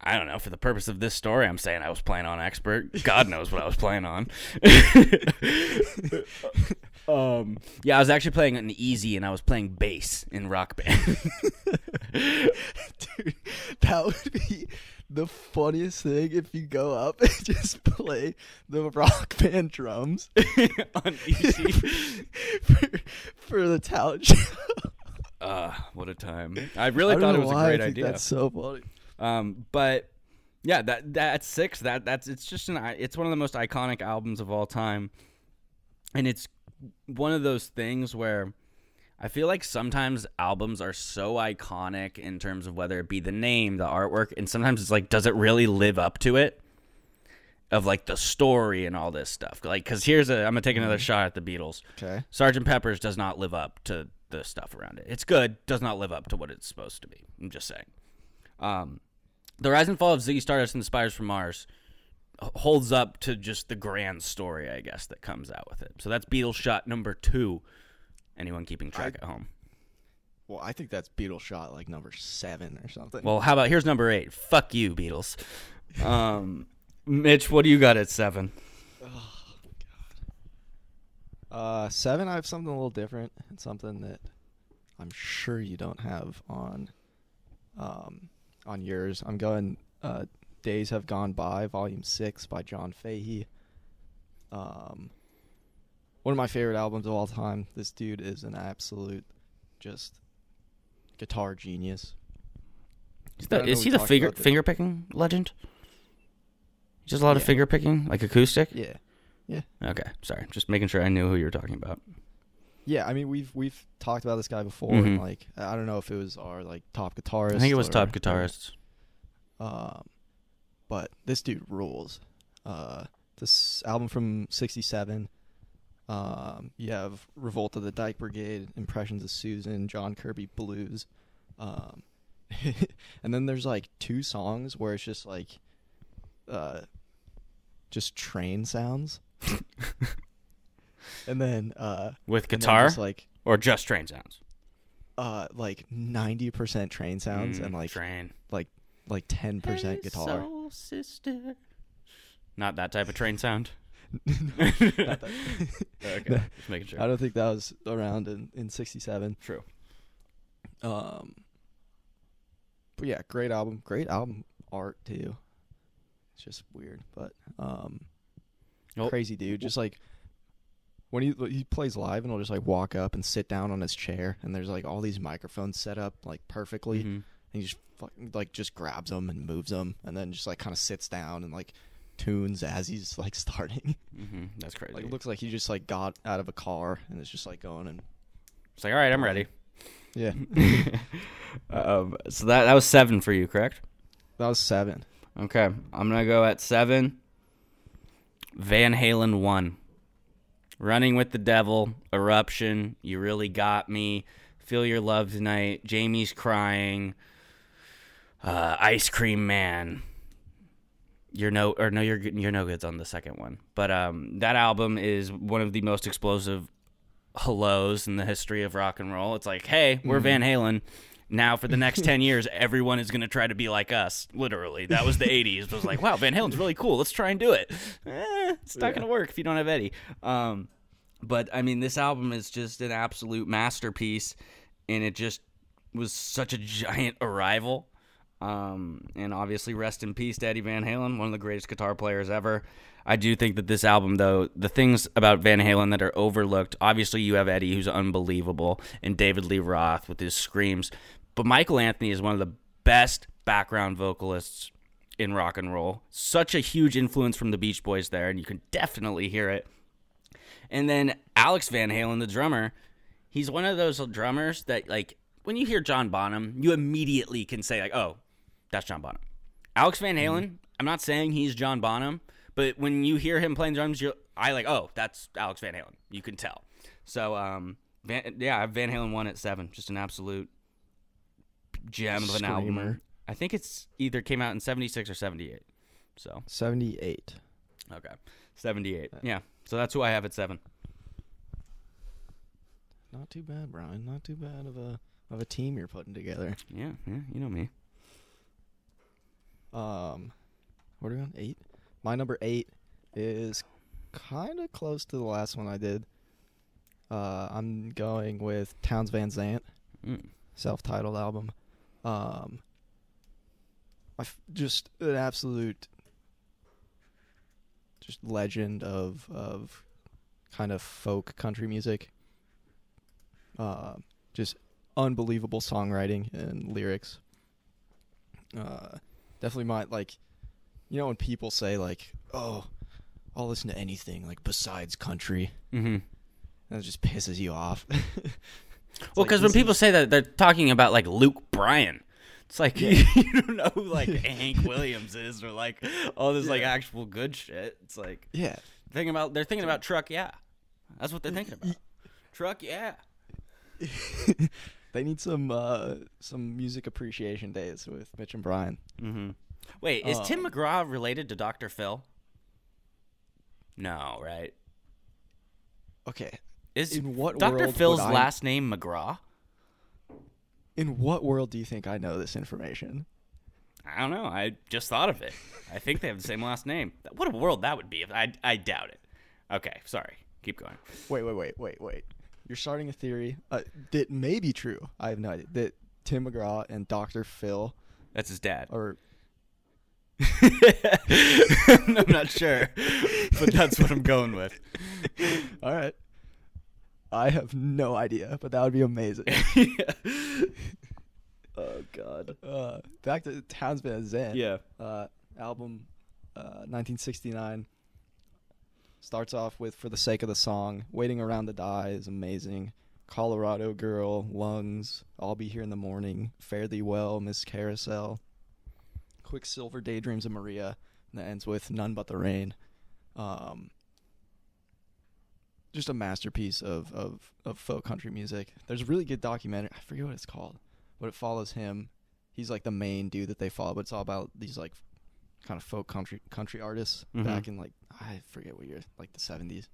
I don't know. For the purpose of this story, I'm saying I was playing on Expert. <laughs> God knows what I was playing on. <laughs> um, yeah, I was actually playing an easy, and I was playing bass in Rock Band. <laughs> Dude, that would be the funniest thing if you go up <laughs> and just play the rock <laughs> band drums <laughs> on easy. for, for the talent show. Uh, what a time! I really I thought it was a great idea. That's so funny. Um, but yeah, that that's six. That that's it's just an it's one of the most iconic albums of all time, and it's one of those things where I feel like sometimes albums are so iconic in terms of whether it be the name, the artwork, and sometimes it's like, does it really live up to it? Of like the story and all this stuff. Like, because here's a, I'm gonna take another shot at the Beatles. Okay. Sergeant Pepper's does not live up to the stuff around it. It's good, does not live up to what it's supposed to be. I'm just saying. Um, the rise and fall of Ziggy Stardust and the Spiders from Mars holds up to just the grand story, I guess, that comes out with it. So that's Beatles shot number two. Anyone keeping track at home? Well, I think that's Beatles shot like number seven or something. Well, how about here's number eight? Fuck you, Beatles. Um, Mitch, what do you got at seven? Uh, seven. I have something a little different and something that I'm sure you don't have on, um, on yours. I'm going. Uh, Days have gone by, Volume Six by John Fahey. Um, one of my favorite albums of all time. This dude is an absolute, just, guitar genius. Is, that, is he the finger finger picking legend? Just a lot of finger picking, like acoustic. Yeah. Yeah. Okay, sorry, just making sure I knew who you were talking about. Yeah, I mean we've we've talked about this guy before. And Mhm. like I don't know if it was our like top guitarist. I think it was or- top guitarists. Um, but this dude rules. Uh, this album from '67. Um, you have Revolt of the Dyke Brigade, Impressions of Susan, John Kirby Blues, um, <laughs> and then there's like two songs where it's just like, uh, just train sounds, <laughs> and then uh, With guitar just, like or just train sounds? uh, like ninety percent train sounds Mm, and like train. like ten percent Hey, guitar. soul sister. Not that type of train sound. That- <laughs> Okay, No, just making sure. I don't think that was around in in '67. True. Um, but yeah, great album, great album art too. It's just weird, but um, Well, crazy dude. Just like when he he plays live, and he'll just like walk up and sit down on his chair, and there's like all these microphones set up like perfectly, mhm. and he just fucking, like just grabs them and moves them, and then just like kind of sits down and like tunes as he's like starting. <laughs> Mhm, That's crazy. like it looks like he just like got out of a car and is just like going and it's like, all right, I'm ready. yeah. <laughs> um, so that that was seven for you, correct? that was seven. Okay, I'm gonna go at seven. Van Halen one. Running with the Devil, Eruption, You Really Got Me, Feel Your Love Tonight, Jamie's Crying, uh, Ice Cream Man. You're no or no, you're you're no goods on the second one, but um, that album is one of the most explosive hellos in the history of rock and roll. It's like, hey, we're Van Halen. Now for the next ten <laughs> years, everyone is gonna try to be like us. Literally, that was the <laughs> '80s. It was like, wow, Van Halen's really cool. Let's try and do it. Eh, it's not gonna work if you don't have Eddie. Um, but I mean, this album is just an absolute masterpiece, and it just was such a giant arrival. Um, and obviously, rest in peace Eddie Van Halen, one of the greatest guitar players ever. I do think that this album, though, the things about Van Halen that are overlooked, obviously, you have Eddie, who's unbelievable, and David Lee Roth with his screams. But Michael Anthony is one of the best background vocalists in rock and roll. Such a huge influence from the Beach Boys there, and you can definitely hear it. And then Alex Van Halen, the drummer, he's one of those drummers that, like, when you hear John Bonham, you immediately can say, like, oh, that's John Bonham. Alex Van Halen, I'm not saying he's John Bonham, but when you hear him playing drums, you're, I like, oh, that's Alex Van Halen. You can tell. So, um, Van, yeah, I have Van Halen one at seven, just an absolute gem of an album. I think it's either came out in '76 or '78. So, Seventy-eight. okay, '78. Yeah, so that's who I have at seven. Not too bad, Brian. Not too bad of a of a team you're putting together. Yeah, yeah, you know me. Um, what are we on? Eight. My number eight is kind of close to the last one I did. Uh, I'm going with Townes Van Zandt, Mm. self-titled album. Um, I f- just an absolute, just legend of of kind of folk country music. Uh, just unbelievable songwriting and lyrics. Uh, definitely my like, you know, when people say like, "Oh, I'll listen to anything like besides country," Mm-hmm. it just pisses you off. <laughs> Well, like, because when people is- say that, they're talking about like Luke Bryan. It's like Yeah. <laughs> you don't know who like <laughs> Hank Williams is or like all this like actual good shit. It's like yeah, thinking about they're thinking about truck, yeah. That's what they're thinking about. Truck, yeah. They need some uh some music appreciation days with Mitch and Brian. Mm-hmm. Wait, is Tim Um, McGraw related to Dr. Phil? No, right? Okay, Is In what Dr. Phil's I- last name McGraw? in what world do you think I know this information? I don't know. I just thought of it. I think they have the same last name. What a world that would be. If I I doubt it. Okay, sorry. Keep going. Wait, wait, wait, wait, wait. You're starting a theory uh, that may be true. I have no idea. That Tim McGraw and Dr. Phil That's his dad. Or <laughs> I'm not sure, but that's what I'm going with. <laughs> All right. I have no idea, but that would be amazing. <laughs> Oh God. uh, back to Townes Van Zandt. Yeah. uh, album, uh, 1969. Starts off with "For the Sake of the Song." "Waiting Around to Die" is amazing. "Colorado Girl," "Lungs," "I'll Be Here in the Morning," "Fare Thee Well," "Miss Carousel," "Quicksilver Daydreams of Maria," and that ends with "None But the Rain." Um, just a masterpiece of, of, of folk country music. There's a really good documentary. I forget what it's called, but it follows him he's like the main dude that they follow, but it's all about these like kind of folk country country artists Mhm. back in like I forget what year, like the seventies.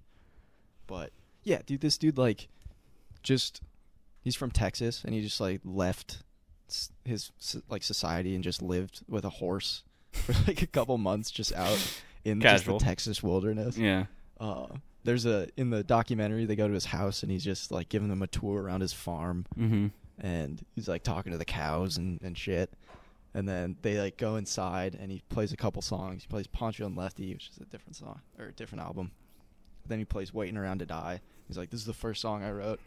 But yeah, dude, this dude like just he's from Texas and he just like left his like society and just lived with a horse <laughs> for like a couple months just out in just the Texas wilderness. Yeah. Uh, there's a in the documentary they go to his house and he's just like giving them a tour around his farm Mm-hmm. and he's like talking to the cows and, and shit. And then they like go inside and he plays a couple songs. He plays Pancho and Lefty, which is a different song or a different album. Then he plays Waiting Around to Die. He's like, This is the first song I wrote.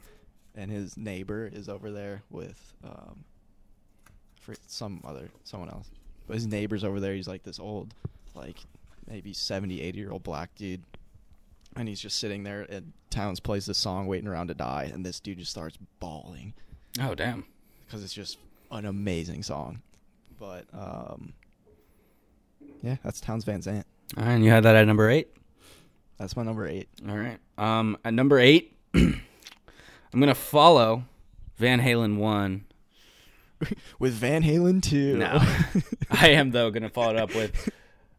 And his neighbor is over there with um for some other someone else. But his neighbor's over there, he's like this old, like maybe 70, 80 year old black dude. And he's just sitting there and Townes plays this song, Waiting Around to Die, and this dude just starts bawling Oh damn. because it's just an amazing song. But um, yeah, that's Townes Van Zandt. All right, and you had that at number eight. That's my number eight. All right. Um, at number eight, <clears throat> I'm gonna follow Van Halen one. <laughs> With Van Halen too. No, <laughs> I am though gonna follow it up with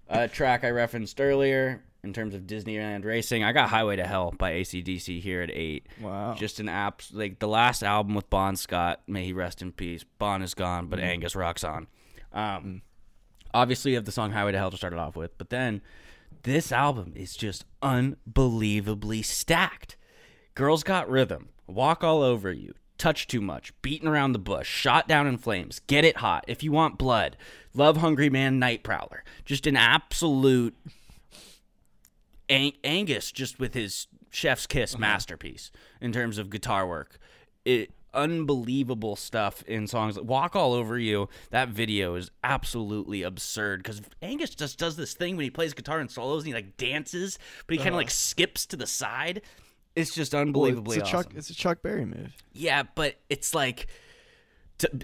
a track I referenced earlier in terms of Disneyland racing. I got Highway to Hell by ACDC here at eight. wow. Just an app like the last album with Bon Scott. May he rest in peace. Bon is gone, but Angus rocks on. Um, obviously, you have the song Highway to Hell to start it off with, but then this album is just unbelievably stacked. Girls Got Rhythm, Walk All Over You, Touch Too Much, Beaten Around the Bush, Shot Down in Flames, Get It Hot, If You Want Blood, Love Hungry Man, Night Prowler. Just an absolute Ang- Angus just with his chef's kiss masterpiece in terms of guitar work. It unbelievable stuff in songs. Walk all over you. That video is absolutely absurd because Angus just does this thing when he plays guitar and solos and he like dances, but he kind of like skips to the side. It's just Well, unbelievably it's a Chuck. awesome. It's a Chuck Berry move. Yeah, but it's like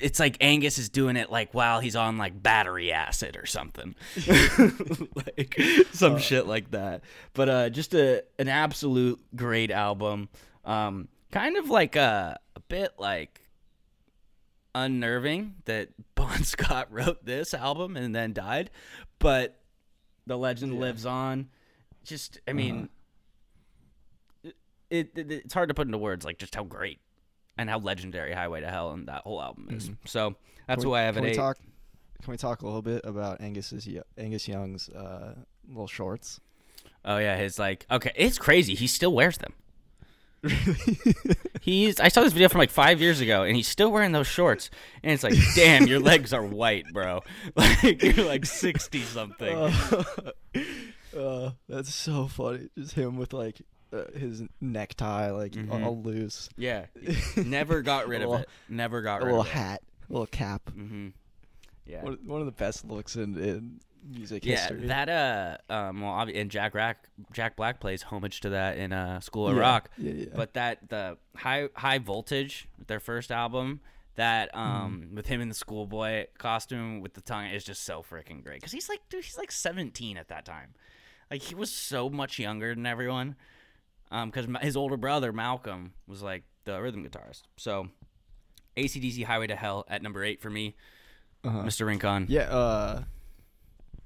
it's like Angus is doing it like while he's on like battery acid or something, <laughs> like some shit like that. But uh, just a an absolute great album. Um, kind of like a a bit like unnerving that <laughs> Bon Scott wrote this album and then died, but the legend lives on. Just, I mean, it, it it's hard to put into words like just how great and how legendary Highway to Hell and that whole album is. So that's Can who we- I have can we eight. Talk, can we talk a little bit about Angus's Angus Young's uh, little shorts? Oh yeah, his like okay, it's crazy. He still wears them. <laughs> He's I saw this video from like five years ago, and he's still wearing those shorts. And it's like, damn, your <laughs> legs are white, bro. <laughs> Like you're like sixty something. uh, that's so funny. Just him with like uh, his necktie like Mhm. all loose, yeah, never got rid of little- it. Never got rid of it. Little hat, a little cap. Mm-hmm. Yeah. One, one of the best looks in, in music Yeah, history. that uh, um, well, obvi- and Jack Rack, Jack Black plays homage to that in uh, School of Yeah, Rock. yeah, yeah. But that the high high voltage, their first album, that um, Mm-hmm. with him in the schoolboy costume with the tongue is just so freaking great. Because he's like, dude, he's like 17 at that time. Like he was so much younger than everyone. Um, because his older brother Malcolm was like the rhythm guitarist. So, ACDC Highway to Hell at number eight for me, Uh-huh. Mr. Rincon. Yeah, uh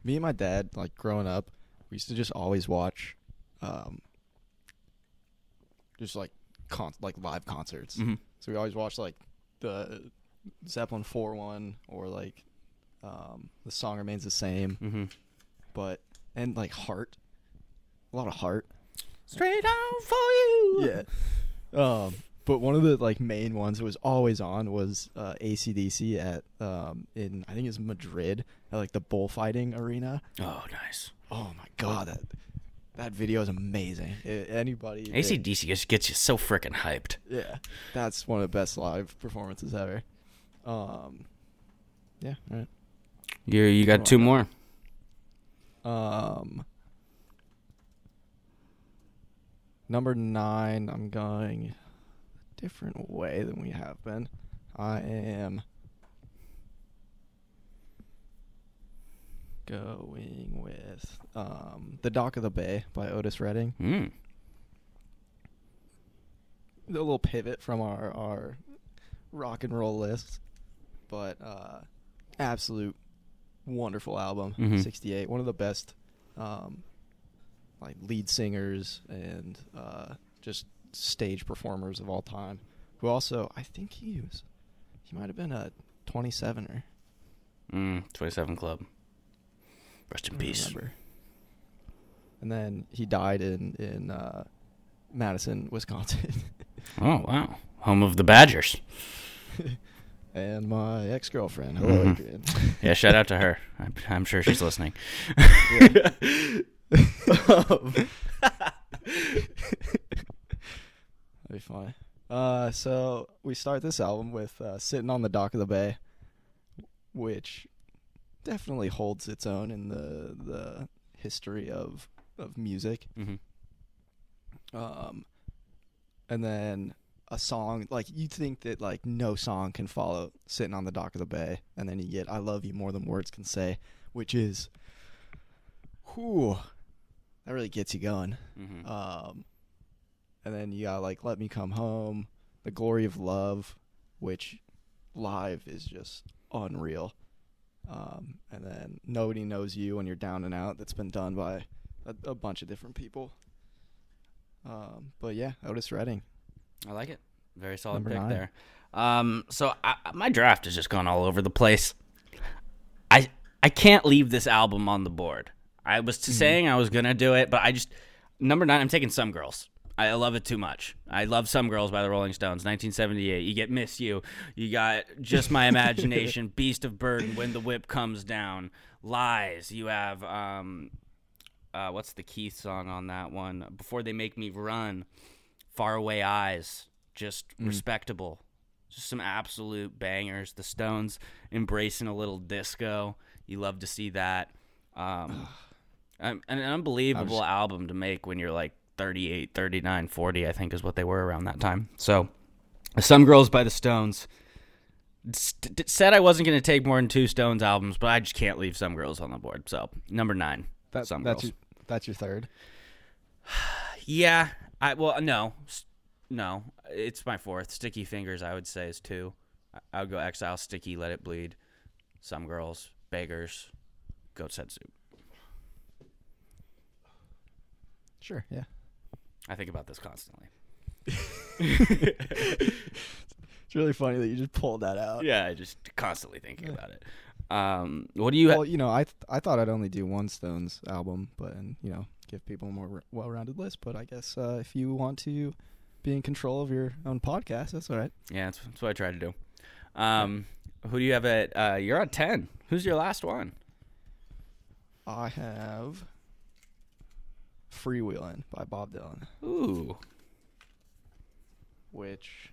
me and my dad, like growing up, we used to just always watch um just like con- like live concerts. Mhm. So we always watched like the Zeppelin 4 one or like Um, the song remains the same, Mm-hmm. but and like heart, a lot of heart. Straight out for you. Yeah. Um, but one of the like main ones that was always on was uh, ACDC at um in I think it's Madrid at like the bullfighting arena. Oh, nice. Oh my god, that that video is amazing. I- anybody that- ACDC just gets you so freaking hyped. yeah, that's one of the best live performances ever. Um, yeah, all right. You you got two more. Um, number nine, I'm going different way than we have been. I am going with um, The Dock of the Bay by Otis Redding. Mm. A little pivot from our, our rock and roll list, but uh, absolute wonderful album. Mhm. 68, one of the best um, like lead singers and uh, just stage performers of all time. Who also, I think he was, he might have been a 27er. Mm. Twenty-seven Club. Rest in peace. remember. And then he died in in uh, Madison, Wisconsin. <laughs> Oh wow, home of the Badgers. <laughs> and my ex girlfriend. Hello, Mhm. Adrian. <laughs> Yeah, shout out to her. I'm, I'm sure she's listening. That'd be fine. Uh, so we start this album with uh, "Sitting on the Dock of the Bay," which definitely holds its own in the the history of of music. hmm Um, and then a song like you think that like no song can follow "Sitting on the Dock of the Bay," and then you get "I Love You More Than Words Can Say," which is, whew, that really gets you going. hmm Um, and then you got like "Let Me Come Home," "The Glory of Love," which live is just unreal. Um, and then "Nobody Knows You" when you're down and out. That's been done by a, a bunch of different people. Um, but yeah, Otis Redding. I like it. Very solid Number pick nine. there. Um, so I, my draft has just gone all over the place. I I can't leave this album on the board. I was Mm-hmm. saying I was gonna do it, but I just number nine. I'm taking some girls. I love it too much. I love Some Girls by the Rolling Stones, 1978. You get Miss You. You got Just My Imagination, <laughs> Beast of Burden, When the Whip Comes Down, Lies. You have, um, uh, what's the Keith song on that one? Before They Make Me Run, Faraway Eyes, just respectable. Just some absolute bangers. The Stones embracing a little disco. You love to see that. Um, um, <sighs> an unbelievable album to make when you're like 38, 39, 40, I think is what they were around that time. So, Some Girls by the Stones. St- said I wasn't going to take more than two Stones albums, but I just can't leave Some Girls on the board. So, number nine. That, Some that's Girls. your that's your third. <sighs> Yeah, I well no, no, it's my fourth. Sticky Fingers, I would say, is two. I would go Exile, Sticky, Let It Bleed, Some Girls, Beggars, Goat's Head Soup. Sure. Yeah. I think about this constantly. <laughs> It's really funny that you just pulled that out. Yeah, I just constantly thinking about it. Um, what do you? Well, you know, I th- I thought I'd only do one Stones album, but and you know, give people a more r- well-rounded list. But I guess uh, if you want to be in control of your own podcast, that's all right. yeah, that's, that's what I try to do. Um, who do you have at? Uh, you're at ten. Who's your last one? I have "Freewheeling" by Bob Dylan, Ooh, which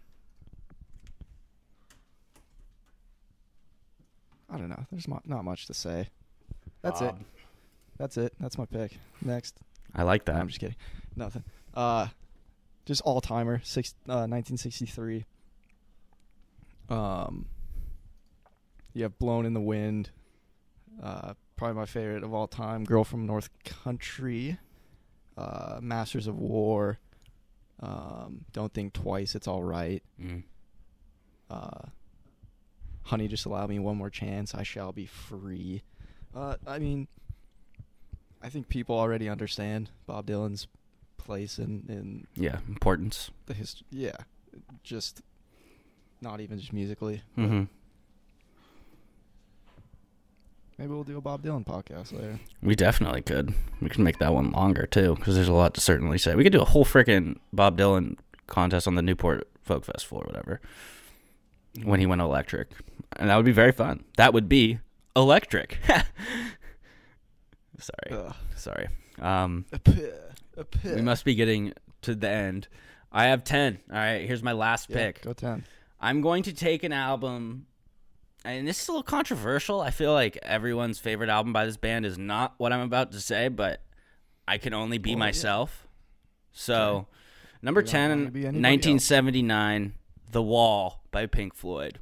I don't know. There's mo- not much to say. That's it. That's it. That's my pick. Next. I like that. I'm just kidding. Nothing. Uh, just all timer. Six, uh, 1963. Um, you have "Blown in the Wind." Uh, probably my favorite of all time. "Girl from North Country." Uh, "Masters of War." Um, "Don't Think Twice." It's all right. Mm. Uh, "Honey, just allow me one more chance. I shall be free." Uh, I mean, I think people already understand Bob Dylan's place in in Yeah, importance. the history. Yeah, just not even just musically. Mm-hmm. Maybe we'll do a Bob Dylan podcast later. We definitely could. We can make that one longer too, because there's a lot to certainly say. We could do a whole freaking Bob Dylan contest on the Newport Folk Festival or whatever when he went electric, and that would be very fun. That would be electric. <laughs> sorry, Ugh. sorry. Um, A pit, a pit. we must be getting to the end. I have ten. All right, here's my last Yeah, pick. Go ten. I'm going to take an album, and this is a little controversial. I feel like everyone's favorite album by this band is not what I'm about to say, but I can only be oh, yeah. myself. So, number 10, wanna be anybody else. 1979, The Wall by Pink Floyd.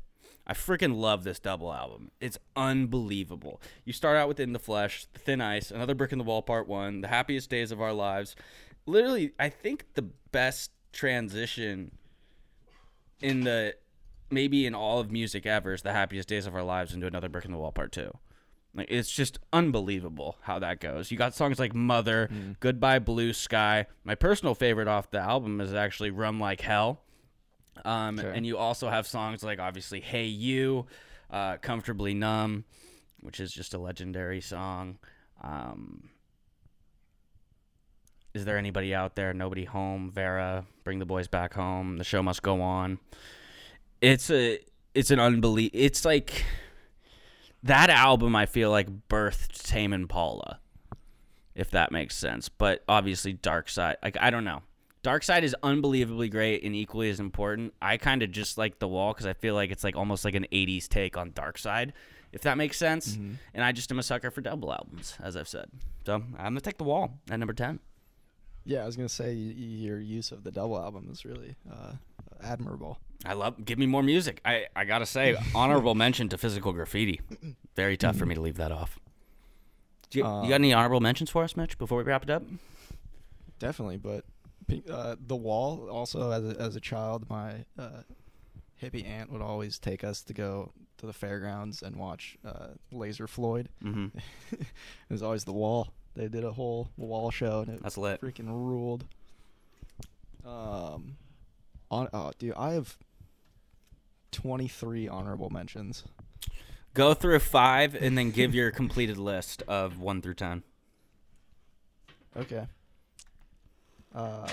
I freaking love this double album. It's unbelievable. You start out with In the Flesh, Thin Ice, Another Brick in the Wall Part 1, The Happiest Days of Our Lives. Literally, I think the best transition in the maybe in all of music ever is the happiest days of our lives into another brick in the wall part two. Like it's just unbelievable how that goes. You got songs like mother goodbye blue sky. My personal favorite off the album is actually run like hell. Um, Okay. and you also have songs like obviously hey you uh, comfortably numb which is just a legendary song. Um, is there anybody out there? Nobody home? Vera bring the boys back home. The show must go on it's a it's an unbelie it's like that album i feel like birthed tame impala if that makes sense. But obviously dark side like i don't know. Dark side is unbelievably great and equally as important. I kind of just like the wall because i feel like it's like almost like an 80s take on dark side if that makes sense. And i just am a sucker for double albums as i've said. So i'm gonna take the wall at number 10 Yeah, I was gonna say your use of the double album is really uh, admirable. I love. Give me more music. I I gotta say, <laughs> honorable mention to physical graffiti. Very tough for me to leave that off. Do you, you got any honorable mentions for us, Mitch? Before we wrap it up. Definitely, but uh, the wall. Also, as a, as a child, my uh, hippie aunt would always take us to go to the fairgrounds and watch uh, Laser Floyd. hmm <laughs> It was always the wall. They did a whole wall show, and it That's lit. freaking ruled. Um, on oh, dude, I have twenty three honorable mentions. Go through five and then give your completed list of one through ten. Okay. Uh,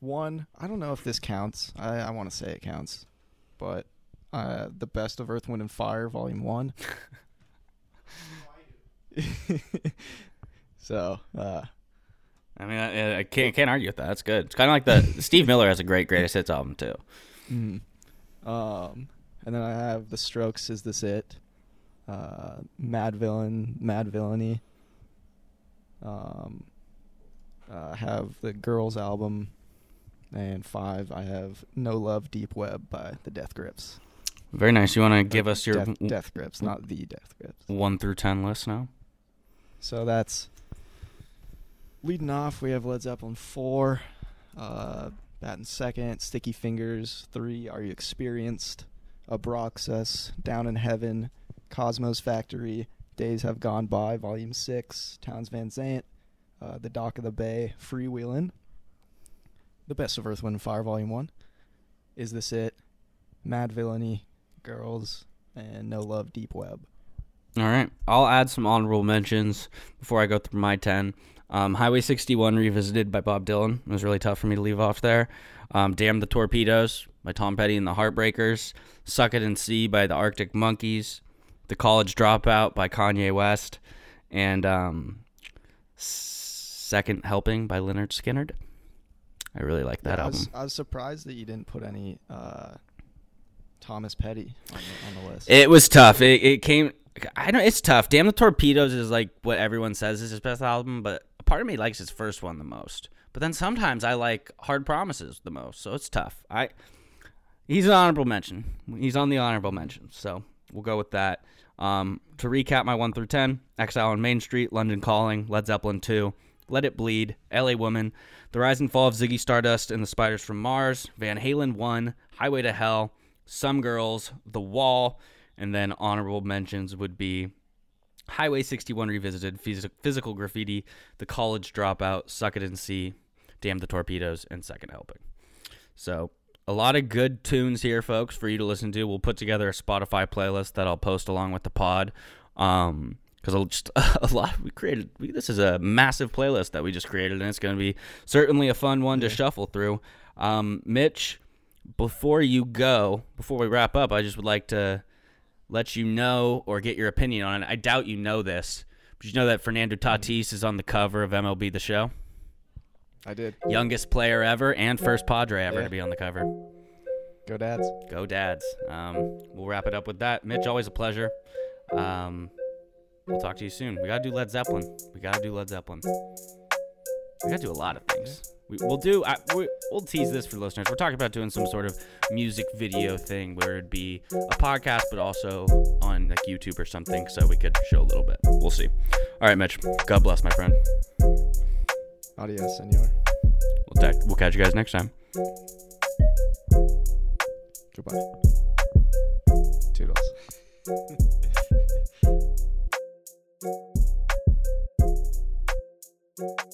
one. I don't know if this counts. I I want to say it counts, but uh, the best of Earth, Wind, and Fire, Volume One. <laughs> so, uh, I mean, I, I can't can't argue with that. That's good. It's kind of like the Steve Miller has a great greatest hits album too. mm. Um, and then I have The Strokes. Is this it? Uh, Madvillain, Mad Villainy. Um, uh, I have the Girls album, and five. I have No Love, Deep Web by the Death Grips. Very nice. You want to give us your Death, w- Death Grips, not the Death Grips. one through ten list now? So that's leading off. We have Led Zeppelin four, uh, batting second. Sticky Fingers three. Are you experienced? Abraxas, Down in Heaven, Cosmo's Factory, Days Have Gone By, Volume six. Townes Van Zandt, uh, The Dock of the Bay, Freewheelin'. The Best of Earth, Wind, and Fire, Volume one. Is this it? Madvillainy, Girls, and No Love, Deep Web. All right. I'll add some honorable mentions before I go through my 10. Um, Highway 61 revisited by Bob Dylan. It was really tough for me to leave off there. Um, Damn the Torpedoes by Tom Petty and the Heartbreakers. Suck It and See by the Arctic Monkeys. The College Dropout by Kanye West. And um, Second Helping by Lynyrd Skynyrd. I really like that Yeah, I album. was, I was surprised that you didn't put any uh, Thomas Petty on the, on the list. It was tough. It, it came. I know it's tough. Damn the Torpedoes is like what everyone says is his best album, but part of me likes his first one the most. But then sometimes I like Hard Promises the most, so it's tough. I he's an honorable mention. He's on the honorable mention, so we'll go with that. Um, to recap my one through ten: Exile on Main Street, London Calling, Led Zeppelin two, Let It Bleed, L.A. Woman, The Rise and Fall of Ziggy Stardust and the Spiders from Mars, Van Halen one, Highway to Hell, Some Girls, The Wall, and then honorable mentions would be Highway 61 Revisited, Phys- Physical Graffiti, The College Dropout, Suck It and See, Damn the Torpedoes, and Second Helping. So, a lot of good tunes here, folks, for you to listen to. We'll put together a Spotify playlist that I'll post along with the pod. Um, because just <laughs> a lot we created. We, this is a massive playlist that we just created, and it's going to be certainly a fun one to shuffle through. Um, Mitch, before you go, before we wrap up, I just would like to let you know or get your opinion on it. I doubt you know this, but you know that Fernando Tatis is on the cover of MLB The Show, I did. youngest player ever and first Padre ever Yeah. to be on the cover. Go dads. Go Dads. Um, we'll wrap it up with that. Mitch, always a pleasure. Um, we'll talk to you soon. We gotta do Led Zeppelin. We gotta do Led Zeppelin. We gotta do a lot of things. We, we'll do. I, we, we'll tease this for the listeners. We're talking about doing some sort of music video thing where it'd be a podcast, but also on like YouTube or something, so we could show a little bit. We'll see. All right, Mitch. God bless, my friend. Adios, senor. We'll, ta- we'll catch you guys next time. Goodbye. Toodles. <laughs>